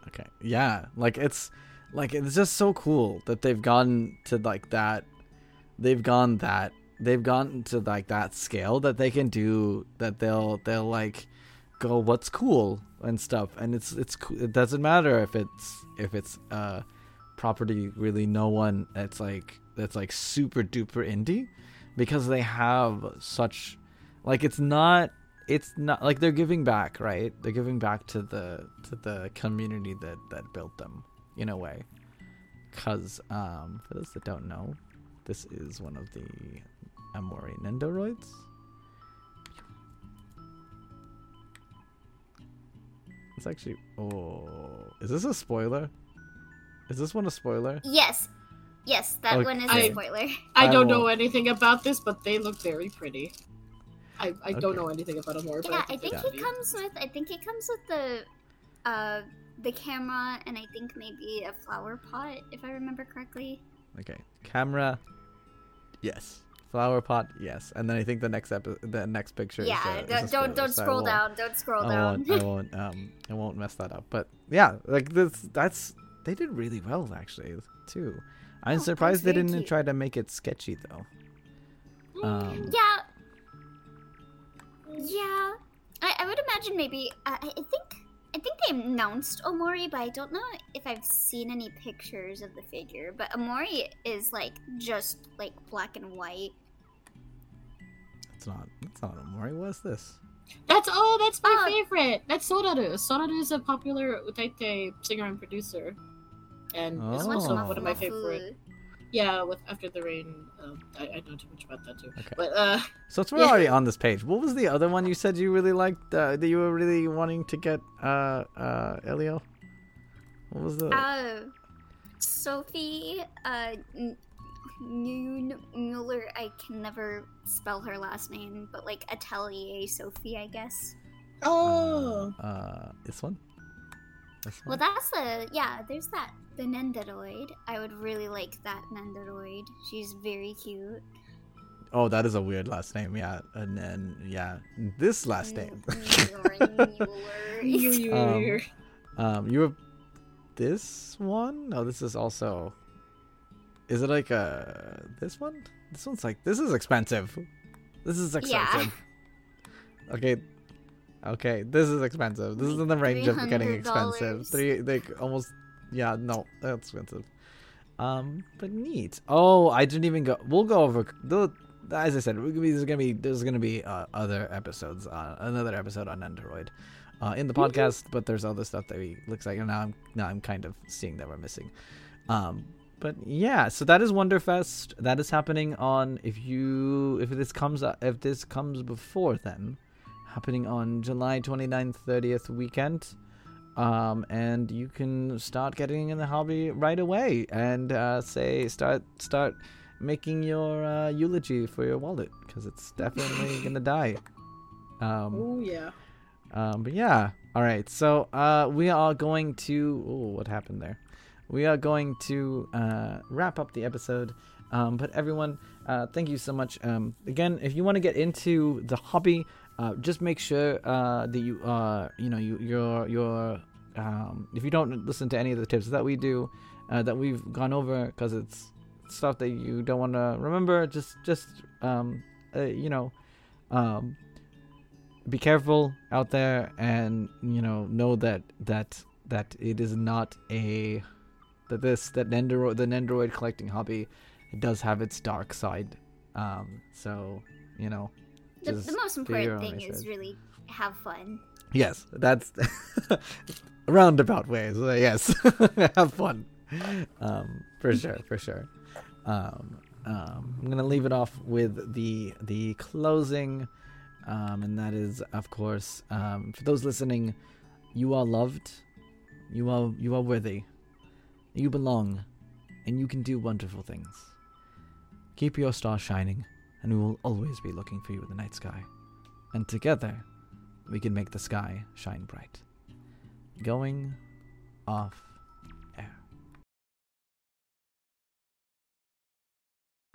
Okay. Yeah, like it's like it's just so cool that they've gone to like that they've gone that they've gone to like that scale that they can do that they'll they'll like go what's cool? and stuff. And it's it's it doesn't matter if it's if it's uh property really no one that's like that's like super duper indie because they have such like it's not it's not like they're giving back right? They're giving back to the to the community that that built them in a way. Because um for those that don't know this is one of the Omori nendoroids it's actually oh is this a spoiler is this one a spoiler Yes. Yes, that one is a spoiler. I I don't will- know anything about this, but they look very pretty. I, I don't know anything about Amor, but Yeah, I I think, think he comes with. I think it comes with the, uh, the camera, and I think maybe a flower pot, if I remember correctly. Okay, camera. Yes. Flower pot. Yes. And then I think the next epi- the next picture. is, yeah, uh, is a don't don't, so scroll down. Don't scroll I down. won't. I won't. Um, I won't mess that up. But yeah, like this. That's they did really well actually too. I'm Oh, surprised they didn't cute. try to make it sketchy though. Um, yeah. Yeah. I, I would imagine maybe. I, I think. I think they announced Omori, but I don't know if I've seen any pictures of the figure. But Omori is like just like black and white. It's not. It's not Omori. What's this? That's oh, that's my Oh. favorite. That's Soraru. Soraru is a popular Utaite singer and producer, and is Oh. also one of my favorite. Yeah, with After the Rain, um, I, I know too much about that too. Okay. But uh, So it's we're Yeah. already on this page. What was the other one you said you really liked? Uh, that you were really wanting to get, uh, uh, Elio. What was the? Uh, Sophie, uh, N- N- Mueller, I can never spell her last name, but like Atelier Sophie, I guess. oh, Uh, this one. This Well, that's the, yeah, there's that, the Nendoroid. I would really like that Nendoroid. She's very cute. Oh, that is a weird last name. Yeah, and then yeah, this last name. Mueller. you, you, Um, you. um, you have this one? No, this is also. Is it like uh this one? This one's like this is expensive. This is expensive. Yeah. Okay. Okay, this is expensive. This is in the range of getting expensive. Three, like almost. Yeah, no, that's expensive. Um, but neat. Oh, I didn't even go. We'll go over. The, as I said, we're gonna be, there's gonna be there's gonna be uh, other episodes. Uh, another episode on Nendoroid, uh, in the podcast. But there's other stuff that we looks like, and now I'm now I'm kind of seeing that we're missing. Um, but yeah, so that is Wonderfest. That is happening on if you if this comes if this comes before then, happening on July 29th, 30th weekend. Um, and you can start getting in the hobby right away and uh, say start start making your uh, eulogy for your wallet because it's definitely gonna die. Um, oh yeah. um, but yeah, all right. So uh, we are going to. Oh, what happened there? We are going to uh, wrap up the episode. Um, but everyone, uh, thank you so much. Um, again, if you want to get into the hobby, uh, just make sure uh, that you uh, you know you you're you're um, if you don't listen to any of the tips that we do uh, that we've gone over because it's stuff that you don't want to remember just just um, uh, you know um, be careful out there and you know know that that that it is not a that this that Nendoroid the Nendoroid collecting hobby does have its dark side. Um, so you know, The, the most important thing is research. really have fun. Yes, that's roundabout ways. uh, yes, have fun. Um, for sure, for sure. Um, um, I'm gonna leave it off with the the closing, um, and that is, of course, um, for those listening, you are loved, you are you are worthy, you belong, and you can do wonderful things. Keep your star shining, and we will always be looking for you in the night sky. And together, we can make the sky shine bright. Going off